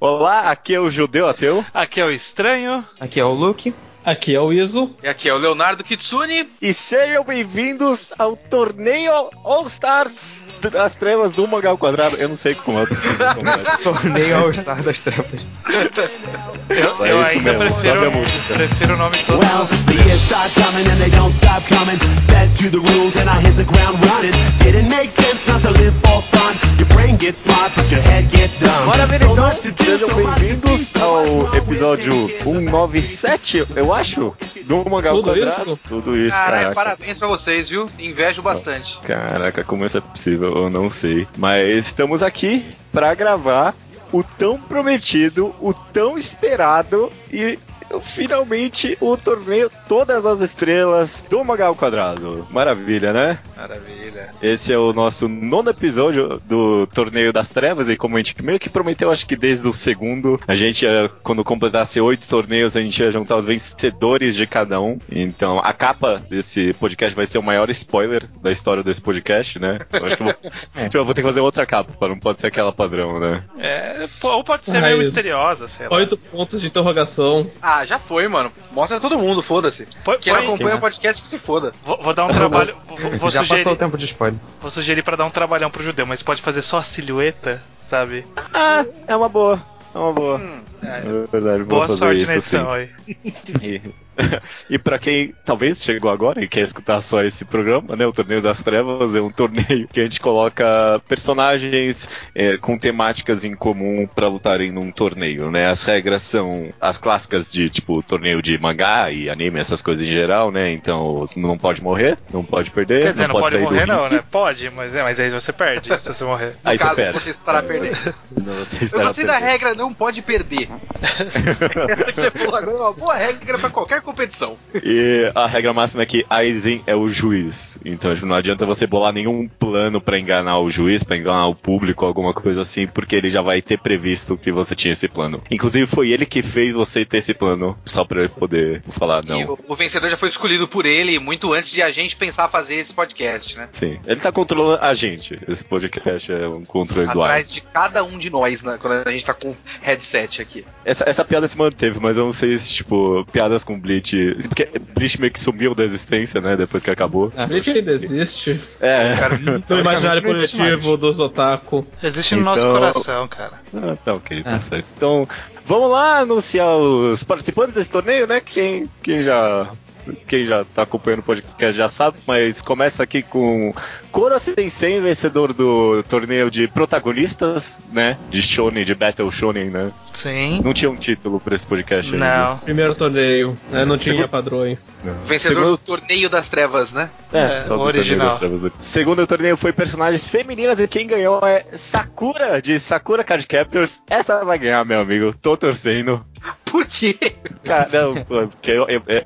Olá, aqui é o Judeu Ateu. Aqui é o Estranho. Aqui é o Luke. Aqui é o Iso. E aqui é o Leonardo Kitsune. E sejam bem-vindos ao torneio All Stars das Trevas do Mangal Quadrado. Eu não sei como é o Torneio All Star das Trevas. Eu, É eu isso ainda mesmo, prefiro, sobe a música. prefiro o nome todo. Well, the years start coming and they don't stop coming. Fed to the rules and I hit the ground running. Didn't make sense not to live for fun. Your brain gets smart, but your head gets dumb. So então, sejam bem-vindos ao episódio always 197, eu acho, do Mangal Tudo Quadrado. isso? Tudo isso, Caralho, caraca. parabéns pra vocês, viu? Invejo bastante. Caraca, como isso é possível, eu não sei. Mas estamos aqui pra gravar o tão prometido, o tão esperado e finalmente o torneio Todas as Estrelas do Magal Quadrado. Maravilha, né? Maravilha. Esse é o nosso nono episódio do Torneio das Trevas, e como a gente meio que prometeu, acho que desde o segundo, a gente, ia, quando completasse oito torneios, a gente ia juntar os vencedores de cada um. Então, a capa desse podcast vai ser o maior spoiler da história desse podcast, né? Eu acho que eu vou, tipo, eu vou ter que fazer outra capa, não pode ser aquela padrão, né? É, ou pode ser Ah, meio isso. misteriosa, sei lá. Oito pontos de interrogação. Ah, já foi, mano. Mostra todo mundo, foda-se. Quem põe- acompanha o podcast que se foda. Vou, vou dar um trabalho. Vou, vou Já sugerir, passou o tempo de spoiler. vou sugerir pra dar um trabalhão pro judeu, mas pode fazer só a silhueta, sabe? Ah, é uma boa. É uma boa. Hum, é. É verdade, Boa sorte isso na edição sim. aí. E, para quem talvez chegou agora e quer escutar só esse programa, né? O Torneio das Trevas é um torneio que a gente coloca personagens é, com temáticas em comum para lutarem num torneio, né? As regras são as clássicas de tipo torneio de mangá e anime, essas coisas em geral, né? Então não pode morrer, não pode perder, Quer dizer, não, não, pode, pode sair morrer, do não, né? Pode, mas, é, mas aí você perde se você morrer. No Aí você caso, perde. você estará perdendo. Você Eu estará gostei da perdendo. regra não pode perder. Essa que você falou agora é uma boa regra pra qualquer competição. E a regra máxima é que Aizen é o juiz. Então tipo, não adianta você bolar nenhum plano pra enganar o juiz, pra enganar o público, alguma coisa assim, porque ele já vai ter previsto que você tinha esse plano. Inclusive foi ele que fez você ter esse plano, só pra ele poder falar E não. o, o vencedor já foi escolhido por ele muito antes de a gente pensar fazer esse podcast, né? Sim, ele tá controlando a gente. Esse podcast é um controle do ar. Atrás de cada um de nós, né? Quando a gente tá com headset aqui. Essa, essa piada se manteve, mas eu não sei se, tipo, piadas com Bleach. Porque Bleach meio que sumiu da existência, né? Depois que acabou. Bleach ainda existe. É. No imaginário coletivo dos otaku. Existe no nosso Então- coração, cara. Ah, tá ok, tá É. certo. Então, vamos lá anunciar os participantes desse torneio, né? Quem, quem já. Quem já tá acompanhando o podcast já sabe, mas começa aqui com Kora Sensei, vencedor do torneio de protagonistas, né? De Shonen, de Battle Shonen, né? Sim. Não tinha um título pra esse podcast ainda. Não. Primeiro torneio, né? Não tinha padrões. Vencedor Segundo- do torneio das trevas, né? É, É, só do original. torneio das trevas. Segundo torneio foi personagens femininas e quem ganhou é Sakura, de Sakura Card Captors. Essa vai ganhar, meu amigo. Tô torcendo. Por quê? Cara, não, porque eu- eu- é,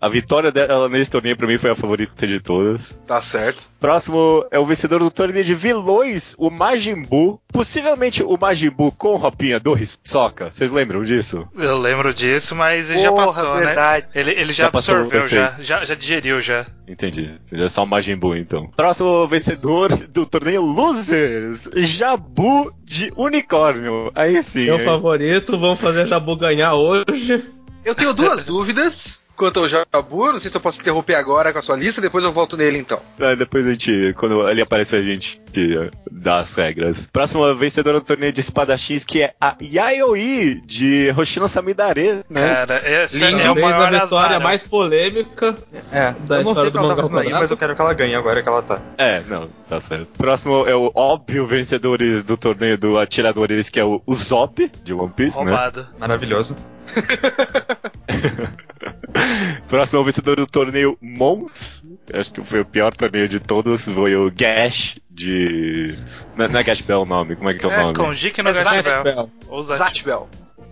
a, a vitória dela nesse torneio pra mim foi a favorita de todas. Tá certo. Próximo é o vencedor do torneio de vilões, o Majin Buu. Possivelmente o Majin Buu com roupinha do Hisoka. Vocês lembram disso? Eu lembro disso, mas ele já Porra, passou, verdade. né? Ele, ele já, Já absorveu, já, já, já digeriu já. Entendi. É só o Majin Buu, então. Próximo vencedor do torneio Losers, Jabu de Unicórnio. Aí sim. Meu hein? favorito, vamos fazer Jabu ganhar hoje. Eu tenho duas dúvidas quanto ao Jabu. Não sei se eu posso interromper agora com a sua lista, depois eu volto nele então. Ah, depois a gente, quando ele aparecer, a gente eh, dá as regras. Próxima vencedora do torneio de espadachins, que é a Yayoi, de Hoshino Samidare, né? Cara, essa Lindo. é o Talvez maior a vitória azar. mais polêmica. É, Da eu não sei qual ela tá fazendo aí, mas eu quero que ela ganhe agora que ela tá. É, não, tá certo. Próximo é o óbvio vencedor do torneio do Atiradores, que é o Usopp, de One Piece, né? Roubado. Maravilhoso. Próximo vencedor do torneio Mons. Acho que foi o pior torneio de todos. Foi o Gash de. Não é- não é Gash Bell o nome, como é que é o É, nome? com Jiki no É Zat Gaspel. Bell. Ou Zat. Zatbel.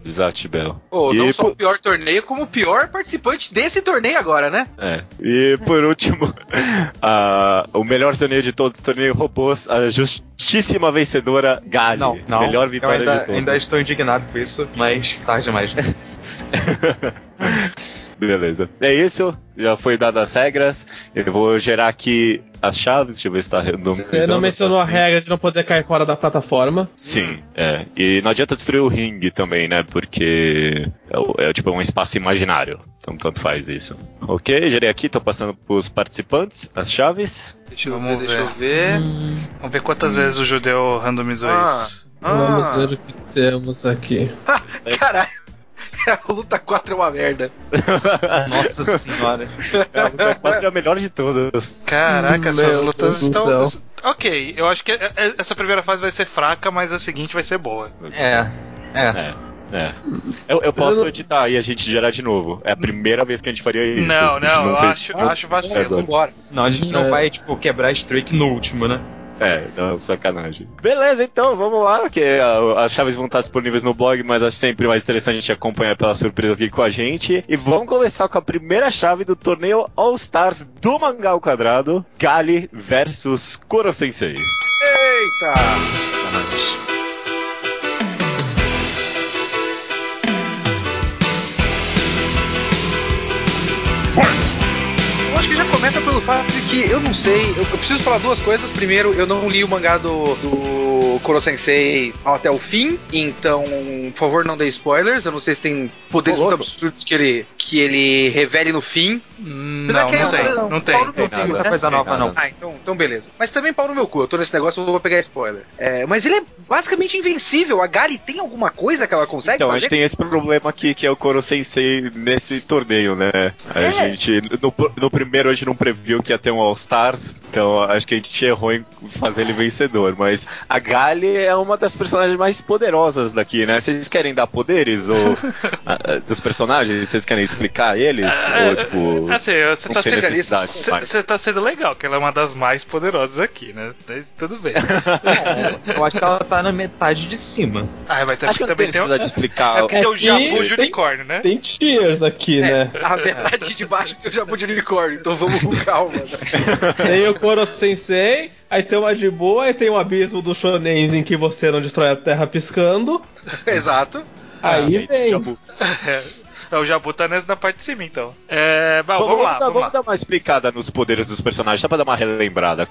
Zat Bell. Oh, E não só po- o pior torneio, como o pior participante desse torneio agora, né? É. E por último, a- o melhor torneio de todos, o torneio Robôs, a justíssima vencedora Gali. Não, não. Melhor eu vitória de ainda, todos. ainda estou indignado com isso, mas tarde demais. Beleza. É isso. Já foi dadas as regras. Eu vou gerar aqui as chaves. Deixa eu ver se tá randomizando. Você não mencionou tá a regra de não poder cair fora da plataforma. Sim, é. E não adianta destruir o ringue também, né? Porque é, é tipo um espaço imaginário. Então tanto faz isso. Ok, gerei aqui, tô passando pros participantes as chaves. Deixa eu Vamos ver, deixa eu ver. ver. Vamos ver quantas vezes o judeu randomizou Ah. isso. Vamos Ah, ver o que temos aqui. caralho. A luta 4 é uma merda. Nossa senhora. É, a luta quatro é a melhor de todas. Caraca, essas Meu lutas estão. céu. Ok, eu acho que é- é- essa primeira fase vai ser fraca, mas a seguinte vai ser boa. É. É. É. É. Eu, eu posso não- editar e a gente gerar de novo. É a primeira vez que a gente faria isso. não, gente não, eu fez- acho, acho vacilo. Não, a gente não É. vai, tipo, quebrar a streak no último, né? É, não, sacanagem. Beleza, então, vamos lá, que as chaves vão estar disponíveis no blog, mas acho sempre mais interessante a gente acompanhar pela surpresa aqui com a gente. E vamos começar com a primeira chave do torneio All Stars do Mangá ao Quadrado, Gali versus Koro Sensei. Eita! Eu acho que já começa pelo fato de que eu não sei. Eu, eu preciso falar duas coisas. Primeiro, eu não li o mangá do, do Koro Sensei até o fim. Então, por favor, não dê spoilers. Eu não sei se tem poderes muito absurdos que ele, que ele revele no fim. Hum, Não, que não é- tem, não, não tem. Pau no meu Tem cu, nada. né? coisa Tem nova, não. Ah, então, então beleza. Mas também pau no meu cu. Eu tô nesse negócio, eu vou pegar spoiler. É, mas ele é basicamente invencível. A Gali tem alguma coisa que ela consegue Então, a fazer? gente tem esse problema aqui que é o Koro Sensei nesse torneio, né? A É. gente, no, no primeiro, a gente não previu que ia ter um All Stars, então acho que a gente errou em fazer ele vencedor. Mas a Gali é uma das personagens mais poderosas daqui, né? Vocês querem dar poderes ou, ah, dos personagens? Vocês querem explicar eles? ou, tipo. Assim, você tá, sendo, tá sendo legal, que ela é uma das mais poderosas aqui, né? Mas Tudo bem. Eu acho que ela tá na metade de cima. Ah, ter Acho que também tem, de explicar. é porque tem o É Jabu de unicórnio, né? Tem tiers aqui, né? A metade de baixo tem o Jabu de unicórnio, então vamos com calma. né? Tem o Koro Sensei, aí tem o Majibu, aí tem o abismo do Shonens em que você não destrói a terra piscando. Exato. Aí vem. Jabu. É, o Jabu tá nessa na parte de cima, então. É, bom, Vamos, vamos lá, dar, vamos vamos lá. dar uma explicada nos poderes dos personagens, só pra dar uma relembrada.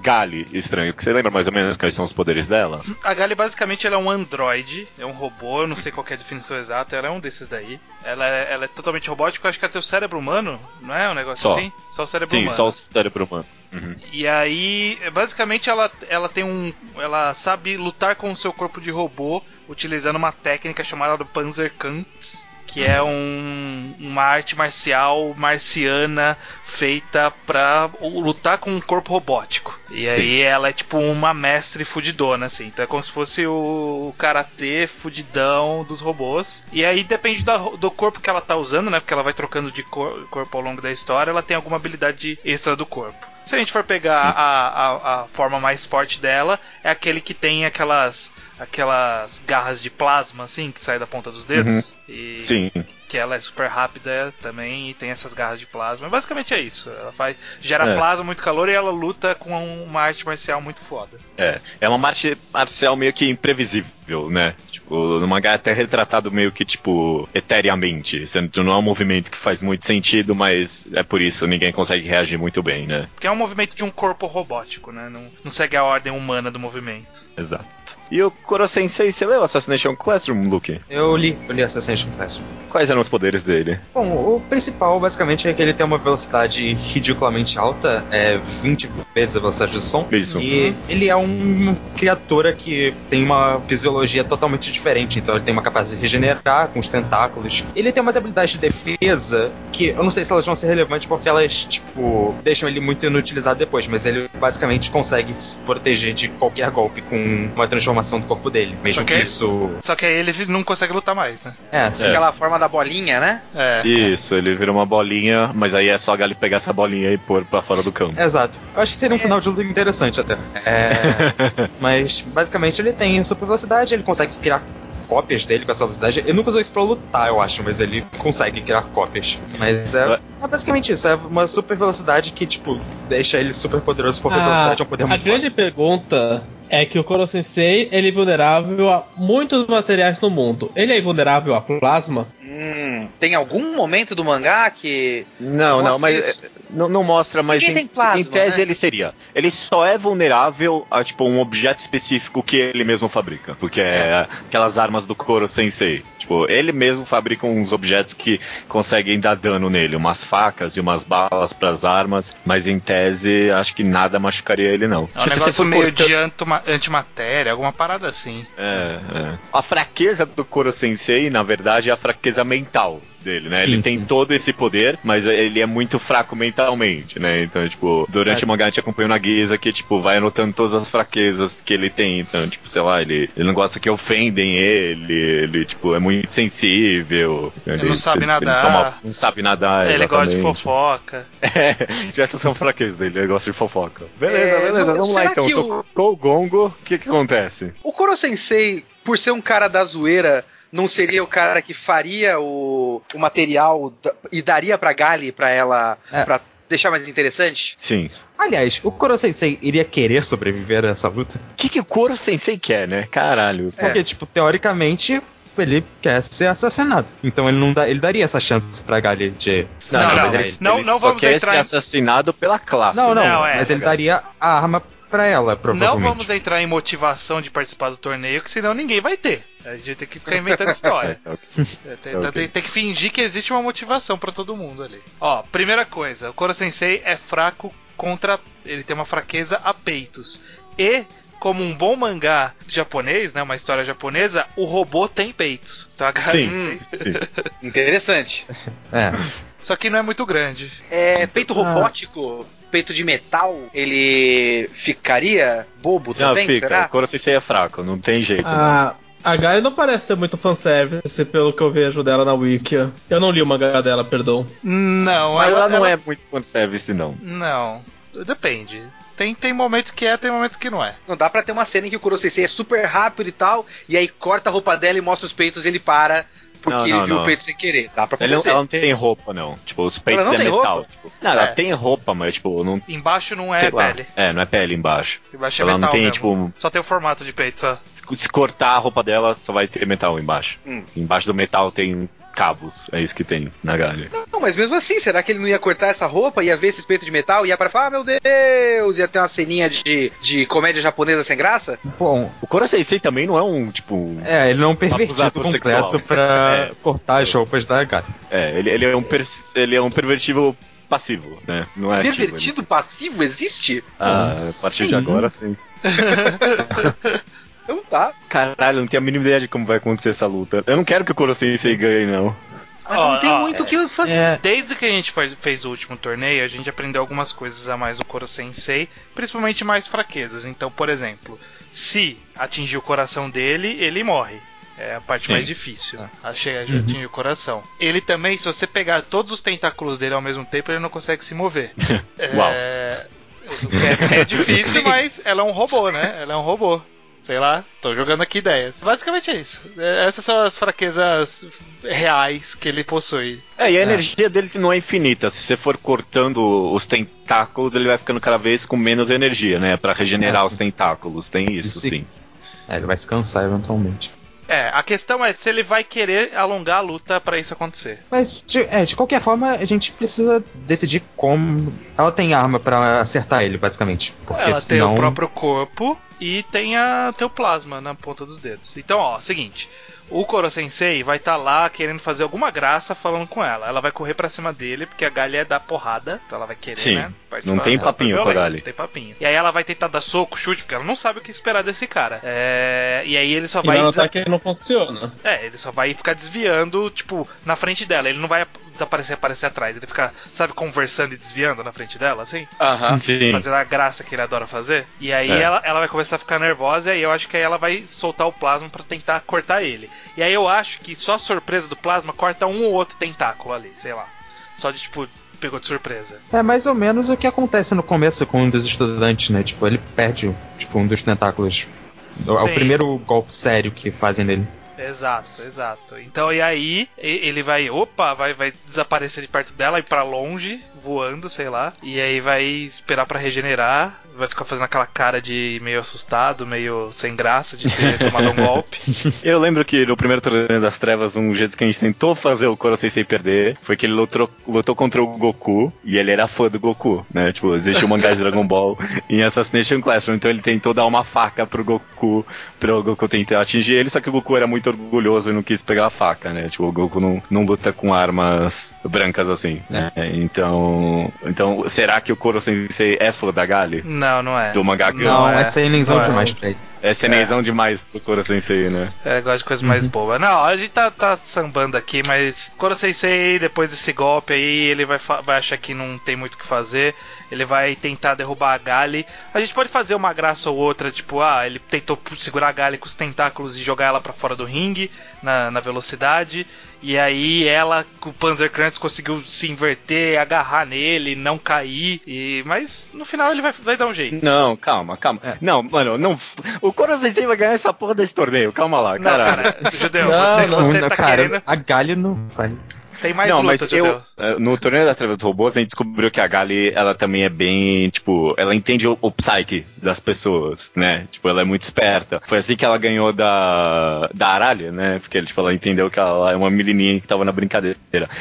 Gali, estranho, que você lembra mais ou menos quais são os poderes dela? A Gali basicamente ela é um androide, é um robô, eu não sei qual é a definição exata, ela é um desses daí. Ela é, ela é totalmente robótica, eu acho que ela tem o cérebro humano, não é um negócio Só. assim? Só o cérebro Sim, humano. só o cérebro humano. Uhum. E aí, basicamente, ela, ela tem um. Ela sabe lutar com o seu corpo de robô utilizando uma técnica chamada Panzerkampf, que é um, uma arte marcial marciana feita pra lutar com um corpo robótico. E aí Sim. ela é tipo uma mestre fudidona, assim. Então é como se fosse o, karatê fudidão dos robôs. E aí depende da- do corpo que ela tá usando, né? Porque ela vai trocando de cor- corpo ao longo da história, ela tem alguma habilidade extra do corpo. Se a gente for pegar a, a, a forma mais forte dela, é aquele que tem aquelas aquelas garras de plasma, assim, que sai da ponta dos dedos. E Sim. que ela é super rápida também e tem essas garras de plasma. Basicamente é isso. Ela faz, gera É. plasma, muito calor e ela luta com uma arte marcial muito foda. É, é uma arte marcial meio que imprevisível, né? Tipo, no mangá é até retratado meio que, tipo, eteriamente. Sendo não é um movimento que faz muito sentido, mas é por isso ninguém consegue reagir muito bem, né? Porque é um movimento de um corpo robótico, né? Não, não segue a ordem humana do movimento. Exato. E o Koro Sensei, você leu Assassination Classroom, Luke? Eu li, eu li Assassination Classroom. Quais eram os poderes dele? Bom, o principal basicamente é que ele tem uma velocidade ridiculamente alta, é 20 vezes a velocidade do som. Isso. E ele é uma criatura que tem uma fisiologia totalmente diferente, então ele tem uma capacidade de regenerar com os tentáculos. Ele tem umas habilidades de defesa que eu não sei se elas vão ser relevantes porque elas, tipo, deixam ele muito inutilizado depois, mas ele basicamente consegue se proteger de qualquer golpe com uma transformação do corpo dele, mesmo Ok. que isso. Só que aí ele não consegue lutar mais, né? É, sim. Aquela forma da bolinha, né? É. Isso, ele vira uma bolinha, mas aí é só a Gali pegar essa bolinha e pôr pra fora do campo. Exato. Eu acho que seria um final de luta interessante até. É, mas basicamente ele tem super velocidade, ele consegue criar cópias dele com essa velocidade. Ele nunca usou isso pra lutar, eu acho, mas ele consegue criar cópias. Mas é, é basicamente isso, é uma super velocidade que, tipo, deixa ele super poderoso porque a velocidade é um poder a muito grande pergunta é que o Koro Sensei ele é vulnerável a muitos materiais no mundo. Ele é vulnerável a plasma? Hum. Tem algum momento do mangá que. Não, não, mas isso? é, não, não mostra, mas em, plasma, em tese né? ele seria. Ele só é vulnerável a tipo um objeto específico que ele mesmo fabrica, porque é, aquelas armas do Koro Sensei. Tipo, ele mesmo fabrica uns objetos que conseguem dar dano nele, umas facas e umas balas pras armas, mas em tese acho que nada machucaria ele não. É um Se você negócio for meio cortando- de antoma- antimatéria, alguma parada assim. É, é. A fraqueza do Koro Sensei, na verdade, é a fraqueza mental dele, né? Sim, ele tem sim. todo esse poder, mas ele é muito fraco mentalmente, né? Então, tipo, durante É. o mangá a gente acompanha na Guisa que, tipo, vai anotando todas as fraquezas que ele tem. Então, tipo, sei lá, ele, ele não gosta que ofendem ele, ele, tipo, é muito sensível. Ele, não sabe nadar. toma- não sabe nadar, ele gosta de exatamente. fofoca. É, essas são fraquezas dele, ele gosta de fofoca. Beleza, É, beleza, não- vamos lá então. que o- Tocou o gongo, o que que acontece? O Koro Sensei, por ser um cara da zoeira, não seria o cara que faria o, o material e daria pra Gali pra ela. É. pra deixar mais interessante? Sim. Aliás, o Koro Sensei iria querer sobreviver a essa luta? O que, que o Koro Sensei quer, né? Caralho. É. Porque, tipo, teoricamente, ele quer ser assassinado. Então ele não dá, ele daria essa chance pra Gali de. Não, de não, matar ele, ele. não- ele não só vamos quer entrar ser em- assassinado pela classe. Não, não, Não, é, mas ele tá daria a arma pra ela, Não provavelmente. vamos entrar em motivação de participar do torneio, que senão ninguém vai ter. A gente tem que ficar inventando história. É, ok. É, tem, Ok. tem- tem que fingir que existe uma motivação pra todo mundo ali. Ó, primeira coisa, o Koro Sensei é fraco contra. Ele tem uma fraqueza a peitos. E, como um bom mangá japonês, né? Uma história japonesa, o robô tem peitos. Tá? Sim, sim. Interessante. É. Só que não é muito grande. É, peito robótico, peito de metal, ele ficaria bobo Não, também, fica. será? O Koro Sensei é fraco, não tem jeito. não. A, a Gali não parece ser muito fanservice, pelo que eu vejo dela na wiki. Eu não li o mangá dela, perdão. Não, Mas ela, não ela- é muito fanservice, não. Não, depende. Tem, tem momentos que é, tem momentos que não é. Não dá pra ter uma cena em que o Kuro Sensei é super rápido e tal, e aí corta a roupa dela e mostra os peitos e ele para, porque Não, ele não, viu não. o peito sem querer. Dá pra Ele não- acontecer. ela não tem roupa, não. Tipo, os peitos Ela não é tem metal. roupa? Tipo. Não, ela É. tem roupa, mas, tipo, não. Embaixo não é pele. É, não é pele embaixo. Embaixo é Ela não metal tem, mesmo. tipo, Só tem o formato de peito, só. Se se cortar a roupa dela, só vai ter metal embaixo. Hum. Embaixo do metal tem cabos. É isso que tem na galha. Não, mas mesmo assim, será que ele não ia cortar essa roupa, ia ver esse peito de metal, ia para falar, ah, meu Deus, ia ter uma ceninha de, de comédia japonesa sem graça? Bom, O Koro Sensei também não é um, tipo. é, ele não é um pervertido completo sexual. pra É. cortar as roupas da Gali. É, ele, ele é um per- ele é um pervertido passivo, né? Não é ativo, ele- Pervertido passivo existe? Ah, Sim. a partir de agora sim. Então tá. Caralho, não tenho a mínima ideia de como vai acontecer essa luta. Eu não quero que o Koro Sensei ganhe, não. Mas Ó, não tem ó, muito o que fazer. É, Desde que a gente faz- fez o último torneio, a gente aprendeu algumas coisas a mais do Koro Sensei, principalmente mais fraquezas. Então, por exemplo, se atingir o coração dele, ele morre. É a parte Sim. mais difícil. A chegar a atingir o coração. Ele também, se você pegar todos os tentáculos dele ao mesmo tempo, ele não consegue se mover. Uau. É, o que é, é difícil, mas ela é um robô, né? Ela é um robô. Sei lá, tô jogando aqui ideias. Basicamente é isso. É, Essas são as fraquezas reais que ele possui. É, e a energia dele não é infinita. Se você for cortando os tentáculos, ele vai ficando cada vez com menos energia, né? Pra regenerar É, os tentáculos. Tem isso, Sim. sim. é, ele vai se cansar eventualmente. É, a questão é se ele vai querer alongar a luta pra isso acontecer. Mas, de, é, de qualquer forma, a gente precisa decidir como. Ela tem arma pra acertar ele, basicamente. Porque Ela tem senão. o próprio corpo e tem, a, tem o plasma na ponta dos dedos. Então, ó, seguinte. O Koro Sensei vai estar lá querendo fazer alguma graça falando com ela. Ela vai correr pra cima dele, porque a Galha é da porrada. Então ela vai querer, Sim. né? Não tem papinho com a Gali. Não tem papinho. E aí ela vai tentar dar soco, chute, porque ela não sabe o que esperar desse cara. É, E aí ele só E vai. vai desa- notar que não funciona. É, ele só vai ficar desviando, tipo, na frente dela. Ele não vai desaparecer aparecer atrás. Ele fica, sabe, conversando e desviando na frente dela, assim? Aham. Sim. Fazendo a graça que ele adora fazer. E aí É. ela, ela vai começar a ficar nervosa e aí eu acho que aí ela vai soltar o plasma pra tentar cortar ele. E aí eu acho que só a surpresa do plasma corta um ou outro tentáculo ali, sei lá. Só de tipo, pegou de surpresa. É mais ou menos o que acontece no começo com um dos estudantes, né? Tipo, ele perde tipo, um dos tentáculos. É o primeiro golpe sério que fazem nele. Exato, exato. Então, e aí, ele vai, opa, vai, vai desaparecer de perto dela e pra longe, voando, sei lá. E aí vai esperar pra regenerar, vai ficar fazendo aquela cara de meio assustado, meio sem graça de ter tomado um golpe. Eu lembro que no primeiro torneio das trevas, um jeito que a gente tentou fazer o Koro Sensei perder foi que ele lutou, lutou contra o Goku e ele era fã do Goku, né? Tipo, existe o mangá de Dragon Ball em Assassination Classroom, então ele tentou dar uma faca pro Goku, pro Goku tentar atingir ele, só que o Goku era muito orgulhoso e não quis pegar a faca, né? Tipo, o Goku não, não luta com armas brancas assim, né? Então, então, será que o Koro Sensei é fã da Gali? Não, não é. Do mangá Não, é. é Não é. demais pra ele. É cenezão demais do Koro Sensei, né? É, gosta de coisa mais boba. Não, a gente tá, tá sambando aqui, mas Koro Sensei, depois desse golpe aí, ele vai, vai achar que não tem muito o que fazer. Ele vai tentar derrubar a Gali. A gente pode fazer uma graça ou outra, tipo, ah, ele tentou segurar a Gali com os tentáculos e jogar ela pra fora do ringue, na, na velocidade. E aí ela, com o Panzer Krantz, conseguiu se inverter, agarrar nele, não cair. E... Mas no final ele vai, vai dar um jeito. Não, calma, calma. Não, mano, não. O Koro Sensei vai ganhar essa porra desse torneio, calma lá, Não, caralho. cara, Judeu, Não, você, não, você Não, tá cara, querendo. a Galha não vai. Tem mais não, mas eu, eh, no torneio das trevas dos robôs, a gente descobriu que a Gali, ela também é bem, tipo, ela entende o, o psyche das pessoas, né? Tipo, ela é muito esperta. Foi assim que ela ganhou da, da Aralha, né? Porque, tipo, ela entendeu que ela é uma menininha que tava na brincadeira.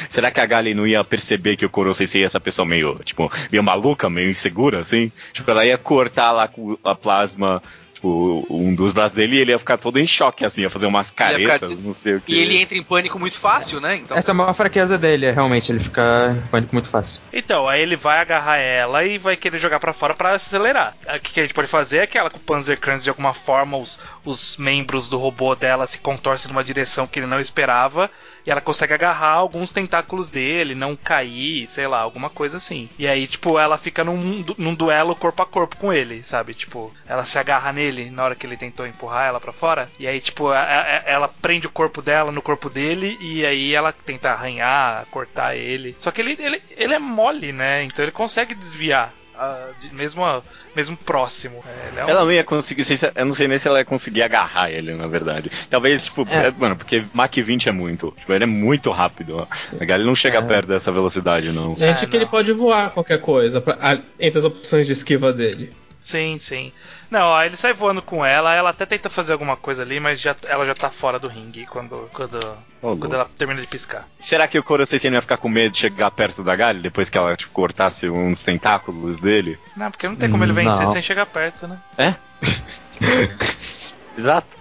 Será que a Gali não ia perceber que o Koro Sensei é essa pessoa meio, tipo, meio maluca, meio insegura, assim? Tipo, ela ia cortar lá com a plasma... Tipo, um dos braços dele e ele ia ficar todo em choque, assim, ia fazer umas ficar caretas, não sei o que. E ele entra em pânico muito fácil, né? Então, Essa é a maior fraqueza dele, é realmente, ele fica em pânico muito fácil. Então, aí ele vai agarrar ela e vai querer jogar pra fora pra acelerar. O que que a gente pode fazer é que ela com o Panzer Krantz, de alguma forma, os, os membros do robô dela se contorcem numa direção que ele não esperava e ela consegue agarrar alguns tentáculos dele, não cair, sei lá, alguma coisa assim. E aí, tipo, ela fica num, num duelo corpo a corpo com ele, sabe? Tipo, ela se agarra nele na hora que ele tentou empurrar ela pra fora. E aí, tipo, a- a- ela prende o corpo dela no corpo dele e aí ela tenta arranhar, cortar ele. Só que ele, ele, ele é mole, né? Então ele consegue desviar. Ah, de- mesmo, a- mesmo próximo. É, ele é Ela não ia conseguir, eu não sei nem se ela ia conseguir agarrar ele, na verdade. Talvez, tipo, É. é, mano, porque Mach 20 é muito. Tipo, ele é muito rápido. A galera não chega É. perto dessa velocidade, não. A gente É, que ele não. pode voar qualquer coisa pra- a- entre as opções de esquiva dele. Sim, sim. Não, ó, ele sai voando com ela, ela até tenta fazer alguma coisa ali, mas já, ela já tá fora do ringue quando, quando, Ô, quando ela termina de piscar. Será que o Koro Sensei não ia ficar com medo de chegar perto da Gali depois que ela, tipo, cortasse uns tentáculos dele? Não, porque não tem como ele vencer Não. sem chegar perto, né? É? Exato.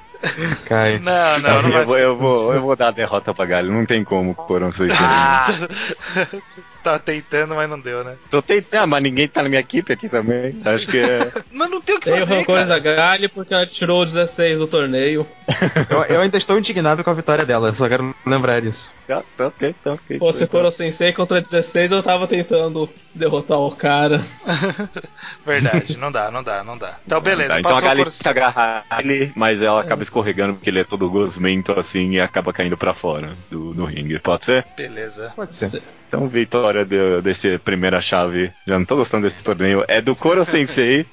Cai. Não, não, não vai. eu, vou, eu, vou, eu vou dar a derrota pra Gali. Não tem como o Koro Sensei. ah, tá tentando, mas não deu, né? Tô tentando, ah, mas ninguém tá na minha equipe aqui também. Acho que é. mas não tem o que Tem o fazer, rancor cara. da Gali porque ela tirou o 16 do torneio. Eu, eu ainda estou indignado com a vitória dela, só quero lembrar isso. tá, tá ok, tá ok. Pô, se Koro Sensei contra 16, eu tava tentando derrotar o cara. Verdade, não dá, não dá, não dá. Então, beleza, Tá, então a Gali por. tenta agarrar ele, mas ela acaba escorregando porque ele é todo gosmento assim e acaba caindo pra fora do, do ringue. Pode ser? Beleza. Pode ser. Então, vitória de, desse primeira chave. Já não tô gostando desse torneio. É do Koro Sensei.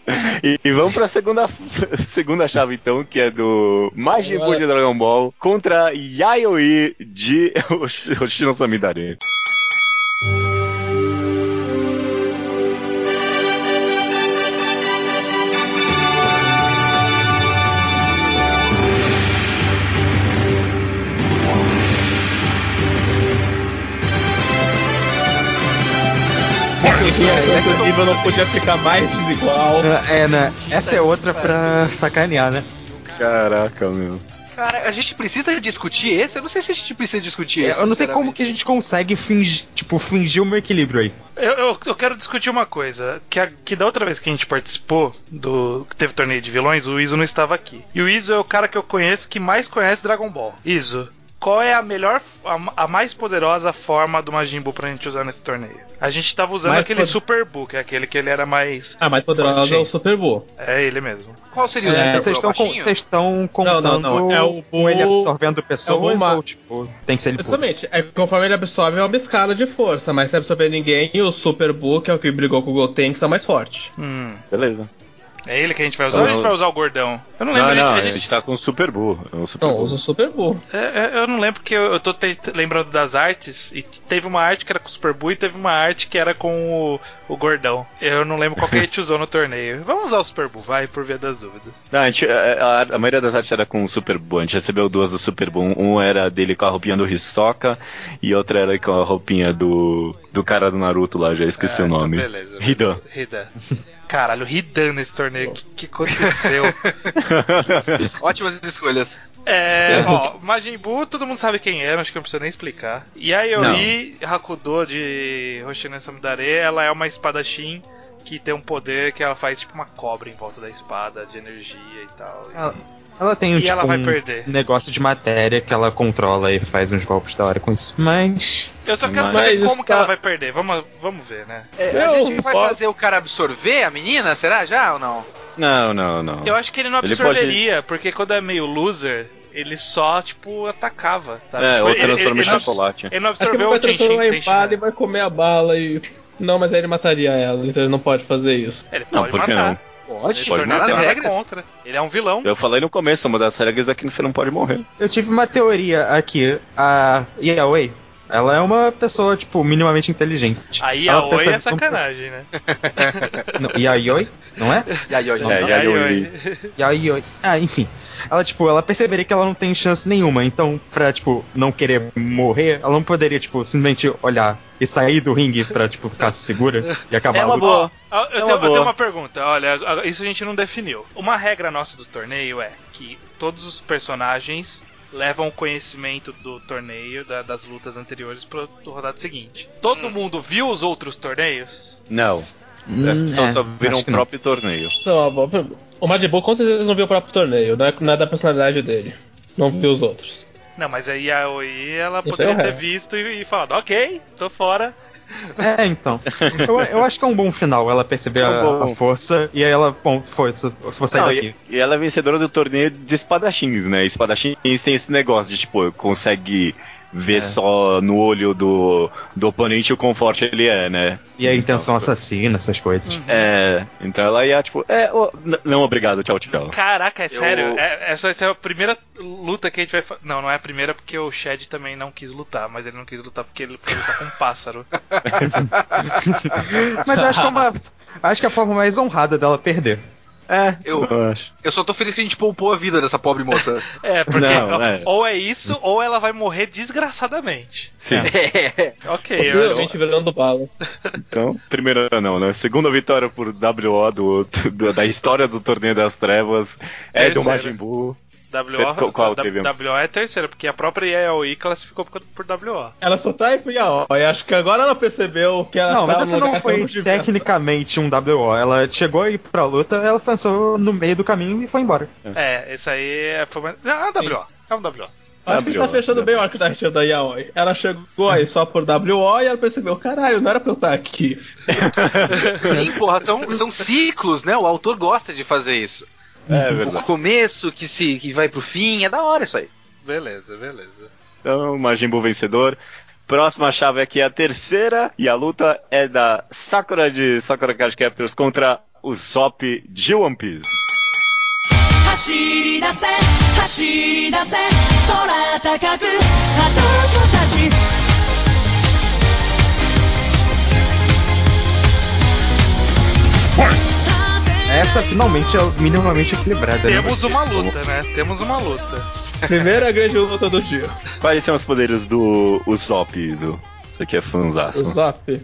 e, e vamos pra segunda, segunda chave, então, que é do Majin Buu de Dragon Ball contra Yayoi de Hoshino Samidare. Esse nível não podia ficar mais desigual. É, né? Essa é outra pra sacanear, né? Caraca, meu. Cara, a gente precisa discutir esse? Eu não sei se a gente precisa discutir esse. Eu não sei como que a gente consegue fingir, tipo, fingir o meu equilíbrio aí. Eu, eu, eu quero discutir uma coisa. Que, a- que da outra vez que a gente participou do. que teve torneio de vilões, o Iso não estava aqui. E o Iso é o cara que eu conheço que mais conhece Dragon Ball. Iso. Qual é a melhor, a, a mais poderosa forma do Majin Buu pra gente usar nesse torneio? A gente tava usando Mais aquele pod- Super Buu, que é aquele que ele era mais. Ah, mais poderosa é o Super Buu. É ele mesmo. Qual seria o É, vocês Buu? estão com- Baixinho? vocês estão contando não, não, é o com ele Buu- absorvendo pessoas Ma- ou, tipo, tem que ser ele puro? Justamente, é conforme ele absorve é uma escala de força, mas se absorver ninguém, o Super Buu, que é o que brigou com o Goten, que é mais forte. Hum. Beleza. É ele que a gente vai usar ou a gente vai usar o gordão? Eu não lembro. Não, não, a a gente, gente tá com o Super Bull. É um Super Não, usa o Super Bull. é, é, eu não lembro porque eu, eu tô te- lembrando das artes e teve uma arte que era com o Super Buu e teve uma arte que era com o, o gordão. Eu não lembro qual que a gente usou no torneio. Vamos usar o Super Buu, vai, por via das dúvidas. Não, a, gente- a- a- a maioria das artes era com o Super Bull. A gente recebeu duas do Super Bull. Um era dele com a roupinha do Hisoka e outra era com a roupinha do, do cara do Naruto lá, já esqueci Ah, o então nome. beleza. Hidan. Hidan. Caralho, Hidan nesse torneio. O que, que aconteceu? Ótimas escolhas. É, ó, Majin Buu, todo mundo sabe quem é, acho que não precisa nem explicar. E a Yori Hakudo de Hoshino Samidare, ela é uma espadachim que tem um poder que ela faz tipo uma cobra em volta da espada, de energia e tal. Ela, ela tem um, E tipo, ela vai um perder. negócio de matéria que ela controla e faz uns golpes da hora com isso. Mas. Eu só quero Mas saber como que tá- ela vai perder. Vamos, vamos ver, né? É, Eu a gente vai posso- fazer o cara absorver a menina? Será já ou não? Não, não, não. Eu acho que ele não Ele absorveria, porque quando é meio loser, ele só, tipo, atacava, sabe? É, Tipo, ou ele- transforma ele em chocolate. Ele não absorveu vai o Tenshin transformar em bala né? e vai comer a bala e. Não, mas aí ele mataria ela, então ele não pode fazer isso. Ele Não, pode por que matar. não? Pode, Pode tem nada regras. contra. Ele é um vilão. Eu falei no começo, uma das regras é que você não pode morrer. Eu tive uma teoria aqui. A Yaoi, ela é uma pessoa, tipo, minimamente inteligente. A Oi percebe é que não- sacanagem, né? Não, Yaoi? Não é? Não, É, não. e aí eu- Oi. Yaoi. Ah, enfim. Ela, tipo, ela perceberia que ela não tem chance nenhuma. Então, pra, tipo, não querer morrer, ela não poderia, tipo, simplesmente olhar e sair do ringue pra, tipo, ficar segura e acabar É a luta. boa. Ah, Eu, É tenho, uma eu tenho uma pergunta. Olha, isso a gente não definiu. Uma regra nossa do torneio é que todos os personagens levam o conhecimento do torneio, da- das lutas anteriores, pra rodada seguinte. Todo mundo viu os outros torneios? Não. Hum, As pessoas é, só viram o que não. próprio torneio. Isso é uma boa pergunta. O Majin Buu com certeza não viu o próprio torneio, não é, não é da personalidade dele. Não viu os outros. Não, mas aí a Oi, ela Isso poderia é ter visto e, e falado, ok, tô fora. É, então. Eu, eu acho que é um bom final ela perceber É um a, bom. a força e aí ela, bom, força, se vou sair Não, daqui. e, e ela é vencedora do torneio de espadachins, né? Espadachins tem esse negócio de, tipo, consegue ver É. só no olho do, do oponente o quão forte ele é, né? E a intenção Então, assassina, essas coisas. É, então ela ia, tipo, é, n- não, obrigado, tchau, tchau. Caraca, é Eu- sério? É, essa vai ser a primeira luta que a gente vai fazer. Não, não é a primeira porque o Shed também não quis lutar, mas ele não quis lutar porque ele quer lutar com um pássaro. Mas eu acho que é uma. Acho que é a forma mais honrada dela perder. É, Eu- acho. Eu só tô feliz que a gente poupou a vida dessa pobre moça. É, porque Não, ela- é. ou é isso, ou ela vai morrer desgraçadamente. Sim. É. Ok, eu acho- Possivelmente virando bala. Então, primeira não, né? Segunda vitória por WO do, do- da história do Torneio das Trevas é do Terceira. Majin Buu. WO, Qual- W-? WO é terceira, porque a própria Yaoi classificou por, por WO. Ela só tá aí pro Yaoi. Acho que agora ela percebeu que ela Não, mas tava essa não que foi tecnicamente um WO. Ela chegou aí pra luta, ela pensou no meio do caminho e foi embora. É, esse aí é- foi uma... Não, é um WO. É um WO. Acho que a gente tá fechando bem o arco da retira da Yaoi. Ela chegou aí só por WO e ela percebeu, caralho, não era pra eu estar aqui. Sim, porra, são, são ciclos, né? O autor gosta de fazer isso. É O verdade. começo que se que vai pro fim, é da hora isso aí. Beleza, beleza. Então, Majin Buu vencedor. Próxima chave aqui é a terceira. E a luta é da Sakura de Sakura Card Captors contra o Sop de One Piece. 走り出せ走り出せ空高く鳩と差し Essa finalmente é minimamente equilibrada. né? Temos uma luta, né? Temos uma luta. Primeira grande luta do dia. Quais são os poderes do Usopp, do... Isso aqui é O fanzaço. Zop.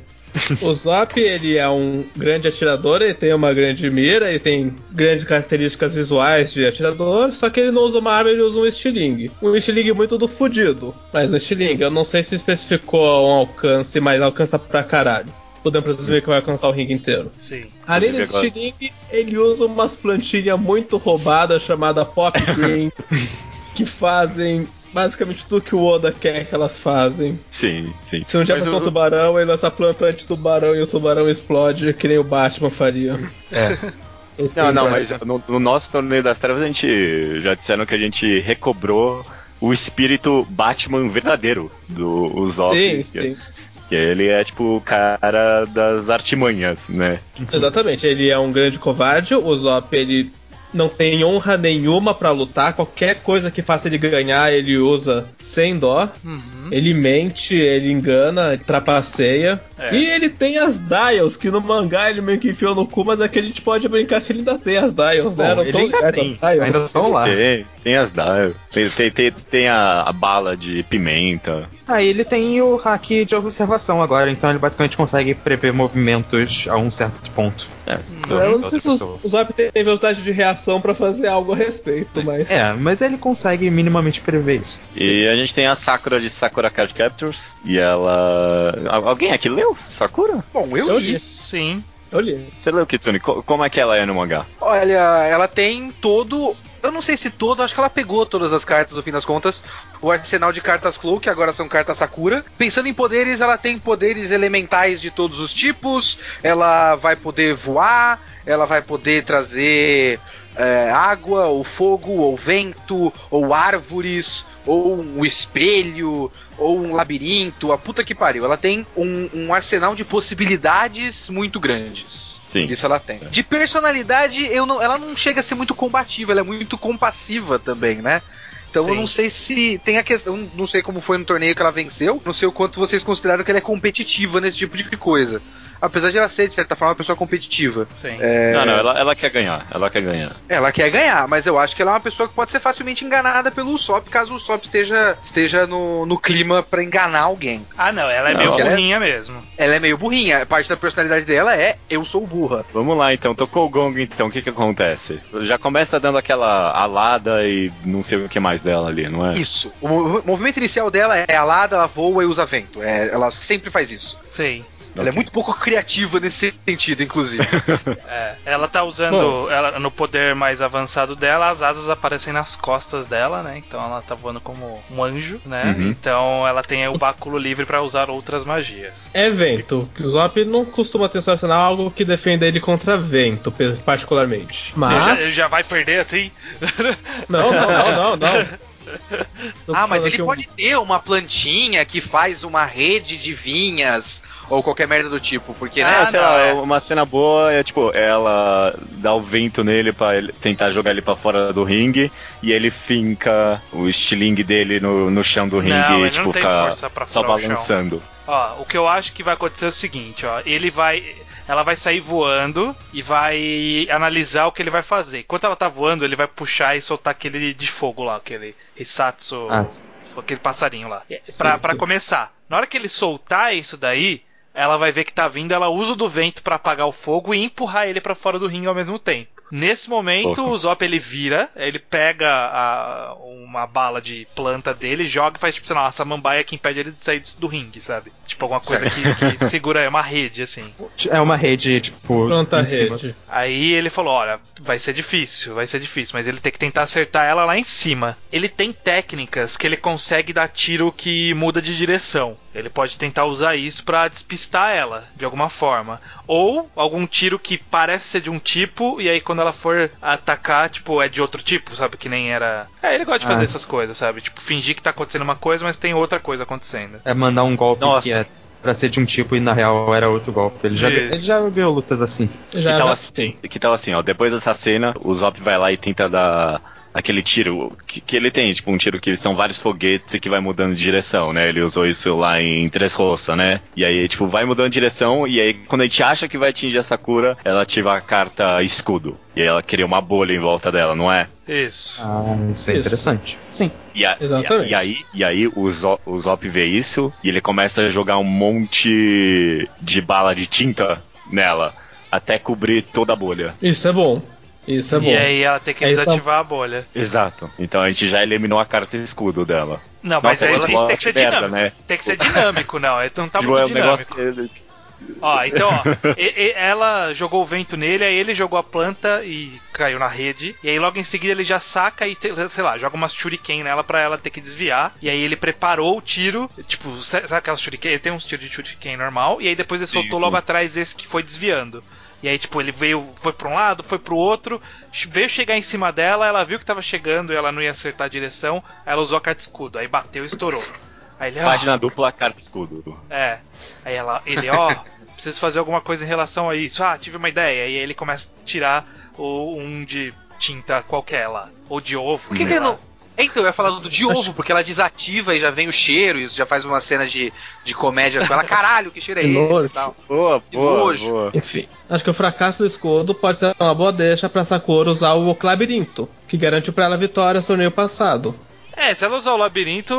O Zop, ele é um grande atirador, ele tem uma grande mira, ele tem grandes características visuais de atirador, só que ele não usa uma arma, ele usa um estilingue. Um estilingue muito do fudido, mas um estilingue, eu não sei se especificou um alcance, mas alcança pra caralho. Podemos presumir que vai alcançar o ringue inteiro. Sim. Além desse agora- estilingue, ele usa umas plantinhas muito roubadas chamada Pop Green, que fazem basicamente tudo que o Oda quer que elas fazem. Sim, sim. Se um dia passar o- um tubarão, ele lança a planta anti-tubarão e o tubarão explode, que nem o Batman faria. É. Não, não, mas no, no nosso torneio das trevas a gente já disseram que a gente recobrou o espírito Batman verdadeiro do Usopp. Sim, sim. Que ele é tipo o cara das artimanhas, né? Exatamente, ele é um grande covarde, o Zop ele não tem honra nenhuma pra lutar, qualquer coisa que faça ele ganhar, ele usa sem dó. Uhum. Ele mente, ele engana, ele trapaceia. É. E ele tem as dials, que no mangá ele meio que enfiou no cu, mas aqui a gente pode brincar que ele ainda tem as dials, né? Bom, Não ele tô ainda ligado tem, dials. ainda estão lá. Tem, tem as dial, tem, tem, tem, tem a, a bala de pimenta. Ah, ele tem o hack de observação agora, então ele basicamente consegue prever movimentos a um certo ponto. É, Eu não sei se o Zop tem velocidade de reação pra fazer algo a respeito, mas. É, mas ele consegue minimamente prever isso. E a gente tem a Sakura de Sakura Card Captors. E ela. Al- Alguém aqui leu Sakura? Bom, eu, Eu li. li. Sim. Eu li. Você leu, Kitsune? Co- Como é que ela é no mangá? Olha, ela tem todo. Eu não sei se todo, acho que ela pegou todas as cartas no fim das contas. O arsenal de cartas Clow, que agora são cartas Sakura. Pensando em poderes, ela tem poderes elementais de todos os tipos. Ela vai poder voar, ela vai poder trazer é, água, ou fogo, ou vento, ou árvores, ou um espelho, ou um labirinto. A puta que pariu. Ela tem um, um arsenal de possibilidades muito grandes. Sim. Isso ela tem. De personalidade, eu não, ela não chega a ser muito combativa, ela é muito compassiva também, né? Então eu Sim. não sei se tem a questão, não sei como foi no torneio que ela venceu, não sei o quanto vocês consideraram que ela é competitiva nesse tipo de coisa. Apesar de ela ser, de certa forma, uma pessoa competitiva. Sim. É, Não, não, ela, ela quer ganhar. Ela quer ganhar. ela quer ganhar, mas eu acho que ela é uma pessoa que pode ser facilmente enganada pelo Usopp, caso o Usopp esteja, esteja no, no clima pra enganar alguém. Ah, não, ela é Não, meio ela é- burrinha mesmo. Ela é meio burrinha, parte da personalidade dela é eu sou burra. Vamos lá então, tocou o gong então, o que que acontece? Já começa dando aquela alada e não sei o que mais dela ali, não é? Isso. O mo- movimento inicial dela é alada, ela voa e usa vento. É, ela sempre faz isso. Sim. Ela é Ok. muito pouco criativa nesse sentido, inclusive. É, ela tá usando, ela, no poder mais avançado dela, as asas aparecem nas costas dela, né? Então ela tá voando como um anjo, né? Uhum. Então ela tem o báculo livre pra usar outras magias. É vento. O Zop não costuma ter seu arsenal algo que defenda ele contra vento, particularmente. Ele Mas. já, ele já vai perder assim? Não, não, não, não, não. Ah, mas ele um- pode ter uma plantinha que faz uma rede de vinhas ou qualquer merda do tipo, porque, né? Ah, Ah, sei não, lá, é. uma cena boa é tipo, ela dá o vento nele pra ele tentar jogar ele pra fora do ringue e ele finca o estilingue dele no, no chão do ringue Não, e não tipo, tem fica força pra só furar o chão. balançando. Ó, o que eu acho que vai acontecer é o seguinte, ó. Ele vai. Ela vai sair voando e vai analisar o que ele vai fazer. Enquanto ela tá voando, ele vai puxar e soltar aquele de fogo lá, aquele Hisatsu. Ah, aquele passarinho lá. Pra, Sim, pra sim. começar. Na hora que ele soltar isso daí, ela vai ver que tá vindo, ela usa o do vento pra apagar o fogo e empurrar ele pra fora do ringue ao mesmo tempo. Nesse momento, o Zop ele vira, ele pega a- uma bala de planta dele, joga e faz tipo, sei lá, uma samambaia que impede ele de sair do ringue, sabe? Tipo alguma coisa que, que segura, é uma rede assim. é uma rede, tipo. Planta em cima. rede. Aí ele falou: Olha, vai ser difícil, vai ser difícil, mas ele tem que tentar acertar ela lá em cima. Ele tem técnicas que ele consegue dar tiro que muda de direção. Ele pode tentar usar isso pra despistar ela de alguma forma. Ou algum tiro que parece ser de um tipo, e aí quando ela for atacar, tipo, é de outro tipo, sabe? Que nem era. É, ele gosta de fazer Ah, essas coisas, sabe? Tipo, fingir que tá acontecendo uma coisa, mas tem outra coisa acontecendo. É mandar um golpe Nossa. que é pra ser de um tipo e na real era outro golpe. Ele já, ele já ganhou lutas assim. Já que tal já- assim? Que tal assim, ó, depois dessa cena, o Zop vai lá e tenta dar aquele tiro que, que ele tem, tipo um tiro que são vários foguetes e que vai mudando de direção, né? Ele usou isso lá em Três Roça, né? E aí, tipo, vai mudando de direção e aí quando a gente acha que vai atingir a Sakura, ela ativa a carta escudo. E aí ela cria uma bolha em volta dela, não é? Isso. Ah, isso é Isso. interessante. Sim. E, a- Exatamente. e, a- e aí, e aí o, Zo- o Zop vê isso e ele começa a jogar um monte de bala de tinta nela até cobrir toda a bolha. Isso é bom. Isso é bom. e aí ela tem que Aí tá- desativar a bolha. Exato. Então a gente já eliminou a carta escudo dela. Não, mas Nossa, aí esse isso tem que ser merda, dinâmico. né? Tem que ser dinâmico, não. Então tá Tipo, muito é um dinâmico. negócio Ó, então, ó, e- e- ela jogou o vento nele, aí ele jogou a planta e caiu na rede. E aí logo em seguida ele já saca e, sei lá, joga umas shuriken nela pra ela ter que desviar. E aí ele preparou o tiro, tipo, sa- sabe aquelas shuriken? Ele tem uns tiros de shuriken normal, e aí depois ele soltou Isso. logo atrás esse que foi desviando. E aí, tipo, ele veio, foi pra um lado, foi pro outro, veio chegar em cima dela, ela viu que tava chegando e ela não ia acertar a direção, ela usou a carta escudo, aí bateu e estourou. Aí ele, ó, Página dupla, carta escudo. É. Aí ela, ele, ó, preciso fazer alguma coisa em relação a isso. Ah, tive uma ideia. E aí ele começa a tirar o, um de tinta qualquer lá. Ou de ovo. Por que, sei que ele não. Então, eu ia falar do de ovo, porque ela desativa e já vem o cheiro, e isso já faz uma cena de, de comédia com ela. Caralho, que cheiro é esse e tal. Boa, boa, nojo. boa. Enfim, acho que o fracasso do escudo pode ser uma boa deixa pra Sakura usar o labirinto, que garante pra ela a vitória no torneio passado. É, se ela usar o labirinto.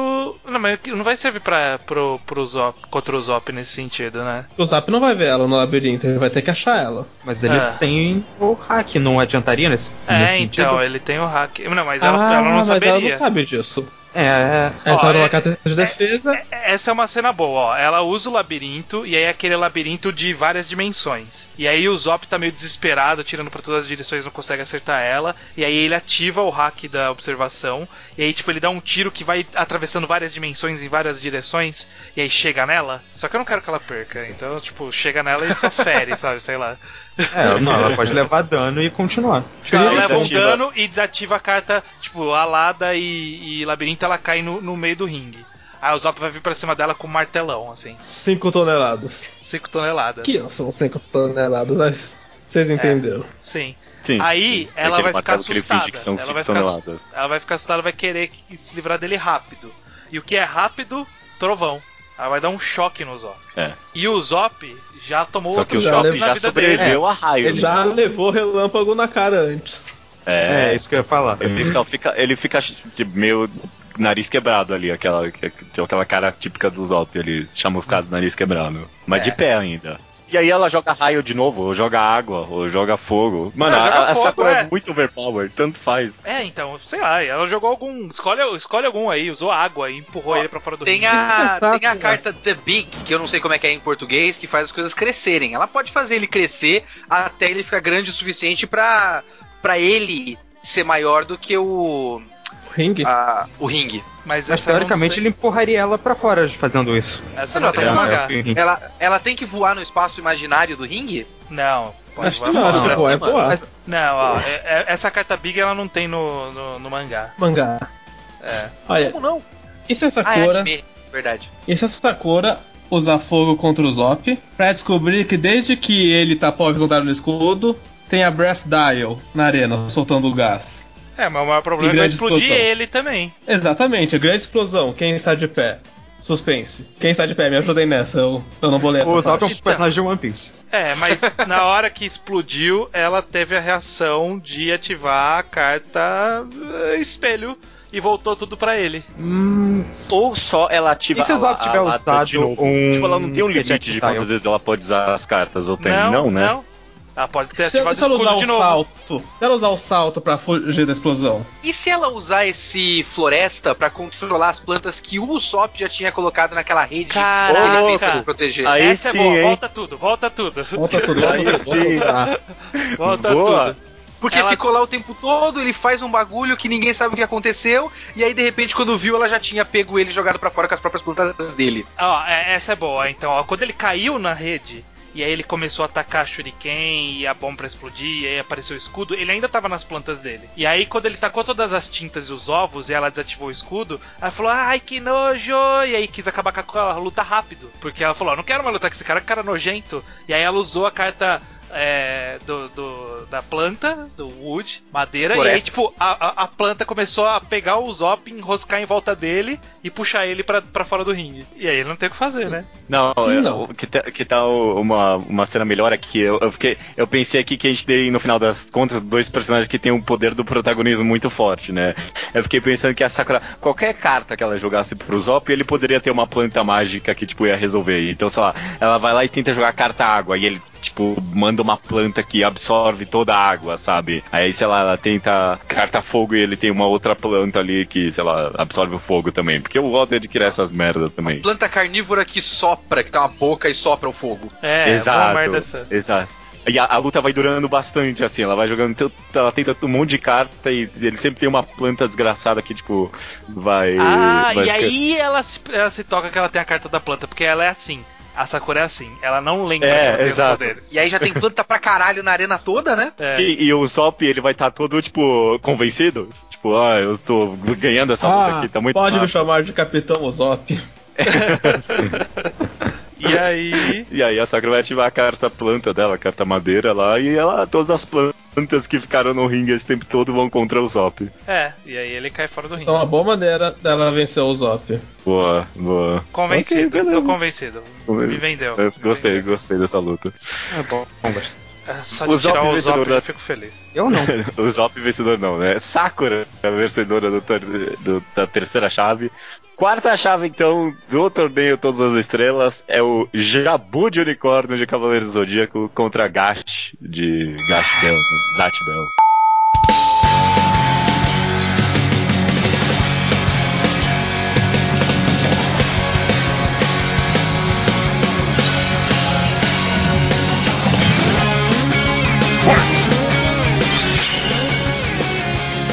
Não, mas não vai servir pra, pro, pro Zop, contra o Zop nesse sentido, né? O Zap não vai ver ela no labirinto, ele vai ter que achar ela. Mas ele Ah. tem o hack, não adiantaria nesse, É, nesse então, sentido? ele tem o hack. Não, mas ela, ah, ela não mas saberia. ela não sabe disso. É, é. Ó, tá numa é- carta de defesa. Essa é uma cena boa, ó. Ela usa o labirinto e aí é aquele labirinto de várias dimensões. E aí o Zop tá meio desesperado, tirando pra todas as direções, não consegue acertar ela. E aí ele ativa o hack da observação. E aí, tipo, ele dá um tiro que vai atravessando várias dimensões em várias direções. E aí chega nela. Só que eu não quero que ela perca. Então, tipo, chega nela e só fere, sabe? Sei lá. É, não, ela pode levar dano e continuar. Ela Sim, leva um dano e desativa a carta, tipo, alada e, e labirinto, ela cai no, no meio do ringue. Aí o Zop vai vir pra cima dela com um martelão, assim. 5 toneladas. 5 toneladas. Que não são 5 toneladas, mas vocês entenderam. Sim. Sim. Aí É ela vai ficar martelo que ele assustada. finge que são ela, 5 vai ficar, toneladas. ela vai ficar assustada, vai querer que- se livrar dele rápido. E o que é rápido? Trovão. Ela vai dar um choque no Zop. É. E o Zop já tomou Só que outro o na já sobreviveu a raio. Ele já levou relâmpago na cara antes. É, É, isso que eu ia falar. Ele só fica. Ele fica tipo, meio nariz quebrado ali, aquela, aquela cara típica do Zop ali, chamuscado, nariz quebrado. Mas É. de pé ainda. E aí ela joga raio de novo, ou joga água, ou joga fogo. Mano, Ela a, a fogo, Sakura é. é muito overpowered, tanto faz. É, então, sei lá, ela jogou algum. Escolhe, escolhe algum aí, usou água e empurrou Ó, ele pra fora do Tem ringue. a, tem a né? carta The Big, que eu não sei como é que é em português, que faz as coisas crescerem. Ela pode fazer ele crescer até ele ficar grande o suficiente pra, pra ele ser maior do que O ringue. a- o ringue. Mas, Mas essa não teoricamente tem- ele empurraria ela pra fora fazendo isso. Essa Não, não tem tá no bom, mangá. é, Ela, ela tem que voar no espaço imaginário do ringue? Não, pode acho que voar não, é. Mas- Não, ó, é- é- essa carta Big ela não tem no, no, no mangá. Mangá. É. Olha, Como não? e se a Ah, é Sakura, anime. Verdade. e se a Sakura usar fogo contra o Zop pra descobrir que desde que ele tapou a visão dela no escudo, tem a Breath Dial na arena, soltando o gás. É, mas o maior problema é vai explodir explosão. ele também. Exatamente, a grande explosão. Quem está de pé? Suspense. Quem está de pé? Me ajudem nessa, eu, eu não vou ler essa O Zop é um personagem de One Piece. É, mas na hora que explodiu, ela teve a reação de ativar a carta eh, espelho e voltou tudo pra ele. Hum, Ou só ela ativa E se o a- Zop tiver usado de novo? um Tipo, ela não tem um limite de quantas vezes ela pode usar as cartas, ou tem? não, Não, né? não. Ela pode ter Se, ativado se ela o usar escudo o de novo. salto, se ela usar o salto pra fugir da explosão, E se ela usar esse floresta pra controlar as plantas que o Usopp já tinha colocado naquela rede que ele fez pra Caraca. se proteger? Aí Essa é sim, boa, hein? volta tudo, volta tudo. volta tudo, volta Aí tudo, sim. volta. Volta Boa. tudo. Porque Ela- ficou lá o tempo todo, ele faz um bagulho que ninguém sabe o que aconteceu, e aí de repente quando viu ela já tinha pego ele e jogado pra fora com as próprias plantas dele. Ó, é- essa é boa. Então, ó, quando ele caiu na rede e aí ele começou a atacar Shuriken e a bomba explodir, e aí apareceu o escudo, ele ainda tava nas plantas dele. E aí, quando ele tacou todas as tintas e os ovos e ela desativou o escudo, ela falou: Ai, que nojo! E aí quis acabar com a luta rápido. Porque ela falou: "Ó, Não quero mais lutar com esse cara, que cara nojento. E aí ela usou a carta. É, do, do- da planta, do wood, madeira, e aí, Floresta. tipo, a, a- planta começou a pegar o Zop, enroscar em volta dele e puxar ele pra, pra fora do ringue. E aí ele não tem o que fazer, né? Não, é, Não. que, tá, que tá o- uma, uma cena melhor aqui. Eu, eu, fiquei, eu pensei aqui que a gente tem, no final das contas, dois personagens que tem um poder do protagonismo muito forte, né? Eu fiquei pensando que a Sakura, qualquer carta que ela jogasse pro Zop, ele poderia ter uma planta mágica que, tipo, ia resolver. Então, sei lá, ela vai lá e tenta jogar carta água, e ele, tipo, manda uma planta que absorve toda a água, sabe? Aí, sei lá, ela tenta carta fogo e ele tem uma outra planta ali que, sei lá, absorve o fogo também. Porque eu gosto de criar essas merdas também. Planta carnívora que sopra, que tem uma boca e sopra o fogo. É, uma exato, essa. exato. E a, a luta vai durando bastante, assim, ela vai jogando, ela tenta um monte de carta e ele sempre tem uma planta desgraçada que, tipo, vai. Ah, vai e ficar- aí ela se, ela se toca que ela tem a carta da planta, porque ela é assim. A Sakura é assim, ela não lembra É, exato. poderes. E aí já tem planta pra caralho na arena toda, né? É. Sim, e o Zop, ele vai estar todo, tipo, convencido. Tipo, ah, eu tô ganhando essa luta Ah, aqui, tá muito pode me massa. chamar de Capitão Usopp. E aí. E aí a Sakura vai ativar a carta planta dela, a carta madeira lá, e ela, todas as plantas que ficaram no ringue esse tempo todo vão contra o Zop. É, e aí ele cai fora do ringue. Isso é uma boa maneira dela vencer o Zop. Boa, boa. Convencido, Ok, beleza. tô convencido. Me vendeu. Eu gostei, Me vendeu. gostei dessa luta. É bom, bom gostei. É, Só O de tirar Zop o vencedor Zop eu fico feliz. Eu não. o Zop vencedor não, né? Sakura, a vencedora do do- da terceira chave. Quarta chave, então, do torneio Todas as Estrelas é o Jabu de Unicórnio de Cavaleiro do Zodíaco contra Gash de Gash Bell? Zat Bell.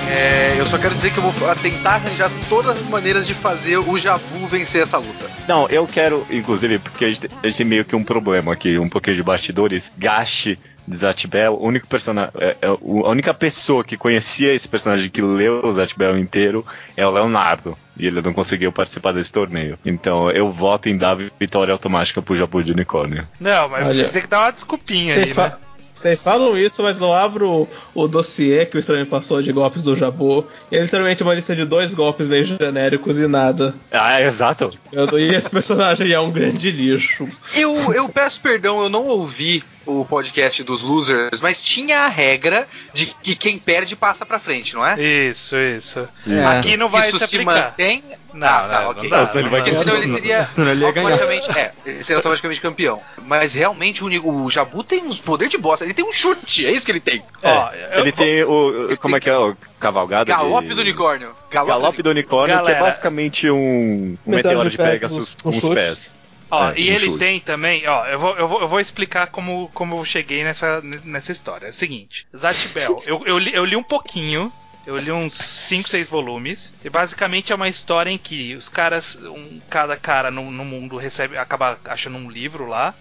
É, eu só quero dizer que eu vou tentar arranjar todas as maneiras de fazer o Jabu vencer essa luta. Não, eu quero, inclusive, porque a gente, a gente tem meio que um problema aqui, um pouquinho de bastidores. Gash de Zatbel, o único personagem, é, é, a única pessoa que conhecia esse personagem que leu o Zatbel inteiro é o Leonardo. E ele não conseguiu participar desse torneio. Então eu voto em dar vitória automática pro Jabu de Unicórnio. Não, mas Olha, você tem que dar uma desculpinha Vocês, aí, né? Vocês falam isso, mas não abro o, o dossiê que o estranho passou de golpes do Jabu. E é literalmente uma lista de dois golpes meio genéricos e nada. Ah, exato. Eu- e esse personagem é um grande lixo. Eu, eu peço perdão, eu não ouvi o podcast dos losers, mas tinha a regra de que quem perde passa pra frente, não é? Isso, isso. É. Aqui não vai Isso se se aplicar. mantém. Não, ah, tá, não, ok. não dá, Senão ele vai ganhar. senão ele seria Senão ele ia ganhar. automaticamente, é, ele seria automaticamente campeão. Mas realmente o, o Jabu tem uns poder de bosta, ele tem um chute, é isso que ele tem. Ó, eu- Ele tem o. o- Como é que é? O cavalgada? Galope de... do unicórnio. Galope, Galope do unicórnio, que Galera. é basicamente um, um Meteoro meteoro de Pegasus com com os pés. Ó, É, e ele chute. tem também, ó, eu vou, eu vou, eu vou explicar como, como eu cheguei nessa, nessa história. É o seguinte, Zatbel, eu, eu, li, eu li um pouquinho, eu li uns 5, 6 volumes, e basicamente é uma história em que os caras, um, cada cara no, no mundo recebe, acaba achando um livro lá,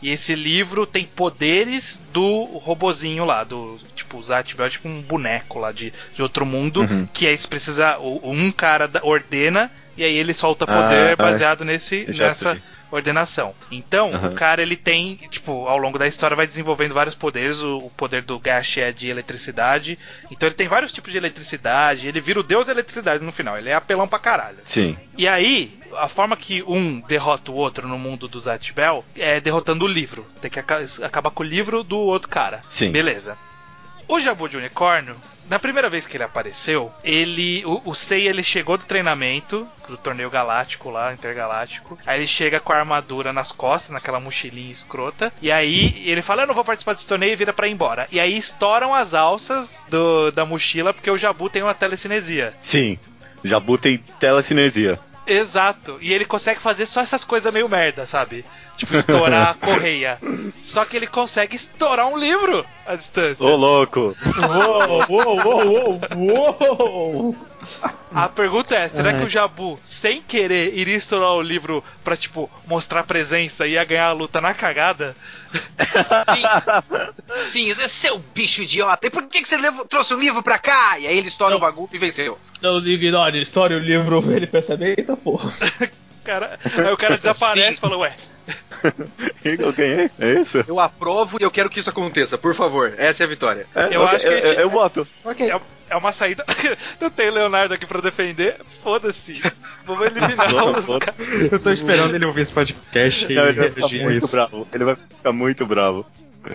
e esse livro tem poderes do robozinho lá, do tipo, o Zatbel é tipo um boneco lá de, de outro mundo, Uhum. que aí se precisa, um cara ordena, e aí ele solta Ah, poder ah, baseado nesse, já nessa sei. Ordenação. Então, Aham. o cara ele tem, tipo, ao longo da história vai desenvolvendo vários poderes. O, o poder do Gash é de eletricidade. Então ele tem vários tipos de eletricidade. Ele vira o deus da eletricidade no final. Ele é apelão pra caralho. Sim. E aí, a forma que um derrota o outro no mundo do Zatbel é derrotando o livro. Tem que aca- acabar com o livro do outro cara. Sim. Beleza. O Jabu de Unicórnio, na primeira vez que ele apareceu, ele. O, o Sei ele chegou do treinamento, do torneio galáctico lá, intergaláctico. Aí ele chega com a armadura nas costas, naquela mochilinha escrota. E aí ele fala: Eu não vou participar desse torneio e vira pra ir embora. E aí estouram as alças do- da mochila, porque o Jabu tem uma telecinesia. Sim. Jabu tem telecinesia. Exato. E ele consegue fazer só essas coisas meio merda, sabe? Tipo, estourar a correia. Só que ele consegue estourar um livro à distância. Ô, louco! Uou, uou, uou, uou, uou! A pergunta é, será que o Jabu, sem querer, iria estourar o livro pra, tipo, mostrar presença e ia ganhar a luta na cagada? Sim, você é seu bicho idiota. E por que, que você levou- trouxe o livro pra cá? E aí ele estoura o bagulho e venceu. Não ignore, estoure o livro, ele percebe, eita porra. Cara, aí o cara desaparece e Sim. fala, ué, Eu ganhei? É isso? Eu aprovo e eu quero que isso aconteça, por favor. Essa é a vitória. É, Eu ok, acho que eu, a gente- eu voto. Ok. é, é uma saída. Não tem Leonardo aqui pra defender? Foda-se. Vamos eliminar Foda- os foda- caras. Eu tô esperando ele ouvir esse podcast e Não, ele vai ficar muito isso. bravo. Ele vai ficar muito bravo.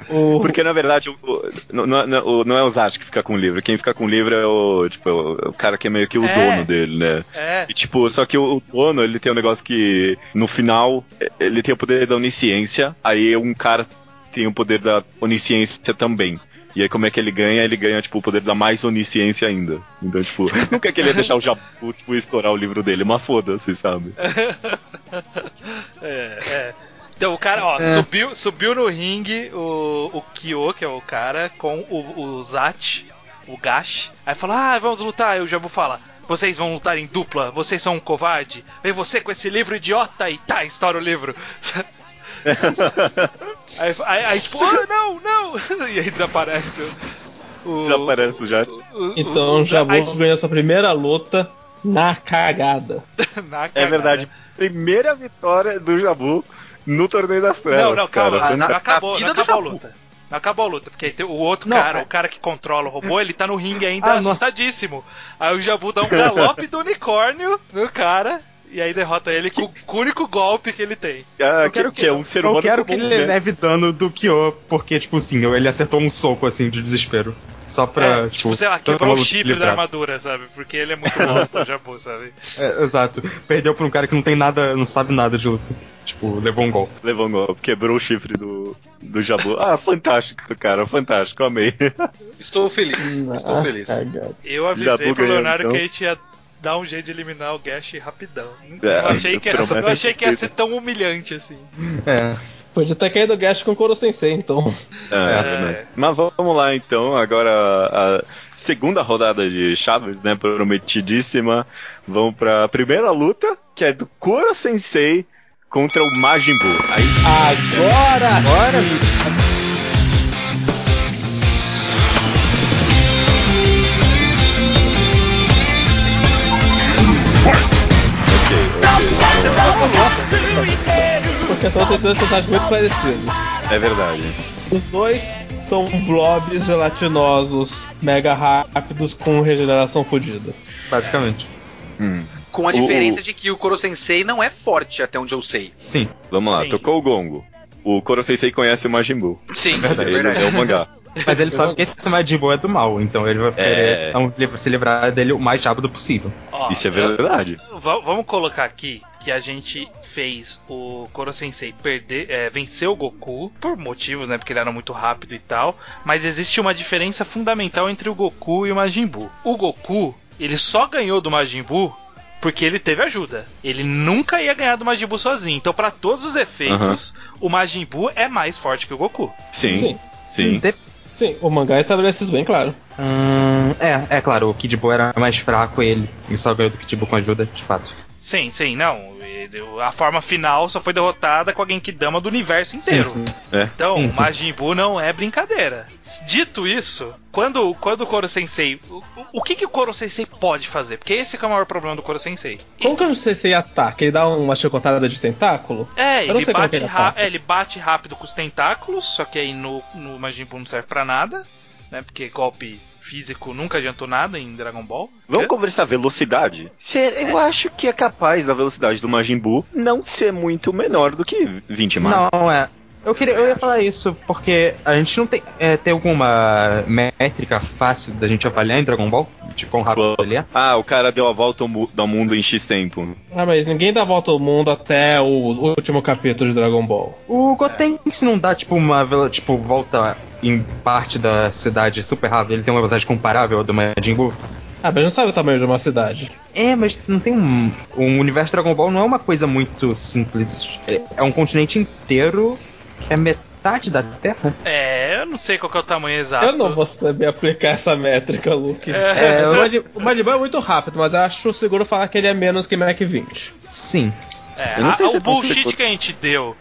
O, Porque na verdade o, o- não, não, não- o- não é o Zat que fica com o livro. Quem fica com o livro é o, tipo, o, o cara que é meio que o É. dono dele, né? É, E, tipo, só que o, o dono, ele tem um negócio que no final ele tem o poder da onisciência, aí um cara tem o poder da onisciência também. E aí como é que ele ganha? Ele ganha, tipo, o poder da mais onisciência ainda. Então, tipo, não quer que ele ia deixar o Jabu, tipo, estourar o livro dele, mas foda-se, sabe? é, é. Então o cara, ó, É. subiu, subiu no ringue o, o Kyo, que é o cara, com o, o Zat, o Gash. Aí fala, ah, vamos lutar. Aí o Jabu fala, vocês vão lutar em dupla, vocês são um covarde. Vem você com esse livro idiota e tá, estoura o livro. aí, aí, aí, tipo, ah, não, não. E aí desaparece o. Desaparece já. o- o- então o- já aí- ganhou sua primeira luta na cagada. na É cagada. verdade. primeira vitória do Jabu no torneio das trevas. Não, não, calma, cara. não, na- acabou, na não vida do acabou a luta. Não acabou a luta, porque aí tem o outro Não, cara, é- o cara que controla o robô, ele tá no ringue ainda Ah, nossa. assustadíssimo. Aí o Jabu dá um galope do unicórnio no cara e aí derrota ele com o único golpe que ele tem. Ah, Eu que, quero que é um ser eu humano quero que ele né? leve dano do Kyo, porque, tipo assim, ele acertou um soco, assim, de desespero. Só pra, É, tipo... tipo, sei lá, só quebrou o chifre da armadura, sabe? Porque ele é muito bosta, o Jabu, sabe? É, exato. Perdeu pra um cara que não tem nada, não sabe nada de luta. Tipo, levou um gol. Levou um golpe, quebrou o chifre do, do Jabu. Ah, fantástico, cara, fantástico, amei. Estou feliz. Estou Ah, feliz. cagado. Eu avisei Jabu pro ganhou, Leonardo então. que a gente ia dar um jeito de eliminar o Gash rapidão. É, eu achei que, ia, promessa eu achei que ia ser tão humilhante assim. É. Podia ter caído o Gash com o Koro Sensei, então. É, É. Mas vamos lá então, agora a segunda rodada de Chaves, né, prometidíssima. Vamos pra primeira luta, que é do Koro Sensei contra o Majin Buu. Aí Agora! Agora Porque são dois personagens muito parecidos. é verdade. Os dois são blobs gelatinosos, mega rápidos com regeneração fodida. Basicamente. Hum. Com a O- diferença de que o Koro Sensei não é forte, até onde eu sei. Sim. Vamos lá, Sim. tocou o gongo. O Koro Sensei conhece o Majin Buu. Sim, é verdade. Ele verdade. é o mangá. Mas ele sabe que esse Majin Buu é do mal, então ele vai querer É. então, se livrar dele o mais rápido possível. Ó, Isso é eu- verdade. Va- vamos colocar aqui que a gente fez o Koro Sensei perder, é, vencer o Goku por motivos, né? Porque ele era muito rápido e tal. Mas existe uma diferença fundamental entre o Goku e o Majin Buu. O Goku, ele só ganhou do Majin Buu porque ele teve ajuda. Ele nunca ia ganhar do Majin Buu sozinho. Então, pra todos os efeitos, o Majin Buu é mais forte que o Goku. Sim, Sim. sim. Sim, o mangá estabelece isso bem claro. Hum, é, é claro, o Kid Buu era mais fraco ele. Ele só ganhou do Kid Buu com ajuda, de fato. Sim, sim, não. A forma final só foi derrotada com a Genkidama do universo inteiro. Sim, sim. É. Então, Sim, o sim. Majin Buu não é brincadeira. Dito isso, quando, quando o Koro Sensei. O, o que, que o Koro Sensei pode fazer? Porque esse que é o maior problema do Koro Sensei. Como que o Sensei ataca? Ele dá uma chicotada de tentáculo? É, ele sei como bate, ele é, ele bate rápido com os tentáculos, só que aí no, no Majin Buu não serve pra nada. Né, porque golpe físico nunca adiantou nada em Dragon Ball. Vamos É? conversar velocidade? Eu acho que é capaz da velocidade do Majin Buu não ser muito menor do que 20 mais. Não, é. Eu, queria, eu ia falar isso porque a gente não tem. É, tem alguma métrica fácil da gente avaliar em Dragon Ball? De quão rápido ele é? Ah, o cara deu a volta ao mu- ao mundo em X tempo. Ah, mas ninguém dá volta ao mundo até o último capítulo de Dragon Ball. O Gotenks não dá, tipo, uma tipo, volta em parte da cidade super rápido. Ele tem uma velocidade comparável ao do Majin Buu. Ah, mas não sabe o tamanho de uma cidade. É, mas não tem um. O universo Dragon Ball não é uma coisa muito simples. É, é um continente inteiro que é metade da Terra. É, eu não sei qual que é o tamanho exato. Eu não vou saber aplicar essa métrica, Luke. É. É, o eu- Majin- o Majin Buu é muito rápido, mas eu acho seguro falar que ele é menos que Mac 20. Sim. É, Eu não a- o é bullshit que a gente deu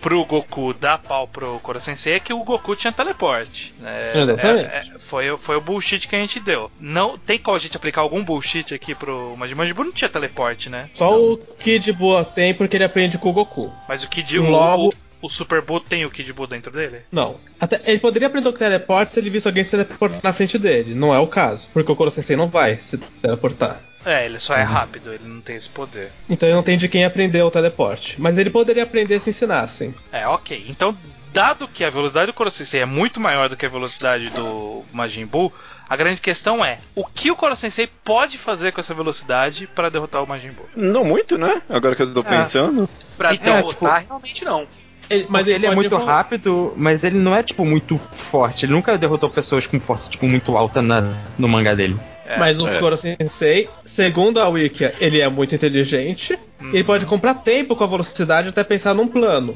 pro Goku dar pau pro Koro Sensei é que o Goku tinha teleporte. É, Exatamente. é, é, foi, o- foi o bullshit que a gente deu. Não tem como a gente aplicar algum bullshit aqui pro Majin Majin Buu não tinha teleporte, né? Só o Kid Buu tem porque ele aprende com o Goku. Mas o Kid Logo- o, Super Buu tem o Kid Buu dentro dele? Não. Até, ele poderia aprender o teleporte se ele visse alguém se teleportar na frente dele. Não é o caso. Porque o Koro Sensei não vai se teleportar. É, ele só é rápido, ele não tem esse poder. Então ele não tem de quem aprender o teleporte. Mas ele poderia aprender se ensinassem. É, ok. Então, dado que a velocidade do Koro Sensei é muito maior do que a velocidade do Majin Buu, a grande questão é, o que o Koro Sensei pode fazer com essa velocidade para derrotar o Majin Buu? Não muito, né? Agora que eu tô É. pensando. Pra Então, derrotar, tipo- realmente não. Ele, Mas ele é pode muito rápido, mas ele não é, tipo, muito forte. Ele nunca derrotou pessoas com força, tipo, muito alta na- no mangá dele. É, Mas o é. Koro Sensei, segundo a Wikia, ele é muito inteligente. Uhum. Ele pode comprar tempo com a velocidade até pensar num plano.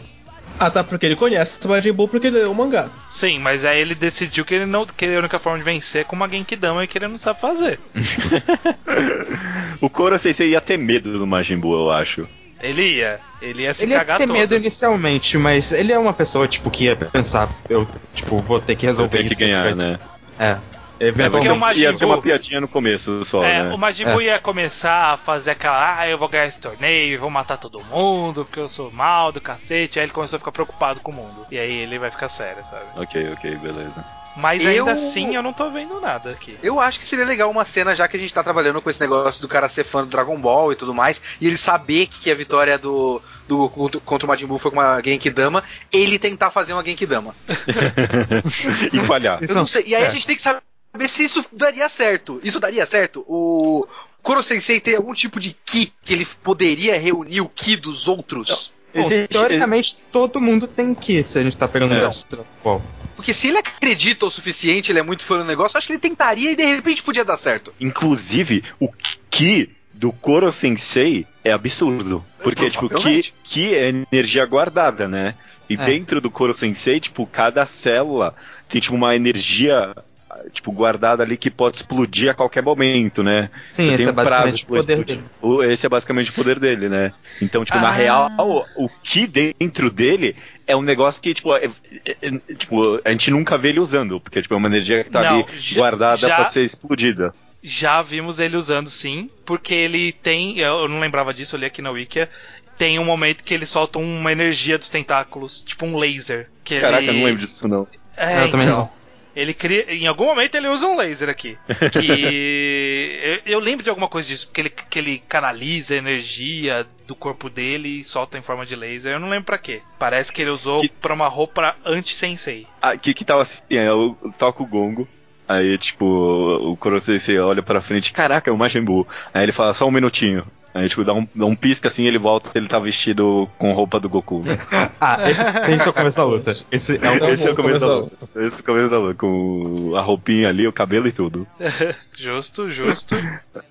Até porque ele conhece o Majin Buu porque ele leu o mangá. Sim, mas aí ele decidiu que ele não que a única forma de vencer é com uma Genkidama e que ele não sabe fazer. O Koro Sensei ia ter medo do Majin Buu, eu acho. Ele ia, ele ia se ele ia cagar ter todo. medo inicialmente, mas ele é uma pessoa, tipo, que ia pensar, eu, tipo, vou ter que resolver tenho que isso. ganhar, né? É. Eventualmente. O Majin ia ser uma piadinha no começo só, É, né? o Majin Buu ia começar a fazer aquela, ah, eu vou ganhar esse torneio, vou matar todo mundo, porque eu sou mal do cacete. Aí ele começou a ficar preocupado com o mundo. E aí ele vai ficar sério, sabe? Ok, ok, beleza. Mas Eu- ainda assim eu não tô vendo nada aqui. Eu acho que seria legal uma cena, já que a gente tá trabalhando com esse negócio do cara ser fã do Dragon Ball e tudo mais, e ele saber que a vitória do, do Goku contra o Majin Buu foi com uma Genkidama, ele tentar fazer uma Genkidama. e falhar. Eu não sei. E aí é. a gente tem que saber se isso daria certo. Isso daria certo? O Kuro Sensei tem algum tipo de Ki que ele poderia reunir o Ki dos outros? Existe- teoricamente, todo mundo tem que, se a gente tá pegando É. o negócio do Dragon Ball. Porque se ele acredita o suficiente, ele é muito fã do negócio, eu acho que ele tentaria e de repente podia dar certo. Inclusive, o Ki do Koro Sensei é absurdo. Porque, tipo, Ki, Provavelmente. Ki é energia guardada, né? E É. dentro do Koro Sensei, tipo, cada célula tem, tipo, uma energia, tipo, guardada ali que pode explodir a qualquer momento, né? Sim, esse é um prazo basicamente o poder dele. Esse é basicamente o poder dele, né? Então, tipo, na Ah. real, o, o Ki dentro dele é um negócio que, tipo, é- é- é- tipo, a gente nunca vê ele usando, porque, tipo, é uma energia que tá Não, ali já- guardada já- pra ser explodida. Já vimos ele usando sim, porque ele tem. Eu não lembrava disso, eu li aqui na Wikia. Tem um momento que ele solta uma energia dos tentáculos, tipo um laser. Que Caraca, ele... eu não lembro disso, não. É, Eu também então. não. Ele cria. Em algum momento ele usa um laser aqui. Que. eu, eu lembro de alguma coisa disso, porque ele, que ele canaliza a energia do corpo dele e solta em forma de laser. Eu não lembro pra quê. Parece que ele usou Que- pra uma roupa anti-sensei. Ah, que que tava assim, é, eu toco o gongo. Aí, tipo, o Kurosei olha pra frente, caraca, é o Majin Buu. Aí ele fala, só um minutinho. Aí, tipo, dá um, dá um pisca assim, ele volta, ele tá vestido com roupa do Goku. Ah, esse, esse é o começo da luta. Esse é o, Esse é o começo da luta. Esse é o começo da luta, com a roupinha ali, o cabelo e tudo. Justo, justo.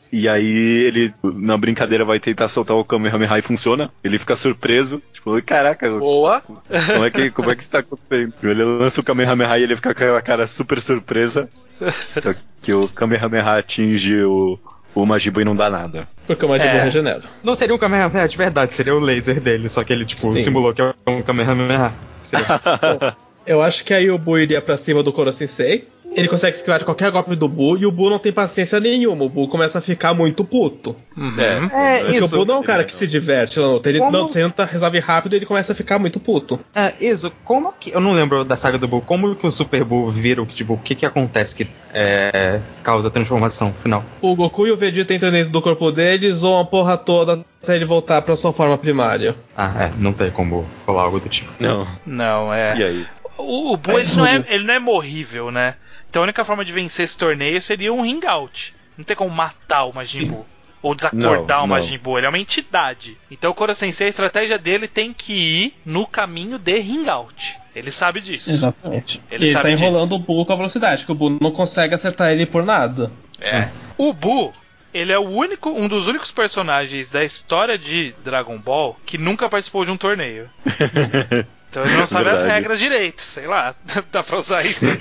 E aí ele, na brincadeira, vai tentar soltar o Kamehameha e funciona. Ele fica surpreso, tipo, caraca, Boa. como é que, como é que isso tá acontecendo? Ele lança o Kamehameha e ele fica com aquela cara super surpresa. Só que o Kamehameha atinge o, o e não dá nada. Porque o Majin Buu É. regenera. não seria um Kamehameha de verdade, seria o laser dele, só que ele, tipo, Sim. simulou que é um Kamehameha. Seria- Eu acho que aí o Buu iria pra cima do Koro Sensei. Ele consegue esquivar de qualquer golpe do Buu e o Buu não tem paciência nenhuma. O Buu começa a ficar muito puto. É, É, Porque isso. o Buu não é um cara que se diverte na luta. Ele Como- não senta, resolve rápido e ele começa a ficar muito puto. É, isso, como que. Eu não lembro da saga do Buu, como que o Super Buu vira o que, tipo, o que que acontece que é, causa a transformação final? O Goku e o Vegeta entram dentro do corpo dele e zoam a porra toda até ele voltar pra sua forma primária. Ah, é, não tem como falar algo do tipo. Não. Não, é. E aí? O, o Buu ele não, é, ele não é morrível, né? Então a única forma de vencer esse torneio seria um ring out. Não tem como matar o Majin Buu. Ou desacordar Não, o. Majin Buu. Ele é uma entidade. Então o Koro Sensei, a estratégia dele tem que ir no caminho de ring out. Ele sabe disso. Exatamente. Ele e ele sabe tá enrolando o Buu com a velocidade, que o Buu não consegue acertar ele por nada. É. O Buu, ele é o único, um dos únicos personagens da história de Dragon Ball que nunca participou de um torneio. Então ele não sabe as Verdade. regras direito, sei lá, dá pra usar isso.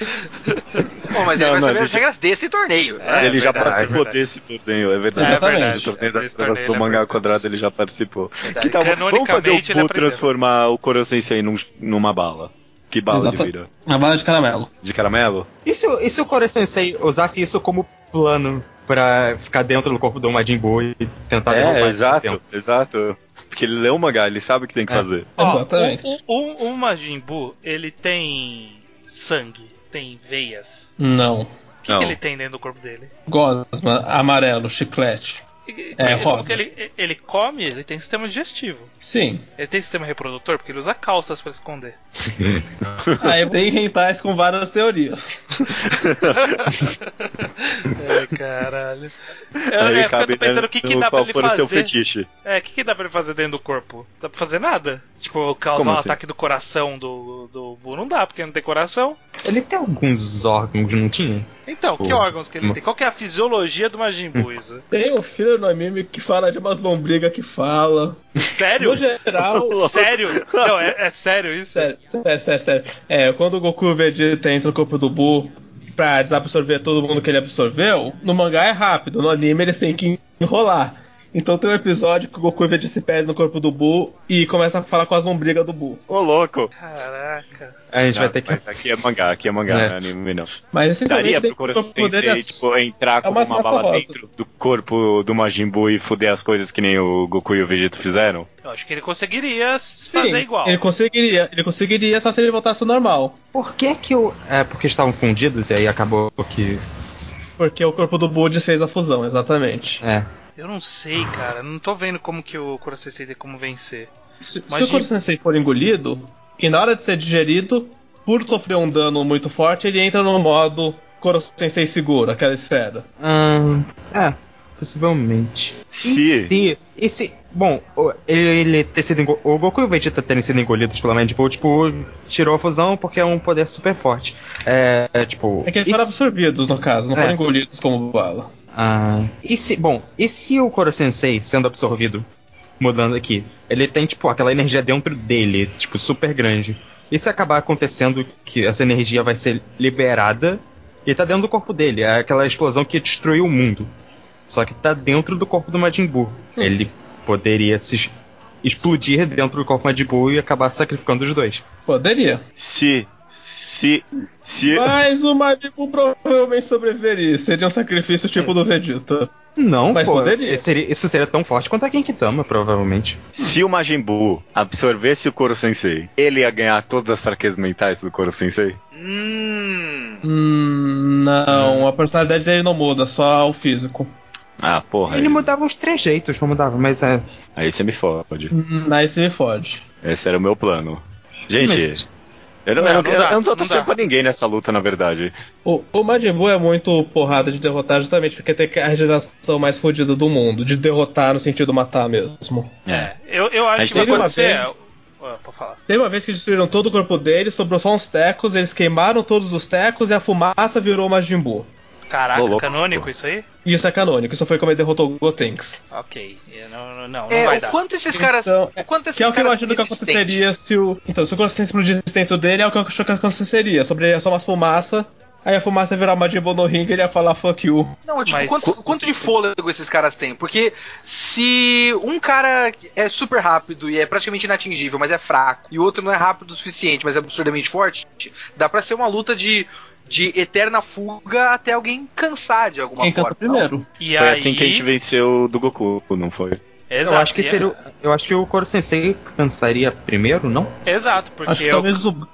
Bom, mas Não, ele vai não, saber ele as regras desse torneio. É, ele já verdade, participou é desse torneio, é verdade. É verdade. O torneio das torneio do é mangá quadrado ele já participou. Que tal? Vamos fazer o Buu aprendeu. transformar o Koro Sensei num, numa bala. Que bala Exato. ele vira? Uma bala de caramelo. De caramelo? E se, o- e se o Kore Sensei usasse isso como plano pra ficar dentro do corpo do Majin Buu e tentar É, exato, exato. Porque ele lê o mangá, ele sabe o que tem que É. fazer. Ó, Exatamente. o, o, o Majin Buu, ele tem sangue, tem veias. Não. O que, Não. que ele tem dentro do corpo dele? Gosma, amarelo, chiclete. É, ele, como rosa. que ele, ele come, ele tem sistema digestivo. Sim. Ele tem sistema reprodutor porque ele usa calças pra esconder. Aí tem rentais com várias teorias. Ai, caralho. Eu, Aí é, eu tô pensando o que, que dá pra ele o seu fazer. fetiche. É, o que, que dá pra ele fazer dentro do corpo? Dá pra fazer nada? Tipo, causar Como um assim? ataque do coração do, do Buu não dá, porque não tem coração. Ele tem alguns órgãos, não tinha? Então, que Pô. órgãos que ele tem? Qual que é a fisiologia do Majin Buu, Isa? Tem o filler no anime que fala de umas lombrigas que fala. Sério? No geral, Sério? Não, é, é sério isso? Sério, sério, sério, sério. É, quando o Goku e o Vegeta entram no corpo do Buu pra desabsorver todo mundo que ele absorveu, no mangá é rápido, no anime eles têm que enrolar. Então tem um episódio que o Goku e o Vegeta se perdem no corpo do Buu e começa a falar com as lombrigas do Buu. Ô, louco! Caraca. A gente vai Não, ter que. Aqui é mangá, aqui é mangá, É. não é anime não. Mas essencialmente Daria pro o corpo Kurosensei, dele é- tipo, entrar com mais uma massa bala rosa. dentro do corpo do Majin Buu e fuder as coisas que nem o Goku e o Vegeta fizeram? Eu acho que ele conseguiria Sim, fazer igual. Ele conseguiria, ele conseguiria só se ele voltasse ao normal. Por que que o. É, porque estavam fundidos e aí acabou que. Porque o corpo do Buu desfez a fusão, exatamente. É. Eu não sei, cara. Não tô vendo como que o Kurosensei tem como vencer. Se, se Imagina- o Kurosensei for engolido, e na hora de ser digerido, por sofrer um dano muito forte, ele entra no modo Kurosensei seguro, aquela esfera. Ahn, é, possivelmente. Se- E se. E se. Bom, ele, ele ter sido engo- O Goku e o Vegeta terem sido engolidos pela Buu, tipo, tirou a fusão porque é um poder super forte. É, tipo. É que eles foram se- absorvidos, no caso, não É. foram engolidos como bala. Ah, e se, bom, e se o Koro Sensei sendo absorvido, mudando aqui, ele tem tipo aquela energia dentro dele, tipo super grande. E se acabar acontecendo que essa energia vai ser liberada e tá dentro do corpo dele, é aquela explosão que destruiu o mundo. Só que tá dentro do corpo do Majin Buu. Ele poderia se explodir dentro do corpo do Majin Buu e acabar sacrificando os dois. Poderia. Se. Se. Se. Mas o Majin Buu provavelmente sobreviveria. Seria um sacrifício tipo do Vegeta. Não, Mas pô, seria- isso seria tão forte quanto a Genkidama, provavelmente. Se o Majin Buu absorvesse o Koro Sensei, ele ia ganhar todas as fraquezas mentais do Koro Sensei? Hum. Hum, não, a personalidade dele não muda, só o físico. Ah, porra. Ele aí- mudava uns trejeitos, não mudava, mas é. Aí você me fode. Hum, Aí se me fode. Esse era o meu plano. Gente, Mas- eu não, Não, eu não, não eu dá, não tô torcendo dá. pra ninguém nessa luta, na verdade. O, o Majin Buu é muito porrada de derrotar justamente porque tem a regeneração mais fodida do mundo. De derrotar no sentido matar mesmo. É. Eu, eu acho que vai acontecer. vez- Ah. Teve uma vez que destruíram todo o corpo dele, sobrou só uns tecos, eles queimaram todos os tecos e a fumaça virou o Majin Buu. Caraca, Ô, louco. canônico isso aí? Isso é canônico, isso foi como ele derrotou o Gotenks. Ok. Eu Não, não, não, não É, vai o dar. quanto esses caras. Então, o quanto esses Que é o que eu imagino que aconteceria se o. Então, se o Consciência explodisse dentro dele, é o que eu acho que aconteceria. Sobraria só umas fumaça, aí a fumaça ia virar Majin Buu no ringue e ele ia falar fuck you. Não, tipo, Mas- quanto, quanto de fôlego esses caras têm? Porque se um cara é super rápido e é praticamente inatingível, mas é fraco, e o outro não é rápido o suficiente, mas é absurdamente forte, dá pra ser uma luta de, de eterna fuga até alguém cansar de alguma Quem cansa forma. primeiro. E Foi aí... assim que a gente venceu o do Goku, não foi? Exato. Eu acho que é- seria. o- Eu acho que o Koro Sensei cansaria primeiro, não? Exato, porque Acho que eu- talvez o.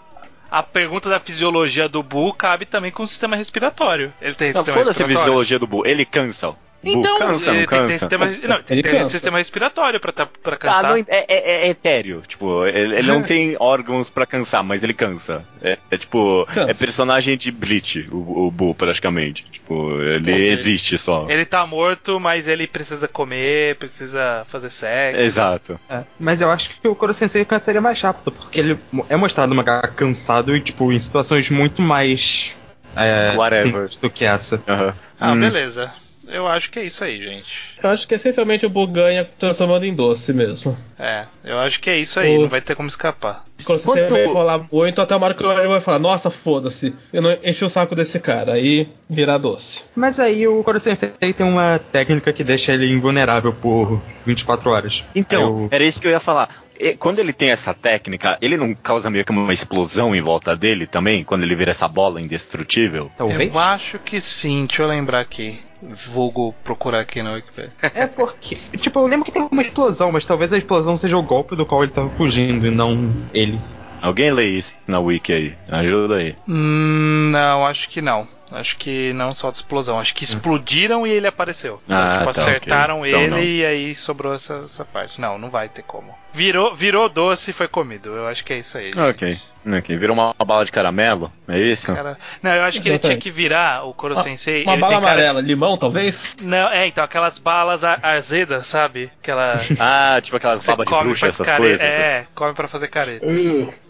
a pergunta da fisiologia do Buu cabe também com o sistema respiratório. Ele tem Não, sistema foda-se a respiratório. fisiologia do Buu. Ele cansa. Então, cansa, ele não tem que ter cansa? sistema, Cansa. não, tem sistema respiratório pra, tá- pra Ah, cansar. não, é, é- é etéreo. Tipo, ele, ele não tem órgãos pra cansar, mas ele cansa. É, é tipo, Cansa. é personagem de Bleach, o, o Buu, praticamente. Tipo, ele Entendi. existe só. Ele tá morto, mas ele precisa comer, precisa fazer sexo. Exato. É. Mas eu acho que o Koro Sensei cansaria mais rápido, porque ele é mostrado uma cara cansado e, tipo, em situações muito mais. É, Whatever. simples do que essa. Aham. Ah, Hum. beleza. Eu acho que é isso aí, gente. Eu acho que essencialmente o Buu ganha transformando em doce mesmo. É, eu acho que é isso aí, Os- não vai ter como escapar. Quando você Quanto- vai rolar muito, até uma hora que vai falar, nossa, foda-se, eu não enchi o saco desse cara, aí virar doce. Mas aí o Koro Sensei tem uma técnica que deixa ele invulnerável por 24 horas. Então, Eu- era isso que eu ia falar. E Quando ele tem essa técnica, ele não causa meio que uma explosão em volta dele também? Quando ele vira essa bola indestrutível? Talvez. Eu acho que sim, deixa eu lembrar aqui. Vulgo procurar aqui na Wikipedia. É porque. Tipo, eu lembro que tem uma explosão, mas talvez a explosão seja o golpe do qual ele tava fugindo e não ele. Alguém lê isso na wiki aí. Ajuda aí. Hum, não, acho que não. Acho que não solta explosão. Acho que explodiram e ele apareceu. Ah, tipo, tá, acertaram ok. Então ele não. e aí sobrou essa, essa parte. Não, não vai ter como. Virou, virou doce e foi comido. Eu acho que é isso aí. gente. Ok. Ok. Virou uma, uma bala de caramelo? É isso? Cara, não, eu acho que ele tinha que virar o Koro Sensei. Uma ele bala tem cara de- amarela, limão, talvez? Não, é, então, aquelas balas azedas, sabe? Aquela. Ah, tipo aquelas Você babas de come, bruxa, essas careta. coisas. É, come pra fazer careta.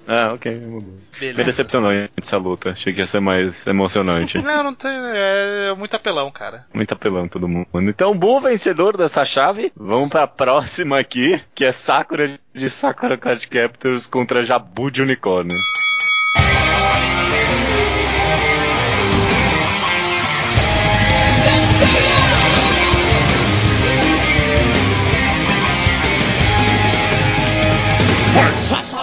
Ah, ok. mudou. Me decepcionou essa luta. Achei que ia ser mais emocionante. Não, não tem. É muito apelão, cara. Muito apelão todo mundo. Então, bom vencedor dessa chave. Vamos pra próxima aqui, que é Sakura de Sakura Card Captors contra Jabu de Unicórnio.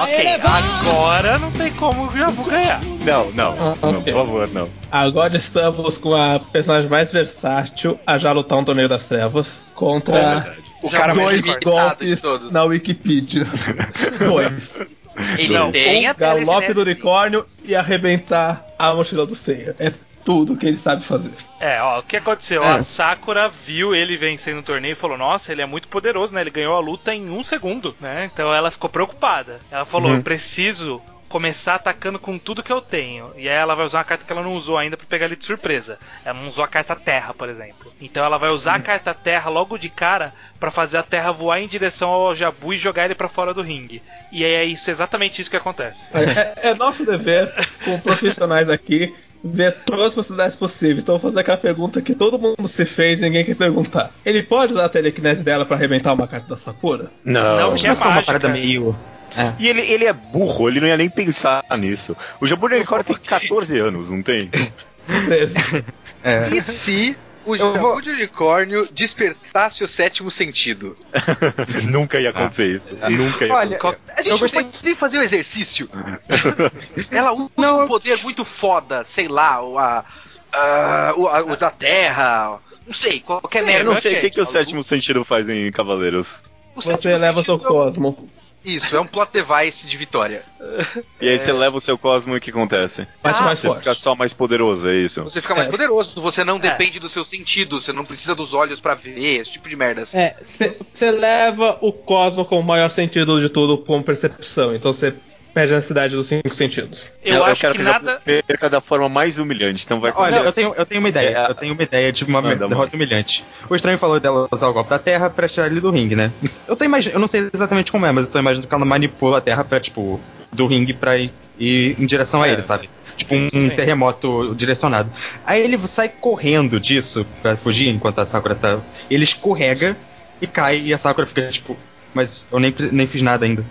Ok, agora não tem como o Jabu ganhar. Não, não, Ah, não, ok. por favor, não. Agora estamos com a personagem mais versátil a já lutar um torneio das trevas contra O Já cara mais dois golpes todos. na Wikipedia. dois. Ele Não, tem a Galope do unicórnio e arrebentar a mochila do Seiya. É tudo que ele sabe fazer. É, ó, o que aconteceu? É. A Sakura viu ele vencendo o torneio e falou: Nossa, ele é muito poderoso, né? Ele ganhou a luta em um segundo, né? Então ela ficou preocupada. Ela falou: Eu preciso começar atacando com tudo que eu tenho. E aí ela vai usar uma carta que ela não usou ainda pra pegar ele de surpresa. Ela não usou a carta Terra, por exemplo. Então ela vai usar a carta Terra logo de cara pra fazer a Terra voar em direção ao Jabu e jogar ele pra fora do ringue. E aí é isso, exatamente isso que acontece. É, é nosso dever, como profissionais aqui, ver todas as possibilidades possíveis. Então, vou fazer aquela pergunta que todo mundo se fez e ninguém quer perguntar. Ele pode usar a telecinese dela pra arrebentar uma carta da Sakura? Não. Não, que é só uma parada meio. É. E ele, ele é burro, ele não ia nem pensar nisso. O Jabu Unicórnio tem 14 anos, não tem? É. E se o Jabu vou- de unicórnio despertasse o sétimo sentido? Nunca ia acontecer isso. Nunca ia Olha, acontecer. A gente Eu gostei- não pode fazer o exercício. Ela usa Não, um eu- poder muito foda, sei lá, o, a, a- o, a- o da Terra, não sei, qualquer merda. Eu não sei o que, que o Maluco. sétimo sentido faz em Cavaleiros. O Você eleva seu é um- cosmo. Isso, é um plot device de vitória. E aí você leva o seu cosmo e o que acontece? Bate Ah, mais Você forte. fica só mais poderoso, é isso? Você fica mais É. poderoso, você não depende dos seus sentidos, você não precisa dos olhos pra ver, esse tipo de merda. assim. É, você leva o cosmo com o maior sentido de tudo como percepção. Então você perde a necessidade dos cinco sentidos. Eu, acho quero que Jabu nada. perca da forma mais humilhante, então vai Olha, eu tenho, eu tenho uma ideia. É, eu tenho uma ideia de uma Manda, derrota humilhante. O estranho falou dela usar o golpe da terra pra tirar ele do ringue, né? Eu tô imaginando, eu não sei exatamente como é, mas eu tô imaginando que ela manipula a terra pra, tipo, do ringue pra ir, ir em direção a É. ele, sabe? Tipo um, Sim. terremoto direcionado. Aí ele sai correndo disso pra fugir enquanto a Sakura tá. Ele escorrega e cai e a Sakura fica tipo, mas eu nem, nem fiz nada ainda.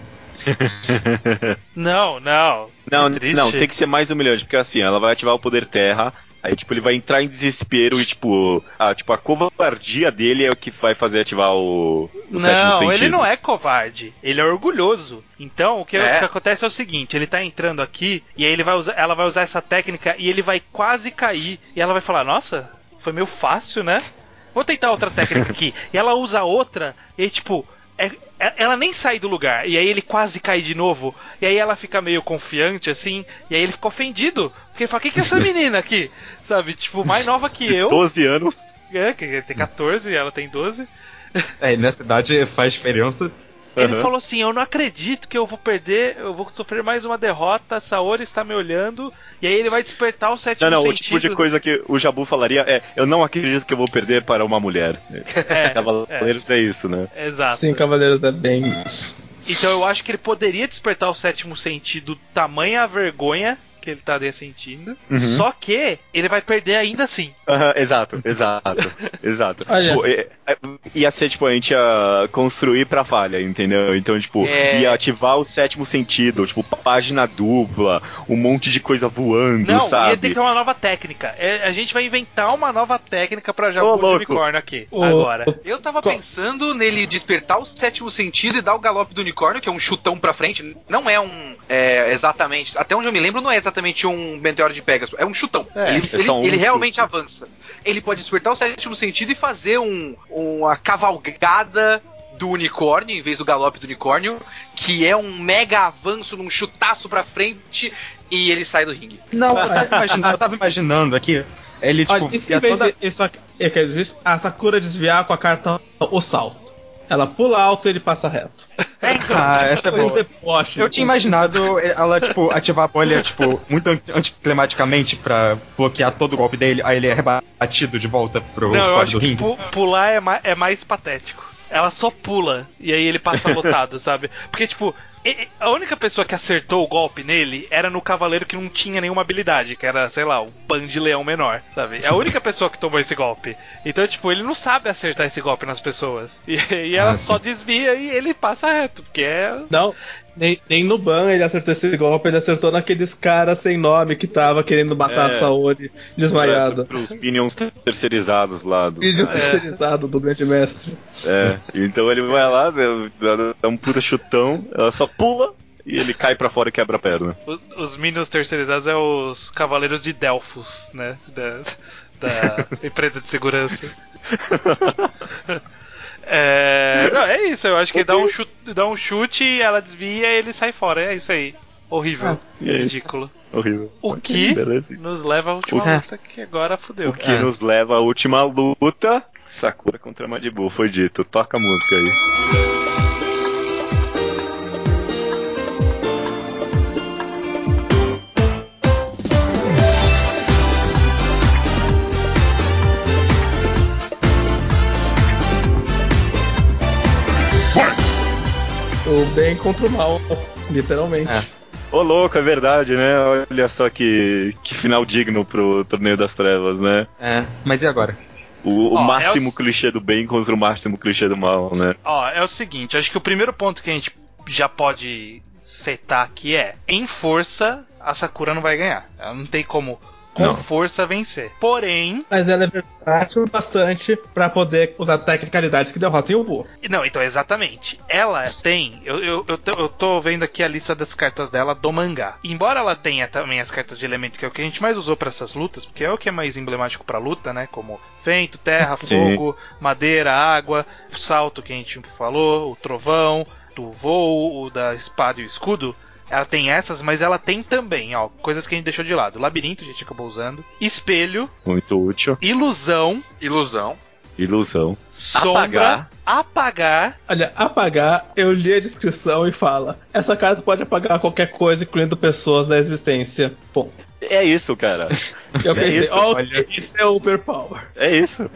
Não, não. Não, triste. não, tem que ser mais humilhante, porque assim, ela vai ativar o poder terra, aí tipo, ele vai entrar em desespero e tipo, a, tipo, a covardia dele é o que vai fazer ativar o, o sétimo Não, ele não é covarde, ele é orgulhoso. Então, o que, É. o que acontece é o seguinte, ele tá entrando aqui e aí ele vai usar, ela vai usar essa técnica e ele vai quase cair e ela vai falar: "Nossa, foi meio fácil, né? Vou tentar outra técnica aqui". E ela usa outra e tipo, é- é- ela nem sai do lugar, e aí ele quase cai de novo, e aí ela fica meio confiante assim, e aí ele fica ofendido, porque ele fala: "Que que é essa menina aqui?" Sabe? Tipo, mais nova que eu, 12 anos. é, que tem 14 e ela tem 12. É, nessa idade faz diferença. Ele falou assim: Eu não acredito que eu vou perder, eu vou sofrer mais uma derrota. A Saori está me olhando. E aí ele vai despertar o sétimo Não, não, o sentido. tipo de coisa que o Jabu falaria é: Eu não acredito que eu vou perder para uma mulher. É, Cavaleiros é isso, né? é, exato. Sim, Cavaleiros é bem isso. Então eu acho que ele poderia despertar o sétimo sentido, tamanha a vergonha que ele estaria sentindo. Uhum. Só que ele vai perder ainda assim. Aham, exato, exato, exato. Olha. Tipo, é- é- ia ser, tipo, a gente ia construir pra falha, entendeu? Então, tipo, É. ia ativar o sétimo sentido, tipo, página dupla, um monte de coisa voando, Não, sabe? ia ter que ter uma nova técnica. É, a gente vai inventar uma nova técnica pra de louco. unicórnio aqui. Ô, Agora. Eu tava Qual- pensando nele despertar o sétimo sentido e dar o galope do unicórnio, que é um chutão pra frente. Não é um. é, exatamente. Até onde eu me lembro, não é exatamente um Meteoro de Pegasus. É um chutão. É, ele é ele- um ele realmente chute. avança. Ele pode despertar o sétimo sentido e fazer um, uma cavalgada do unicórnio, em vez do galope do unicórnio, que é um mega avanço num chutaço pra frente e ele sai do ringue. Não, eu tava imaginando, eu tava imaginando aqui. Ele, tipo, Olha, e se ia em vez toda... de isso aqui, é diz, a Sakura desviar com a carta o salto. Ela pula alto e ele passa reto. Ah, essa é boa. deboche. Eu tinha imaginado ela, tipo, ativar a bolha, tipo, muito an- anticlimaticamente pra bloquear todo o golpe dele, aí ele é rebatido de volta pro Não, eu acho do que ringue. pular é, ma- é mais patético. Ela só pula e aí ele passa lotado, sabe? Porque, tipo, a única pessoa que acertou o golpe nele era no cavaleiro que não tinha nenhuma habilidade, que era, sei lá, o pan de leão menor, sabe? É a única pessoa que tomou esse golpe. Então, tipo, ele não sabe acertar esse golpe nas pessoas. E, e ela Ah, só desvia e ele passa reto, porque é. Não, nem, nem no ban ele acertou esse golpe, ele acertou naqueles caras sem nome que tava querendo matar É. a Saori desmaiada. Para os minions terceirizados lá. Do, Vídeo terceirizado do grande mestre. é, então ele vai lá, dá, um puta chutão, ela só pula e ele cai pra fora e quebra a perna. Os, os Minions terceirizados é os Cavaleiros de Delfos, né? Da, da empresa de segurança. É, não, é isso, eu acho que dá um, chute, dá um chute, ela desvia e ele sai fora. É isso aí. Horrível. É isso. ridículo. Horrível. O que beleza. nos leva à última O- luta, que agora fudeu. O que nos leva à última luta. Sakura contra Madibu, foi dito. Toca a música aí. O bem contra o mal, literalmente. É. Ô louco, é verdade, né? Olha só que, que final digno pro Torneio das Trevas, né? É, mas e agora? O, o Ó, máximo é o- clichê do bem contra o máximo clichê do mal, né? Ó, é o seguinte, acho que o primeiro ponto que a gente já pode setar aqui é: em força, a Sakura não vai ganhar. Ela não tem como, com Não. força, vencer. Porém, Mas ela é versátil bastante pra poder usar tecnicalidades que derrotem o Buu. Não, então, exatamente. Ela tem. Eu, eu, eu, tô, eu tô vendo aqui a lista das cartas dela do mangá. Embora ela tenha também as cartas de elemento, que é o que a gente mais usou pra essas lutas, porque é o que é mais emblemático pra luta, né? Como vento, terra, Sim. fogo, madeira, água, o salto que a gente falou, o trovão, do voo, o da espada e o escudo. Ela tem essas, mas ela tem também, ó, coisas que a gente deixou de lado. Labirinto, a gente acabou usando. Espelho, Muito útil. ilusão, Ilusão. Ilusão. sombra, Apagar. apagar Olha, apagar, eu li a descrição e fala: essa carta pode apagar qualquer coisa, incluindo pessoas da existência. Bom, É isso, cara. eu É pensei, isso, ó, olha. isso é overpower. É isso.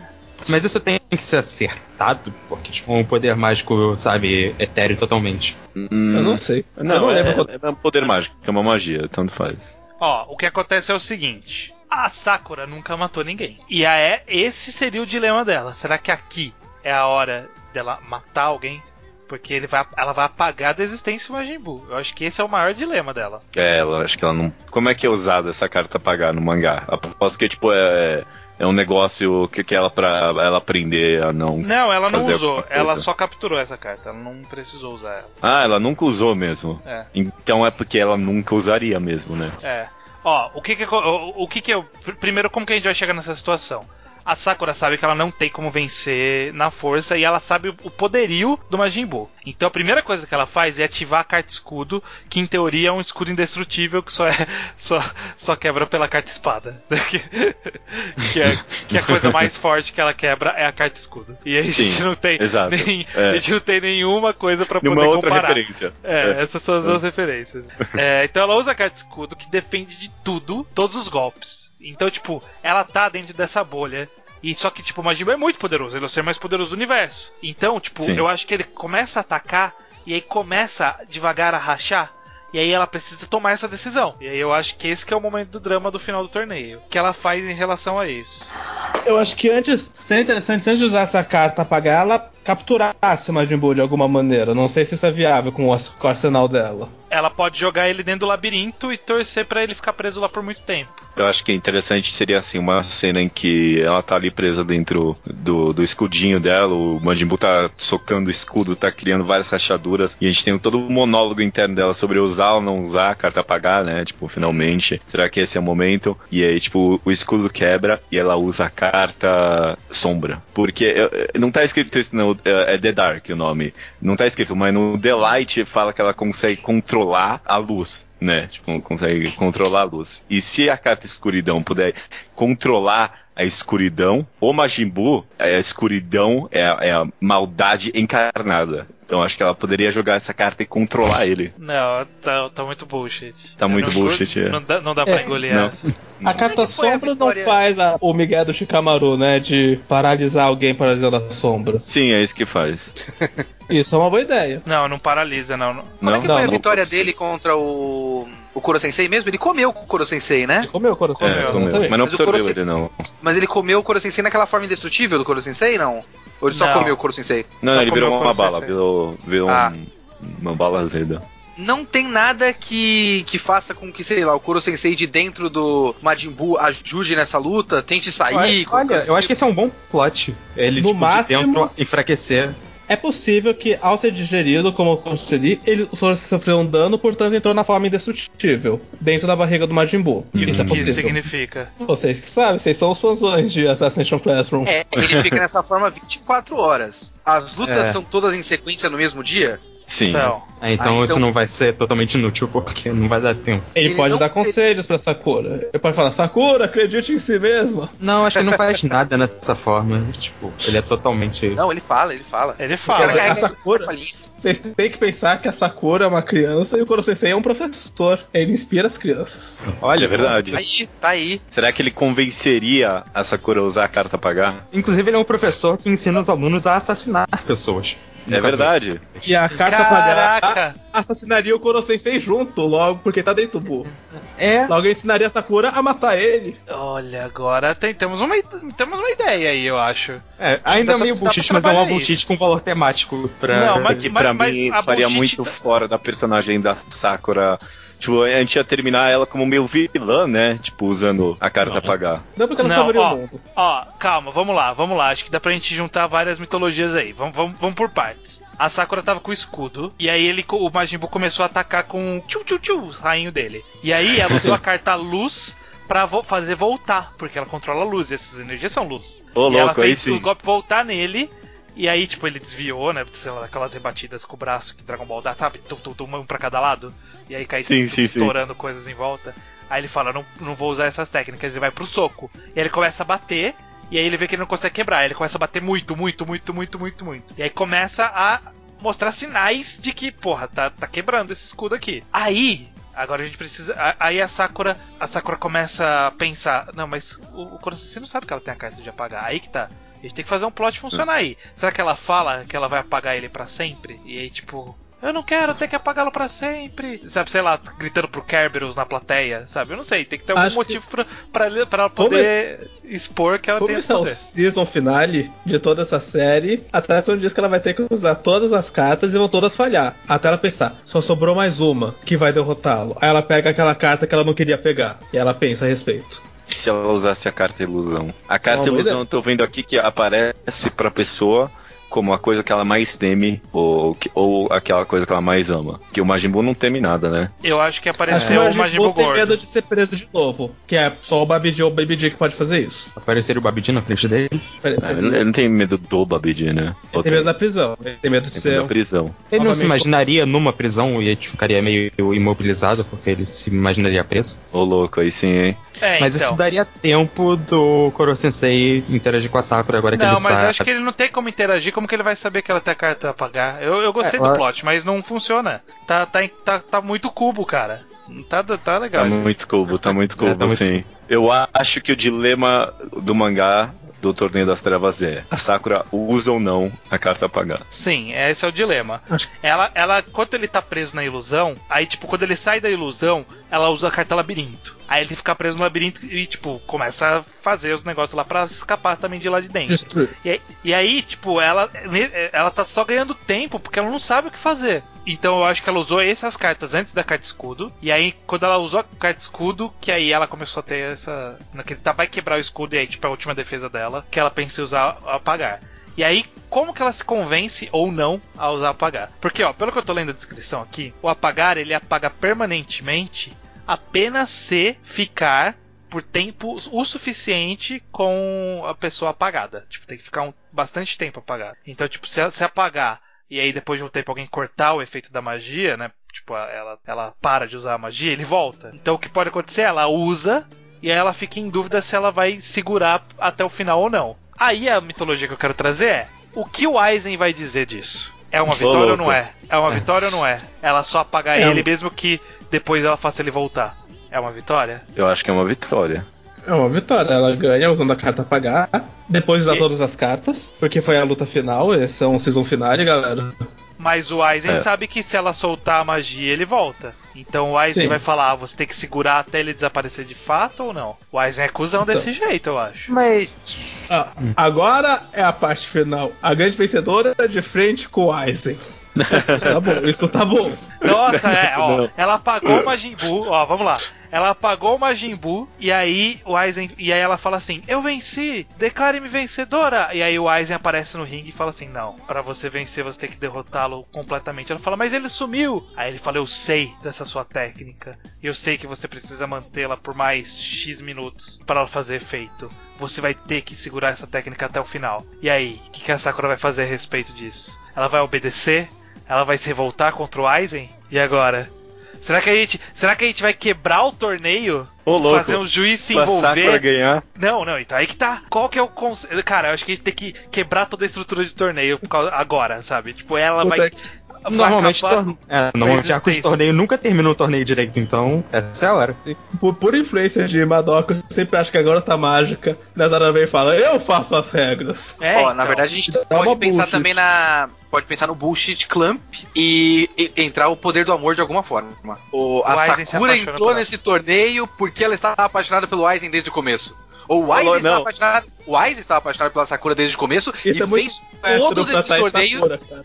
Mas isso tem que ser acertado, porque, tipo, um poder mágico, sabe, etéreo totalmente. Eu não sei. eu Não, não é, lembro. é um poder mágico, é uma magia, tanto faz. Ó, o que acontece é o seguinte: a Sakura nunca matou ninguém. E a é, esse seria o dilema dela. Será que aqui é a hora dela matar alguém? Porque ele vai, ela vai apagar da existência o Majin Buu. Eu acho que esse é o maior dilema dela. É, ela, acho que ela não. Como é que é usada essa carta pagar no mangá? Aposto que, tipo, é. É um negócio que, que ela pra ela aprender a não. Não, ela não usou. Ela só capturou essa carta. Ela não precisou usar ela. Ah, ela nunca usou mesmo. É. Então é porque ela nunca usaria mesmo, né? É. Ó, o que que, o, o que que eu. pr- Primeiro, como que a gente vai chegar nessa situação? A Sakura sabe que ela não tem como vencer na força e ela sabe o- poderio do Majin Buu. Então a primeira coisa que ela faz é ativar a carta escudo, que em teoria é um escudo indestrutível que só é só, só quebra pela carta espada. que, é, que é a coisa mais forte que ela quebra é a carta escudo. E a gente Sim, não tem nem- É. a gente não tem nenhuma coisa pra poder outra comparar. referência. É, essas são as duas referências. É, então ela usa a carta escudo que defende de tudo, todos os golpes. Então, tipo, ela tá dentro dessa bolha. E só que, tipo, o Majin Buu é muito poderoso, ele é o ser mais poderoso do universo. Então, tipo, Sim. eu acho que ele começa a atacar e aí começa devagar a rachar. E aí ela precisa tomar essa decisão. E aí eu acho que esse que é o momento do drama do final do torneio. O que ela faz em relação a isso. Eu acho que antes seria interessante, antes de usar essa carta apagar, ela capturasse o Majin Buu de alguma maneira. Não sei se isso é viável com o, com o arsenal dela. Ela pode jogar ele dentro do labirinto e torcer pra ele ficar preso lá por muito tempo. Eu acho que interessante seria assim uma cena em que ela tá ali presa dentro do, do escudinho dela, o Majin tá socando o escudo, tá criando várias rachaduras, e a gente tem todo o monólogo interno dela sobre usar ou não usar a carta apagar, né? Tipo, finalmente, será que esse é o momento? E aí, tipo, o escudo quebra e ela usa a carta sombra. Porque não tá escrito isso, no, eh, é The Dark o nome. Não tá escrito, mas no The Light fala que ela consegue controlar a luz né? Tipo, consegue controlar a luz. E se a carta escuridão puder controlar a escuridão, o Majin Buu, a escuridão é a, é a maldade encarnada. Então acho que ela poderia jogar essa carta e controlar ele. Não, tá, tá muito bullshit. Tá Eu muito não- bullshit, é. Não dá, não dá pra É, engolir não. essa. A carta que foi a sombra não faz a- o Miguel do Shikamaru, né? De paralisar alguém paralisando a sombra. Sim, é isso que faz. Isso é uma boa ideia. Não, não paralisa, não. não. Como é que Não? foi a não. vitória dele contra o. O Kuro Sensei mesmo? Ele comeu o Kuro Sensei, né? Ele comeu o coração. É, Comeu, comeu. exatamente. Mas não absorveu Kurose- ele, não. Mas ele comeu o Kuro Sensei naquela forma indestrutível do Kuro Sensei, não? Ou ele só Não. comeu o Kuro Sensei? Não, Só ele virou uma bala, virou, virou Ah. um- uma bala azeda. Não tem nada que, que faça com que, sei lá, o Kuro Sensei de dentro do Majin Buu ajude nessa luta, tente sair. Olha, olha, eu acho que esse é um bom plot. Ele, No tipo, máximo- de dentro enfraquecer. É possível que, ao ser digerido, como eu consegui, ele sofreu um dano, portanto entrou na forma indestrutível, dentro da barriga do Majin Buu. E o Isso é que isso possível. significa? Vocês que sabem, vocês são os fãzões de Assassination Classroom. É, ele fica nessa forma 24 horas. As lutas É. são todas em sequência no mesmo dia? Sim. Então, É, então, Ah, isso então- não vai ser totalmente inútil, porque não vai dar tempo. Ele, Ele pode não- dar conselhos pra Sakura. Ele pode falar, Sakura, acredite em si mesma. Não, acho que ele não faz nada nessa forma. Tipo, ele é totalmente. Não, ele fala, ele fala. ele fala. a Sakura-. Vocês têm que pensar que a Sakura é uma criança e o Koro Sensei é um professor. Ele inspira as crianças. Olha, É verdade. Tá aí, tá aí. Será que ele convenceria a Sakura a usar a carta pagar? Inclusive, ele é um professor que ensina os alunos a assassinar pessoas. É caso- verdade. E a carta Caraca! assassinaria o Koro Sensei junto, logo, porque tá dentro do burro. É. Logo ensinaria a Sakura a matar ele. Olha, agora tem- temos, uma, temos uma ideia aí, eu acho. É, ainda pra- meio bullshit, mas é uma bullshit com valor temático pra. Não, mas- que pra mas mim a faria bullshit muito tá- fora da personagem da Sakura. Tipo, a gente ia terminar ela como meio vilã, né? Tipo, usando a carta pagar. Não porque ela Não, salvaria ó. o mundo. Ó, calma, vamos lá, vamos lá. Acho que dá pra gente juntar várias mitologias aí. Vamos, vamos, vamos por partes. A Sakura tava com o escudo, e aí ele, o Majin Buu começou a atacar com o tchu tchu tchu, o rainho dele. E aí ela usou a carta luz pra vo- fazer voltar, porque ela controla a luz, e essas energias são luz. Ô, e ela louco, aí fez sim. o golpe voltar nele, e aí, tipo, ele desviou, né? Sei lá, aquelas rebatidas com o braço que Dragon Ball dá, sabe? Tum, tum, tum, um pra cada lado. E aí cai Sim, sim, sim. estourando coisas em volta. Aí ele fala, não, não vou usar essas técnicas, ele vai pro soco. E aí ele começa a bater, e aí ele vê que ele não consegue quebrar. Aí ele começa a bater muito, muito, muito, muito, muito, muito. E aí começa a mostrar sinais de que, porra, tá, tá quebrando esse escudo aqui. Aí. Agora a gente precisa. Aí a Sakura. A Sakura começa a pensar. Não, mas o, o Kurosaki você não sabe que ela tem a carta de apagar. Aí que tá. A gente tem que fazer um plot funcionar aí. Será que ela fala que ela vai apagar ele pra sempre? E aí, tipo. Eu não quero ter que apagá-lo pra sempre. Sabe, sei lá, gritando pro Kerberos na plateia, sabe? Eu não sei, tem que ter algum Acho motivo pra, pra, ela- pra ela poder expor que ela Como tem esse esse é o poder. season finale de toda essa série, a Tyson diz que ela vai ter que usar todas as cartas e vão todas falhar. Até ela pensar, só sobrou mais uma que vai derrotá-lo. Aí ela pega aquela carta que ela não queria pegar. E ela pensa a respeito. Se ela usasse a carta ilusão. A carta ilusão eu tô vendo aqui que aparece pra pessoa como a coisa que ela mais teme ou, que- ou aquela coisa que ela mais ama. Que o Majin Buu não teme nada, né? Eu acho que Acho que apareceu o Majin Buu tem gordo. medo de ser preso de novo. Que é só o Babidi ou o Baby D que pode fazer isso. Aparecer o Babidi na frente dele. Ele Ah, Ele ele não tem medo do Babidi, né? Ou tem medo da prisão. Ele tem medo de tem ser. medo da prisão. Ele não se imaginaria numa prisão e ele ficaria meio imobilizado porque ele se imaginaria preso. Ô louco, aí sim, hein? É, Mas então. isso daria tempo do Koro Sensei interagir com a Sakura agora que Não, ele mas sabe. acho que ele não tem como interagir, como que ele vai saber que ela tem a carta a apagar? Eu, eu gostei É, do ela- plot, mas não funciona. Tá, tá, tá, tá muito cubo, cara. Tá, tá legal. Tá muito cubo, tá muito cubo, É, tá muito sim. Eu acho que o dilema do mangá do Torneio das Trevas é a Sakura usa ou não a carta apagar. Sim, esse é o dilema. Ela, ela, quando ele tá preso na ilusão, aí, tipo, quando ele sai da ilusão, ela usa a carta labirinto. Aí ele fica preso no labirinto e, tipo, começa a fazer os negócios lá pra escapar também de lá de dentro. Destruir. E aí, e aí, tipo, ela, ela tá só ganhando tempo porque ela não sabe o que fazer. Então eu acho que ela usou essas cartas antes da carta escudo. E aí, quando ela usou a carta escudo, que aí ela começou a ter essa. Naquele, tá, vai quebrar o escudo e aí, tipo, é a última defesa dela, que ela pensa em usar apagar. E aí, como que ela se convence ou não a usar apagar? Porque, ó, pelo que eu tô lendo a descrição aqui, o apagar ele apaga permanentemente apenas se ficar por tempo o suficiente com a pessoa apagada. Tipo, tem que ficar um, bastante tempo apagada. Então, tipo, se, se apagar e aí depois de um tempo alguém cortar o efeito da magia, né? Tipo, ela, ela para de usar a magia, ele volta. Então o que pode acontecer? Ela usa e aí ela fica em dúvida se ela vai segurar até o final ou não. Aí a mitologia que eu quero trazer é: o que o Aizen vai dizer disso? É uma vitória ou não é? É uma vitória ou não é? Ela só apagar É ele mesmo que depois ela faça ele voltar. É uma vitória? Eu acho que é uma vitória. É uma vitória. Ela ganha usando a carta apagar. Depois usar E- todas as cartas. Porque foi a luta final. Esse é um season finale, galera. Mas o Aizen É. sabe que se ela soltar a magia, ele volta. Então o Aizen Sim. vai falar: ah, você tem que segurar até ele desaparecer de fato ou não? O Aizen é cuzão Então. desse jeito, eu acho. Mas. Ah, agora é a parte final. A grande vencedora de frente com o Aizen. Isso tá bom, isso tá bom. Nossa, é, ó. Ela apagou o Majin Buu, ó, vamos lá. Ela apagou o Majin Buu e aí o Aizen. E aí ela fala assim: Eu venci! Declare-me vencedora! E aí o Aizen aparece no ringue e fala assim: Não, pra você vencer você tem que derrotá-lo completamente. Ela fala: Mas ele sumiu! Aí ele fala: Eu sei dessa sua técnica. E eu sei que você precisa mantê-la por mais X minutos para ela fazer efeito. Você vai ter que segurar essa técnica até o final. E aí, o que, que a Sakura vai fazer a respeito disso? Ela vai obedecer? Ela vai se revoltar contra o Aizen? E agora? Será que a gente, será que a gente vai quebrar o torneio? Ô, louco. Fazer um juiz se Pra envolver? ganhar. Não, não, então aí que tá. Qual que é o conceito? Cara, eu acho que a gente tem que quebrar toda a estrutura de torneio agora, sabe? Tipo, ela Puta vai. que- vai Normalmente, torne... é, normalmente arcos de existência. torneio nunca termina o torneio direito, então essa é a hora. Por, por influência de Madoka, eu sempre acho que a garota mágica, Nazara vem e fala, eu faço as regras. É, Ó, então. na verdade a gente pode pensar bullshit. também na. Pode pensar no bullshit clamp e, e entrar o poder do amor de alguma forma. O, a Sakura entrou nesse torneio porque ela estava apaixonada pelo Aizen desde o começo. Ou o Aizen estava não. apaixonado. O Aizen estava apaixonado pela Sakura desde o começo Isso e é fez todos esses torneios. Sakura.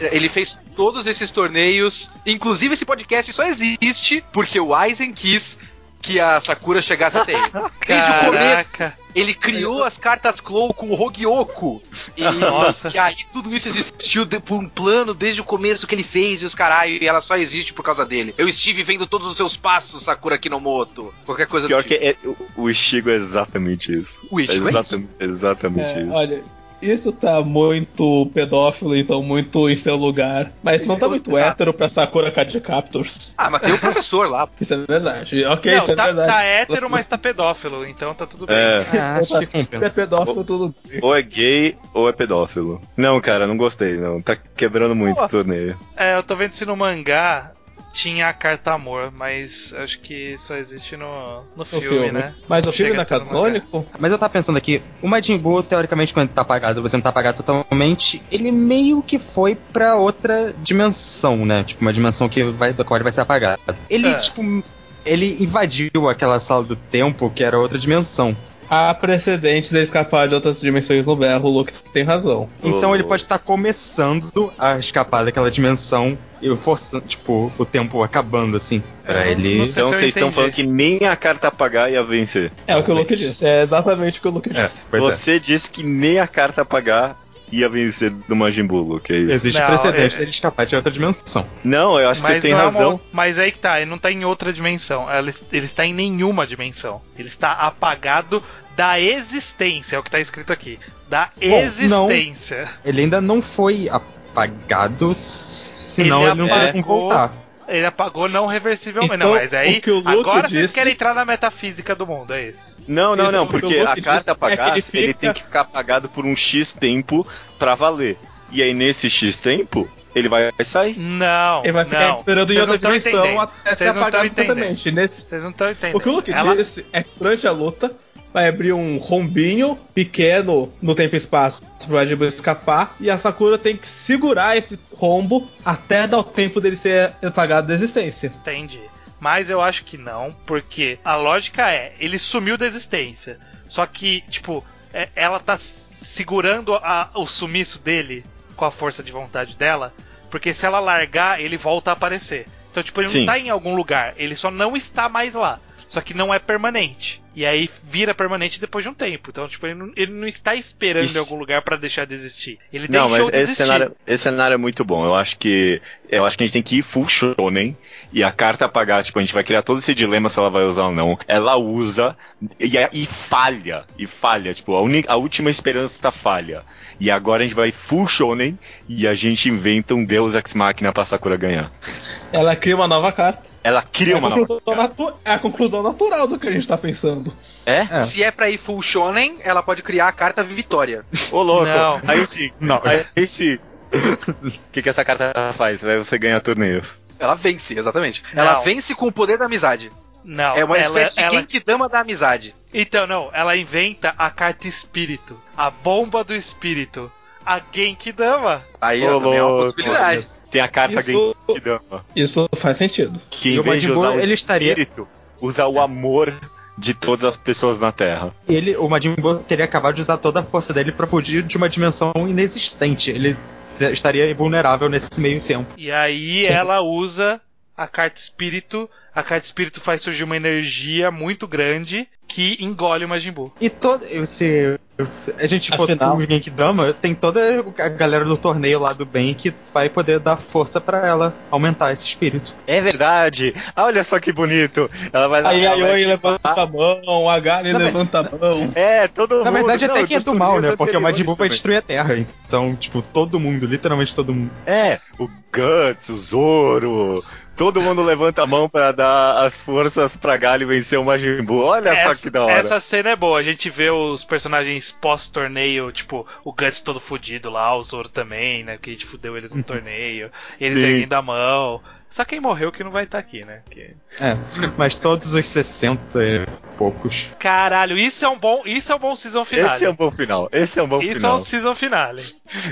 Ele fez todos esses torneios. Inclusive esse podcast só existe porque o Aizen quis que a Sakura chegasse até ele. Desde o começo. Caraca. Ele criou as cartas Clow com o Hogyoku. E, Nossa. e aí tudo isso existiu de- por um plano desde o começo que ele fez e os caralho, e ela só existe por causa dele. Eu estive vendo todos os seus passos, Sakura Kinomoto. Qualquer coisa Pior do que tipo. é, o- o Ichigo é exatamente isso. O Ichigo é exatamente, exatamente É, isso. olha, isso tá muito pedófilo, então muito em seu lugar. Mas não tá muito Exato. hétero pra Sakura Card Captors. Ah, mas tem o professor lá. Isso é verdade. Ok, Não, isso é tá, verdade. tá hétero, mas tá pedófilo, então tá tudo bem. É, Ah, acho que Se é pedófilo, tudo bem. ou é gay ou é pedófilo. Não, cara, não gostei, não. Tá quebrando muito o torneio. É, eu tô vendo se no mangá tinha a carta amor, mas acho que só existe no, no No filme, filme. né? Mas Não o filme não é canônico? Mas eu tava pensando aqui, o Majin Buu, teoricamente, quando tá apagado, você não tá apagado totalmente, ele meio que foi pra outra dimensão, né? Tipo, uma dimensão que vai, da qual ele vai ser apagado. Ele, É. tipo, ele invadiu aquela sala do tempo que era outra dimensão. Há precedentes de escapar de outras dimensões no berro, o Luke tem razão. Então ele pode estar começando a escapar daquela dimensão e forçando, tipo, o tempo acabando, assim. Pra não- ele. Então se vocês estão falando que nem a carta apagar ia vencer. É o que o Luke disse, é exatamente o que o Luke É, disse. é. Você disse que nem a carta apagar ia vencer do Majin Buu, Luke, é isso? Existe Não, precedente é- dele escapar de outra dimensão. Não, eu acho que você Mas, tem não é uma- razão. mas aí que tá, ele não tá em outra dimensão. Ele, ele está em nenhuma dimensão. Ele está apagado da existência, é o que tá escrito aqui. Da não. existência. Ele ainda não foi apagado, senão Ele ele, não teria como voltar. Ele apagou não reversivelmente. Então, não, mas aí. o que o Luke agora vocês disse- querem entrar na metafísica do mundo, é isso. Não, não, não, porque a carta é que ele apagar, fica- ele tem que ficar apagado por um X tempo pra valer. E aí nesse X tempo, ele vai sair. Não. Ele vai ficar não. esperando em Vocês outra dimensão entendendo. até ser Vocês não tão apagado completamente. Nesse, Vocês não estão entendendo. O que o Luke Ela- disse é que durante a luta vai abrir um rombinho pequeno no tempo e espaço pro Majin Buu escapar e a Sakura tem que segurar esse rombo até dar o tempo dele ser apagado da existência. Entendi. Mas eu acho que não, porque a lógica é, ele sumiu da existência. Só que, tipo, é- ela tá segurando a- o sumiço dele com a força de vontade dela, porque se ela largar, ele volta a aparecer. Então, tipo, ele Sim. não tá em algum lugar, ele só não está mais lá. Só que não é permanente. E aí vira permanente depois de um tempo. Então, tipo, ele não, ele não está esperando Isso. em algum lugar pra deixar de existir. Ele Não, deixou mas de esse existir. cenário, esse cenário é muito bom. Eu acho que eu acho que a gente tem que ir full shonen e a carta apagar, tipo, a gente vai criar todo esse dilema se ela vai usar ou não. Ela usa e, e falha, e falha, tipo, a, a última esperança falha. E agora a gente vai full shonen e a gente inventa um Deus Ex Machina pra Sakura ganhar. Ela cria uma nova carta. Ela cria é, a uma nova é a conclusão natural do que a gente tá pensando. É? É. Se é pra ir full shonen, ela pode criar a carta Vitória. Ô louco. Não. Aí sim. Não. Aí sim. O que, que essa carta faz? Aí você ganha torneios. Ela vence, exatamente. Não. Ela vence com o poder da amizade. Não, é uma ela, espécie de ela, Genkidama da amizade. Então, não, ela inventa a carta espírito. A bomba do espírito. A Genkidama. Aí ó, também é uma possibilidade. Tem a carta Isso- Genkidama. Isso faz sentido. Que E em o vez de usar o ele estaria- espírito, usa o amor de todas as pessoas na Terra. Ele, o Majin Buu teria acabado de usar toda a força dele pra fugir de uma dimensão inexistente. Ele estaria vulnerável nesse meio tempo. E aí ela usa a carta espírito. A carta espírito faz surgir uma energia muito grande que engole o Majin Buu. E todo. Se a gente for Afinal- pro Genkidama, tem toda a galera do torneio lá do bem que vai poder dar força pra ela aumentar esse espírito. É verdade. Ah, Olha só que bonito. Ela vai lá. Aí ela vai levanta a mão, a mas- levanta a mão. É, todo mundo. Na verdade, Não, até que é do mal, né? Porque o Majin Buu vai destruir a Terra. Então, tipo, todo mundo, literalmente todo mundo. É, o Guts, o Zoro. Todo mundo levanta a mão pra dar as forças pra Galho vencer o Majin Buu. Olha só que da hora. essa cena é boa. A gente vê os personagens pós-torneio, tipo, o Guts todo fudido lá, o Zoro também, né? Que a gente fudeu eles no torneio. Eles Sim. erguendo a mão. Só quem morreu que não vai estar aqui, né? Que- É, mas todos os 60 e poucos. Caralho, isso é um bom, isso é um bom season finale. Esse é um bom final. Esse é um bom Isso final. é um season finale.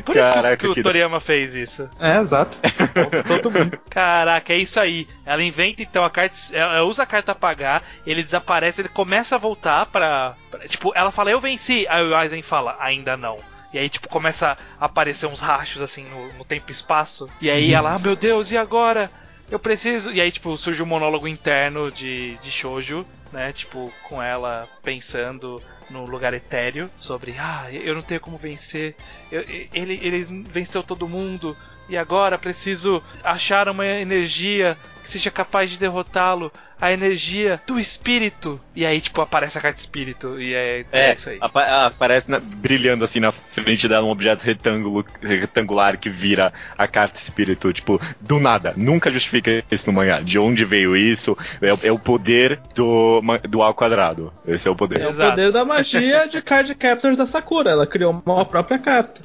Por isso Caraca, que, que o que- Toriyama fez isso. É, exato. todo mundo. Caraca, é isso aí. Ela inventa então a carta. Ela usa a carta apagar, ele desaparece, ele começa a voltar pra. pra- tipo, ela fala, eu venci. Aí o Aizen fala, ainda não. E aí, tipo, começa a aparecer uns rachos assim no, no tempo e espaço. E aí ela, ah, meu Deus, e agora? Eu preciso. E aí, tipo, surge um monólogo interno de, de Shoujo, né? Tipo, com ela pensando no lugar etéreo sobre, ah, eu não tenho como vencer. Eu- ele, ele venceu todo mundo. E agora preciso achar uma energia que seja capaz de derrotá-lo. A energia do espírito. E aí, tipo, aparece a carta espírito. E é, é É, isso aí. apa- aparece na- brilhando assim na frente dela um objeto retângulo, retangular que vira a carta espírito, tipo, do nada. Nunca justifica isso no mangá. De onde veio isso? É, o- é o poder do, do ao quadrado. Esse é o poder. É o Exato. poder da magia de card captors da Sakura. Ela criou uma própria carta.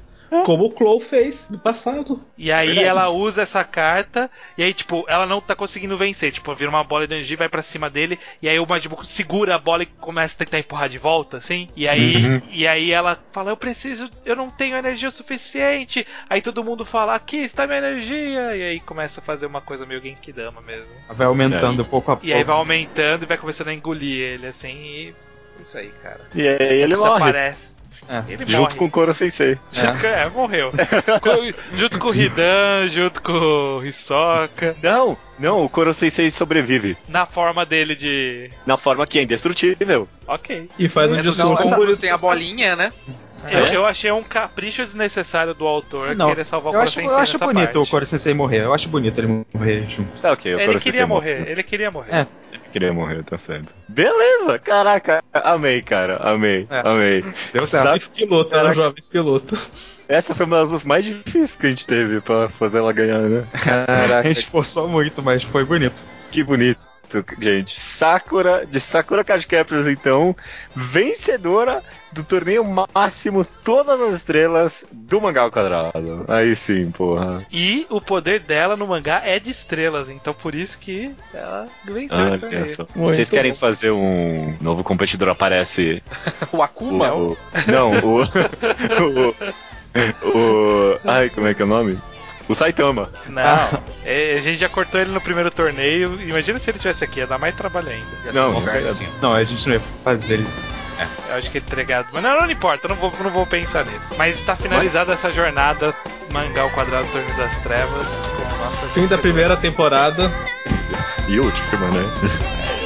Como o Clow fez no passado. E aí Verdade. ela usa essa carta, e aí, tipo, ela não tá conseguindo vencer. Tipo, vira uma bola de energia, vai pra cima dele, e aí o Majin Buu segura a bola e começa a tentar empurrar de volta, assim. E aí, Uhum. e aí ela fala, eu preciso, eu não tenho energia suficiente. Aí todo mundo fala, aqui está minha energia. E aí começa a fazer uma coisa meio Genkidama mesmo. Vai aumentando pouco a pouco. E aí vai aumentando e vai começando a engolir ele, assim, e... Isso aí, cara. E aí ele morre. Desaparece. É. Ele Junto morre. com o Koro Sensei. Junto com- é, morreu. Com- junto com o Hidan, junto com o Hisoka. Não, não, o Koro Sensei sobrevive. Na forma dele de. Na forma que é indestrutível. Ok. E faz um Não, discurso essa- bonito. tem a bolinha, né? Eu, É? eu achei um capricho desnecessário do autor Não, querer salvar o eu acho, Koro eu acho bonito parte. o Koro Sensei morrer. Eu acho bonito ele morrer junto. Tá ok, o Ele Koro queria Sensei morrer, morreu. ele queria morrer. É. Queria morrer, tá certo. Beleza, caraca, amei, cara, amei, É. amei. Deu certo. Esquiloto, era um Caraca. jovem esquiloto. Essa foi uma das lutas mais difíceis que a gente teve pra fazer ela ganhar, né? A Caraca, gente esforçou muito, mas foi bonito. que bonito, gente. Sakura, de Sakura Card Captors, então, vencedora do torneio máximo Todas as Estrelas do Mangá ao Quadrado. Aí sim, porra. E o poder dela no mangá é de estrelas, então por isso que ela venceu esse Olha torneio. Vocês querem bom. fazer um novo competidor aparece O O, Akuma? o- não, o, o. O. Ai, como é que é o nome? O Saitama. Não, é, a gente já cortou ele no primeiro torneio. Imagina se ele tivesse aqui, ia dar mais trabalho ainda. Não, Nossa, não, a gente não ia fazer ele. Eu acho que ele entregado. Mas não, não importa, eu não vou, não vou pensar nisso. Mas está finalizada essa jornada mangá ao quadrado Torneio das Trevas com a nossa. Fim da primeira temporada. E última, né?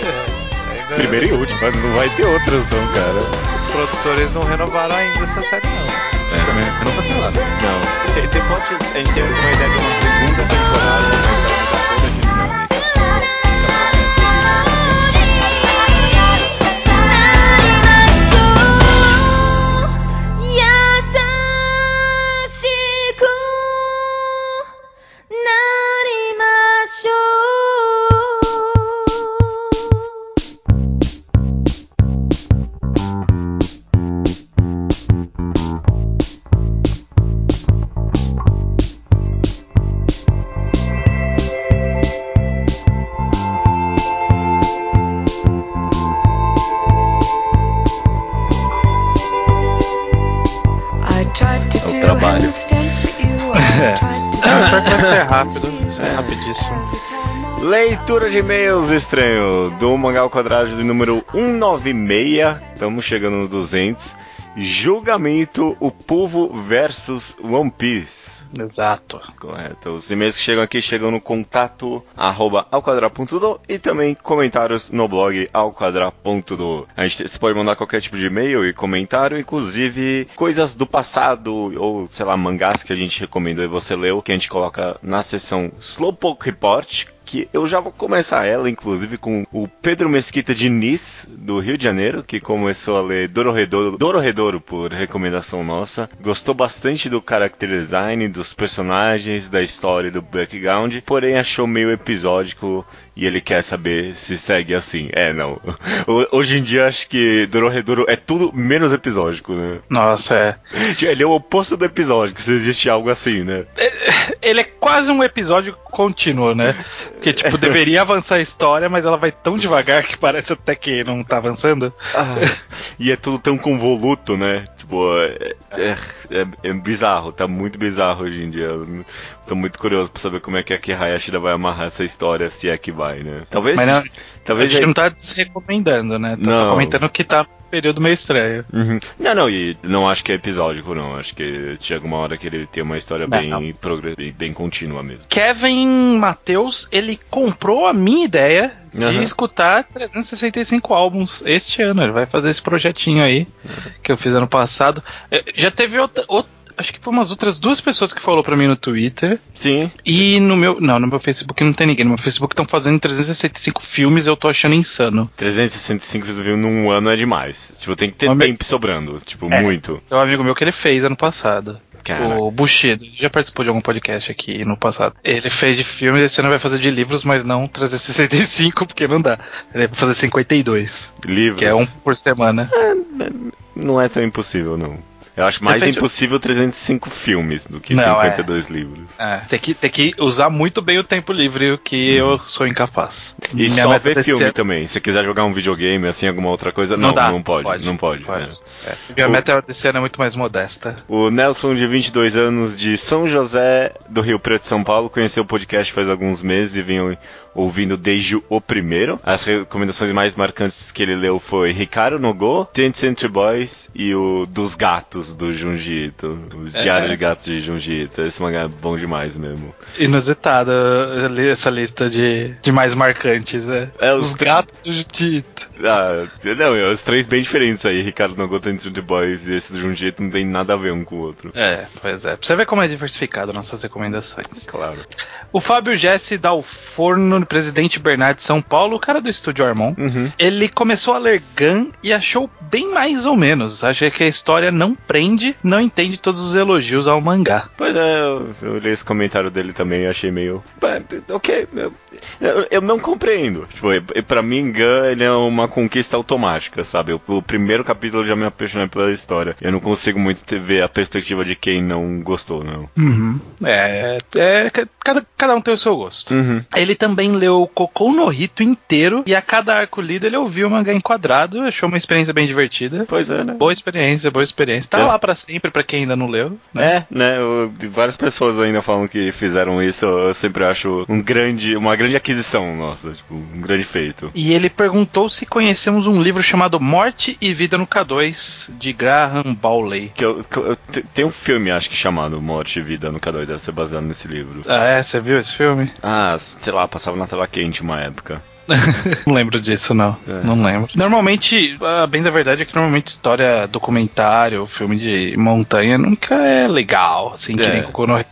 É, ainda- Primeira e última, não vai ter outras, não, cara. Os produtores não renovaram ainda essa série, não. Também eu não faço nada. Não. Tem, tem, a gente tem uma ideia de uma segunda temporada, mas rápido, é rapidíssimo. Leitura de e-mails estranho do Mangá ao Quadrado do número 196. Estamos chegando no 200. Julgamento: O Povo versus One Piece. Exato. Correto. Os e-mails que chegam aqui chegam no contato arroba alquadra.do e também comentários no blog alquadra.do. A gente você pode mandar qualquer tipo de e-mail e comentário, inclusive coisas do passado ou, sei lá, mangás que a gente recomendou e você leu, que a gente coloca na seção Slowpoke Report, que eu já vou começar ela, inclusive, com o Pedro Mesquita de Nis, do Rio de Janeiro, que começou a ler Dororedoro, Dororedoro por recomendação nossa. Gostou bastante do character design, dos personagens, da história e do background, porém achou meio episódico e ele quer saber se segue assim. É, não. Hoje em dia acho que Dororedoro é tudo menos episódico, né? Nossa, é. Ele é o oposto do episódico, se existe algo assim, né? Ele é quase um episódio contínuo, né? Porque, tipo, deveria avançar a história, mas ela vai tão devagar que parece até que não tá avançando. Ah, e é tudo tão convoluto, né? Tipo, é, é, é, é bizarro, tá muito bizarro hoje em dia. Tô muito curioso pra saber como é que a Kihayashida vai amarrar essa história, se é que vai, né? Talvez. Mas não, talvez a gente não tá desrecomendando, né? Tá só Não. comentando que tá período meio estranho. Uhum. Não, não, e não acho que é episódico, não. Acho que chega uma hora que ele tem uma história Não. bem, progre- bem, bem contínua mesmo. Kevin Matheus, ele comprou a minha ideia de Aham. escutar 365 álbuns este ano. Ele vai fazer esse projetinho aí que eu fiz ano passado. Eh, Já teve outra, outra- acho que foi umas outras duas pessoas que falou pra mim no Twitter Sim, e no meu, não, no meu Facebook não tem ninguém. No meu Facebook estão fazendo 365 filmes, eu tô achando insano. 365 viu num ano é demais. Tipo, tem que ter me- tempo sobrando. Tipo, É. muito. É um amigo meu que ele fez ano passado. Cara. O Bushido, ele já participou de algum podcast aqui no passado. Ele fez de filmes, esse ano vai fazer de livros, mas não 365, porque não dá. Ele vai fazer 52, Livros. que é um por semana. Não é tão impossível, não. Eu acho mais Depende- impossível 305 filmes do que Não, 52 livros. É, tem, que, tem que usar muito bem o tempo livre, o que eu sou incapaz. E Minha só ver desse filme ano- também. Se quiser jogar um videogame, assim, alguma outra coisa, não, Não dá, não pode, pode, Não pode. pode. é. É. Minha O- meta desse ano é muito mais modesta. O Nelson, de 22 anos, de São José do Rio Preto, São Paulo, conheceu o podcast faz alguns meses e vinha ouvindo desde o primeiro. As recomendações mais marcantes que ele leu foi Ricardo Nogô, Tent Century Boys e o Dos Gatos, do Junji Ito. Os É. Diários de Gatos de Junji Ito. Esse mangá é bom demais mesmo. Inusitada essa lista de, de mais marcantes, né? É, os os gatos do Judito. Ah, não, é os três bem diferentes aí. Ricardo Nogô, Tent Century Boys e esse do Junji Ito não tem nada a ver um com o outro. É, pois é. Pra você ver como é diversificado nossas recomendações. Claro. O Fábio Jesse dá o forno no Presidente Bernardo de São Paulo, o cara do estúdio Armon. Uhum. Ele começou a ler Gun e achou bem mais ou menos. Acha que a história não prende, não entende todos os elogios ao mangá. Pois é, eu, eu li esse comentário dele também e achei meio. "Pá, Ok, eu, eu, não compreendo. Tipo, pra mim, Gun ele é uma conquista automática, sabe? O, o primeiro capítulo já me apaixonei pela história. Eu não consigo muito ter- ver a perspectiva de quem não gostou, não. É, é cada, cada um tem o seu gosto. Uhum. Ele também leu Cocô no Rito inteiro e a cada arco lido ele ouviu o mangá enquadrado, achou uma experiência bem divertida. Pois é, né? Boa experiência, boa experiência. Tá É. lá pra sempre pra quem ainda não leu. Né? É, né? eu- várias pessoas ainda falam que fizeram isso. Eu sempre acho um grande, uma grande aquisição nossa, tipo, um grande feito. E ele perguntou se conhecemos um livro chamado Morte e Vida no K2, de Graham Bowley. Que eu, que eu- te- tem um filme, acho que chamado Morte e Vida no K2, deve ser baseado nesse livro. Ah, é? Você viu esse filme? Ah, sei lá, passava na tela quente uma época. não lembro disso, não. É. Não lembro. Normalmente, bem da verdade é que normalmente história, documentário, filme de montanha nunca é legal, assim, que É. nem Cocô no Rito.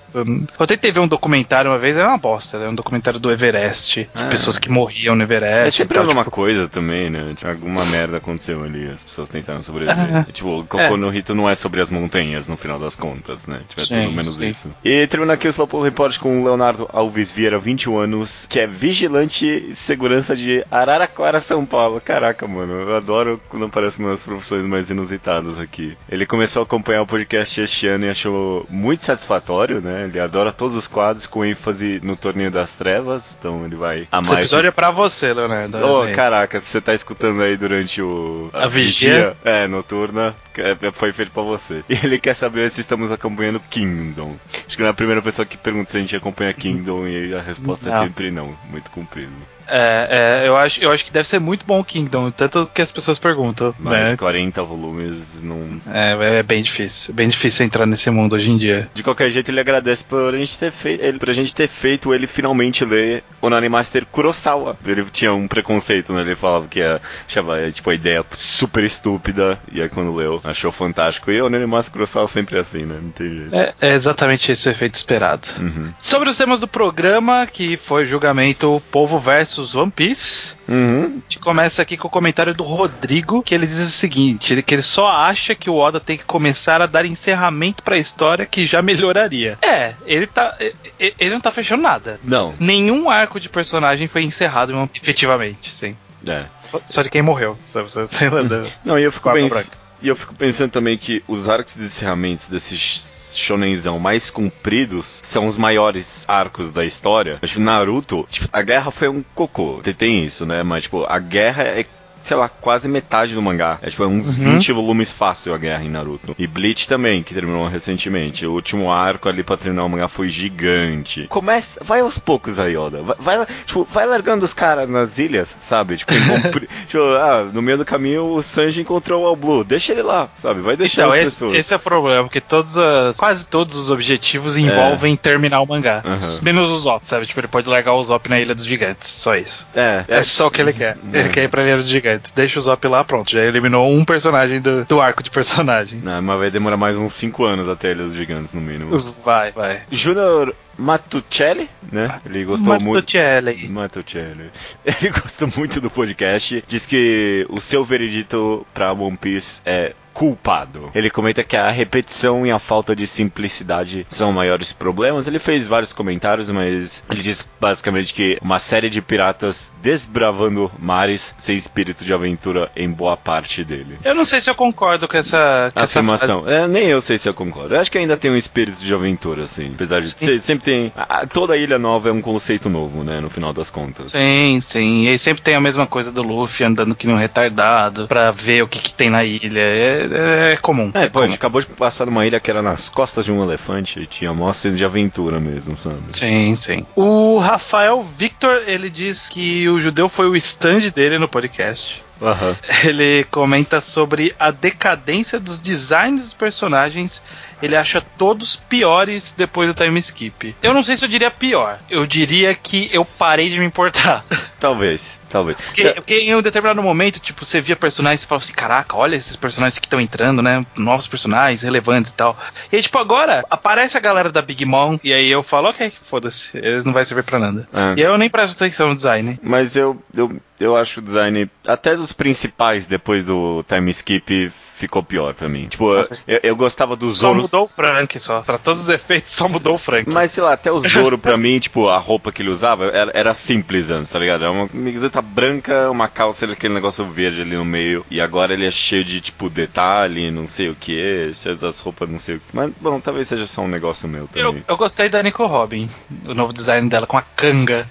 Eu tentei ver um documentário uma vez, era uma bosta, era um documentário do Everest, de Ah. pessoas que morriam no Everest. É sempre tal, mesma tipo, coisa também, né? Alguma merda aconteceu ali, as pessoas tentaram sobreviver. Ah. tipo, o Cocô no Rito não é sobre as montanhas, no final das contas, né? Tipo, é Sim, pelo menos sim. isso. E termina aqui o Slowpoke Report com o Leonardo Alves Vieira, 21 anos, que é vigilante de segurança de Araraquara, São Paulo. Caraca, mano, eu adoro quando aparecem umas profissões mais inusitadas aqui. Ele começou a acompanhar o podcast este ano e achou muito satisfatório, né? Ele adora todos os quadros com ênfase no Torneio das Trevas, então ele vai amar Esse episódio é pra você, Leonardo. Aí. caraca, se você tá escutando aí durante o. A vigia? É, noturna, é, foi feito pra você. E ele quer saber se estamos acompanhando Kingdom. Acho que não é a primeira pessoa que pergunta se a gente acompanha Kingdom e a resposta é Não. sempre não. Muito comprido. É, é, eu, acho, eu acho que deve ser muito bom o Kingdom, tanto que as pessoas perguntam. Mas né? 40 volumes não. É, é bem difícil. Bem difícil entrar nesse mundo hoje em dia. De qualquer jeito, ele agradece por a gente ter feito ele, pra gente ter feito ele finalmente ler Onani Master Kurosawa. Ele tinha um preconceito, né? Ele falava que ia, achava é, tipo a ideia super estúpida, e aí quando leu, achou fantástico. E o Onani Master Kurosawa sempre é assim, né? Não tem jeito. É, é exatamente esse o efeito esperado. Uhum. Sobre os temas do programa, que foi julgamento Povo versus One Piece. Uhum. A gente começa aqui com o comentário do Rodrigo, que ele diz o seguinte: que ele só acha que o Oda tem que começar a dar encerramento pra história que já melhoraria. É, ele tá. Ele não tá fechando nada. Não. Nenhum arco de personagem foi encerrado efetivamente, sim. É. Só- de quem morreu, sabe? Lembrar. Não, e eu fico, pens... E eu fico pensando também que os arcos de encerramentos desses shonenzão mais compridos são os maiores arcos da história. Tipo, Naruto, tipo, a guerra foi um cocô. Tem- Tem isso, né? Mas, tipo, a guerra é sei lá, quase metade do mangá. É tipo é uns 20 volumes fácil a guerra em Naruto. E Bleach também, que terminou recentemente. O último arco ali pra terminar o mangá foi gigante. Começa, vai aos poucos aí, Oda. Vai, vai, tipo, vai largando os caras nas ilhas, sabe? Tipo, tipo, ah, no meio do caminho o Sanji encontrou o All Blue. Deixa ele lá, sabe? Vai deixar Então, as esse, pessoas. esse é o problema, porque todos as- quase todos os objetivos envolvem terminar o mangá. Aham. Menos o Zop, sabe? Tipo, ele pode largar o Zop na Ilha dos Gigantes, só isso. É, É só o que ele quer. Ele quer ir pra Ilha dos Gigantes. Deixa o Zop lá, pronto. Já eliminou um personagem do, do arco de personagens. Não, mas vai demorar mais uns 5 anos até ele dos gigantes, no mínimo. Vai, vai. Júnior Matuccelli, né? Ele gostou muito. Martuccelli. Matuccelli. Ele gostou muito do podcast. Diz que o seu veredito pra One Piece é culpado. Ele comenta que a repetição e a falta de simplicidade são maiores problemas. Ele fez vários comentários, mas ele diz basicamente que uma série de piratas desbravando mares sem espírito de aventura em boa parte dele. Eu não sei se eu concordo com essa, com essa afirmação. frase. É, nem eu sei se eu concordo. Eu acho que ainda tem um espírito de aventura, assim. Apesar de Sim. se- sempre tem. a- a- toda ilha nova é um conceito novo, né? No final das contas. Sim, sim. E aí sempre tem a mesma coisa do Luffy andando que nem um retardado pra ver o que, que tem na ilha. É, é comum. É, pô, a comum. gente acabou de passar numa ilha que era nas costas de um elefante e tinha mó cena de aventura mesmo, sabe? Sim, sim. O Rafael Victor, ele diz que o judeu foi o stand dele no podcast. Aham. Ele comenta sobre a decadência dos designs dos personagens. Ele acha todos piores depois do time skip. Eu não sei se eu diria pior. Eu diria que eu parei de me importar. Talvez, talvez. Porque, porque em um determinado momento, tipo, você via personagens e falava assim: caraca, olha esses personagens que estão entrando, né? Novos personagens, relevantes e tal. E aí, tipo, agora aparece a galera da Big Mom. E aí eu falo: ok, foda-se, eles não vai servir pra nada. É. E aí eu nem presto atenção no design. Mas eu, eu, eu acho o design, até dos principais, depois do time skip, ficou pior pra mim. Tipo, eu, eu, eu gostava dos Só Zoros. mudou o Frank, só. Pra todos os efeitos, só mudou o Frank. Mas sei lá, até o Zoro pra mim, tipo, a roupa que ele usava era, era simples antes, tá ligado? Era uma camiseta branca, uma calça, aquele negócio verde ali no meio. E agora ele é cheio de, tipo, detalhe, não sei o que, das roupas, não sei o que. Mas, bom, talvez seja só um negócio meu eu, também. eu gostei da Nico Robin, o novo design dela com a canga.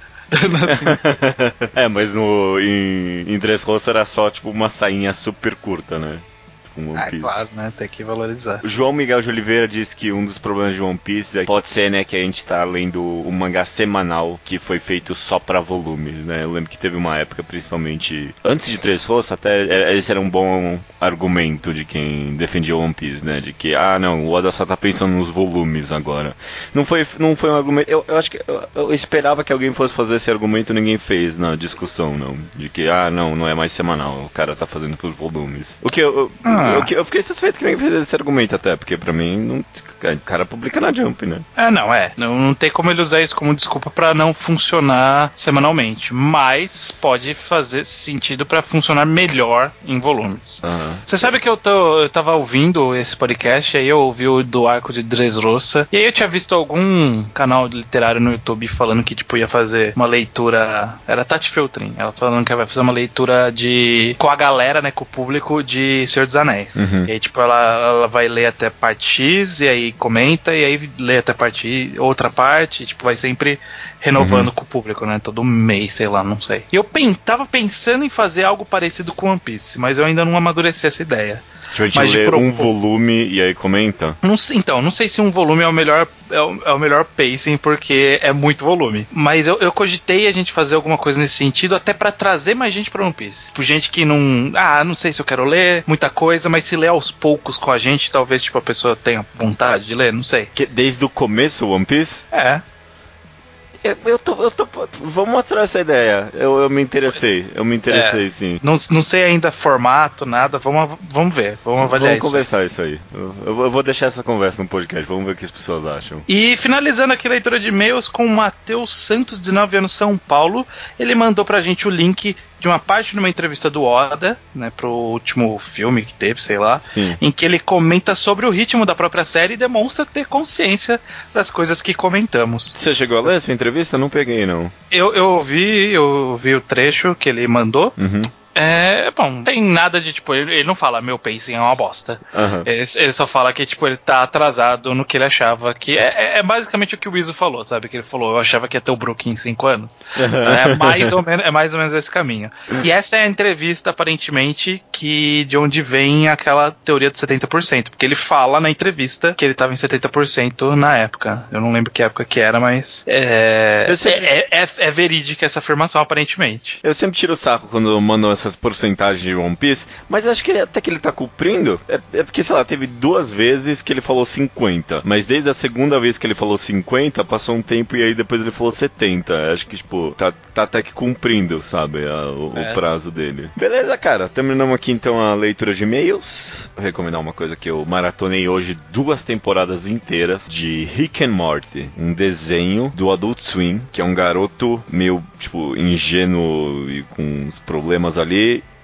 Assim. é, mas no, em, em Dressrosa era só, tipo, uma sainha super curta, né? Com One Ah, Piece. claro, né? Tem que valorizar. O João Miguel de Oliveira diz que um dos problemas de One Piece é- pode ser, né, que a gente tá lendo um mangá semanal que foi feito só pra volumes, né? Eu lembro que teve uma época, principalmente antes de Três Forças, até é- esse era um bom argumento de quem defendia One Piece, né? De que, ah, não, o Oda só tá pensando nos volumes agora. Não foi, não foi um argumento. Eu, eu acho que eu, eu esperava que alguém fosse fazer esse argumento, ninguém fez na discussão, não. De que, ah, não, não é mais semanal, o cara tá fazendo por volumes. O que eu, eu, Ah. que eu fiquei satisfeito que ninguém fez esse argumento até, porque pra mim, não, o cara publica na Jump, né? É, não, é. Não, não tem como ele usar isso como desculpa pra não funcionar semanalmente. Mas pode fazer sentido pra funcionar melhor em volumes. Você sabe que eu, tô, eu tava ouvindo esse podcast, aí eu ouvi o do arco de Dressrosa, e aí eu tinha visto algum canal literário no YouTube falando que, tipo, ia fazer uma leitura... Era Tati Feltrin, ela falando que vai fazer uma leitura de... com a galera, né, com o público de Senhor dos Anéis. Uhum. E aí, tipo, ela, ela vai ler até parte X, e aí comenta, e aí lê até parte outra parte, e, tipo, vai sempre renovando com o público, né? Todo mês, sei lá, não sei. E eu pen, tava pensando em fazer algo parecido com One Piece, mas eu ainda não amadureci essa ideia. Tipo, de pro- um volume e aí comenta. Não sei, então, não sei se um volume é o melhor é o, é o melhor pacing porque é muito volume. Mas eu, eu cogitei a gente fazer alguma coisa nesse sentido até pra trazer mais gente pra One Piece. Tipo, gente que não. Ah, não sei se eu quero ler muita coisa, mas se ler aos poucos com a gente, talvez tipo, a pessoa tenha vontade de ler, não sei. Que desde o começo One Piece? É. Eu, eu tô, eu tô. Vamos atrás dessa ideia. Eu, eu me interessei. Eu me interessei, É. sim. Não, não sei ainda formato, nada. Vamos, vamos ver. Vamos avaliar Vamos isso. conversar isso aí. Eu, eu vou deixar essa conversa no podcast. Vamos ver o que as pessoas acham. E finalizando aqui a leitura de e-mails com o Matheus Santos, 19 anos, São Paulo. Ele mandou pra gente o link de uma parte de uma entrevista do Oda, né, pro último filme que teve, sei lá, Sim. em que ele comenta sobre o ritmo da própria série e demonstra ter consciência das coisas que comentamos. Você chegou a ler essa entrevista? Não peguei, não. Eu, eu ouvi, eu vi o trecho que ele mandou. Uhum. É, bom, tem nada de tipo, ele, ele não fala meu pacing é uma bosta. Aham. Ele, ele só fala que, tipo, ele tá atrasado no que ele achava que. É, é- é basicamente o que o Wizo falou, sabe? Que ele falou, eu achava que ia ter o Brook em 5 anos. é, mais ou menos, é mais ou menos esse caminho. E essa é a entrevista, aparentemente, que de onde vem aquela teoria de 70%. Porque ele fala na entrevista que ele tava em 70% na época. Eu não lembro que época que era, mas. É, sempre- é, é, é verídica essa afirmação, aparentemente. Eu sempre tiro o saco quando mandam essas porcentagens de One Piece, mas acho que até que ele tá cumprindo. É, é porque, sei lá, teve duas vezes que ele falou 50. Mas desde a segunda vez que ele falou 50, passou um tempo e aí depois ele falou 70. Acho que, tipo, tá, tá até que cumprindo, sabe, a- o, o É. prazo dele. Beleza, cara. Terminamos aqui então a leitura de e-mails. Vou recomendar uma coisa que eu maratonei hoje duas temporadas inteiras de Rick and Morty, um desenho do Adult Swim, que é um garoto meio, tipo, ingênuo e com uns problemas ali.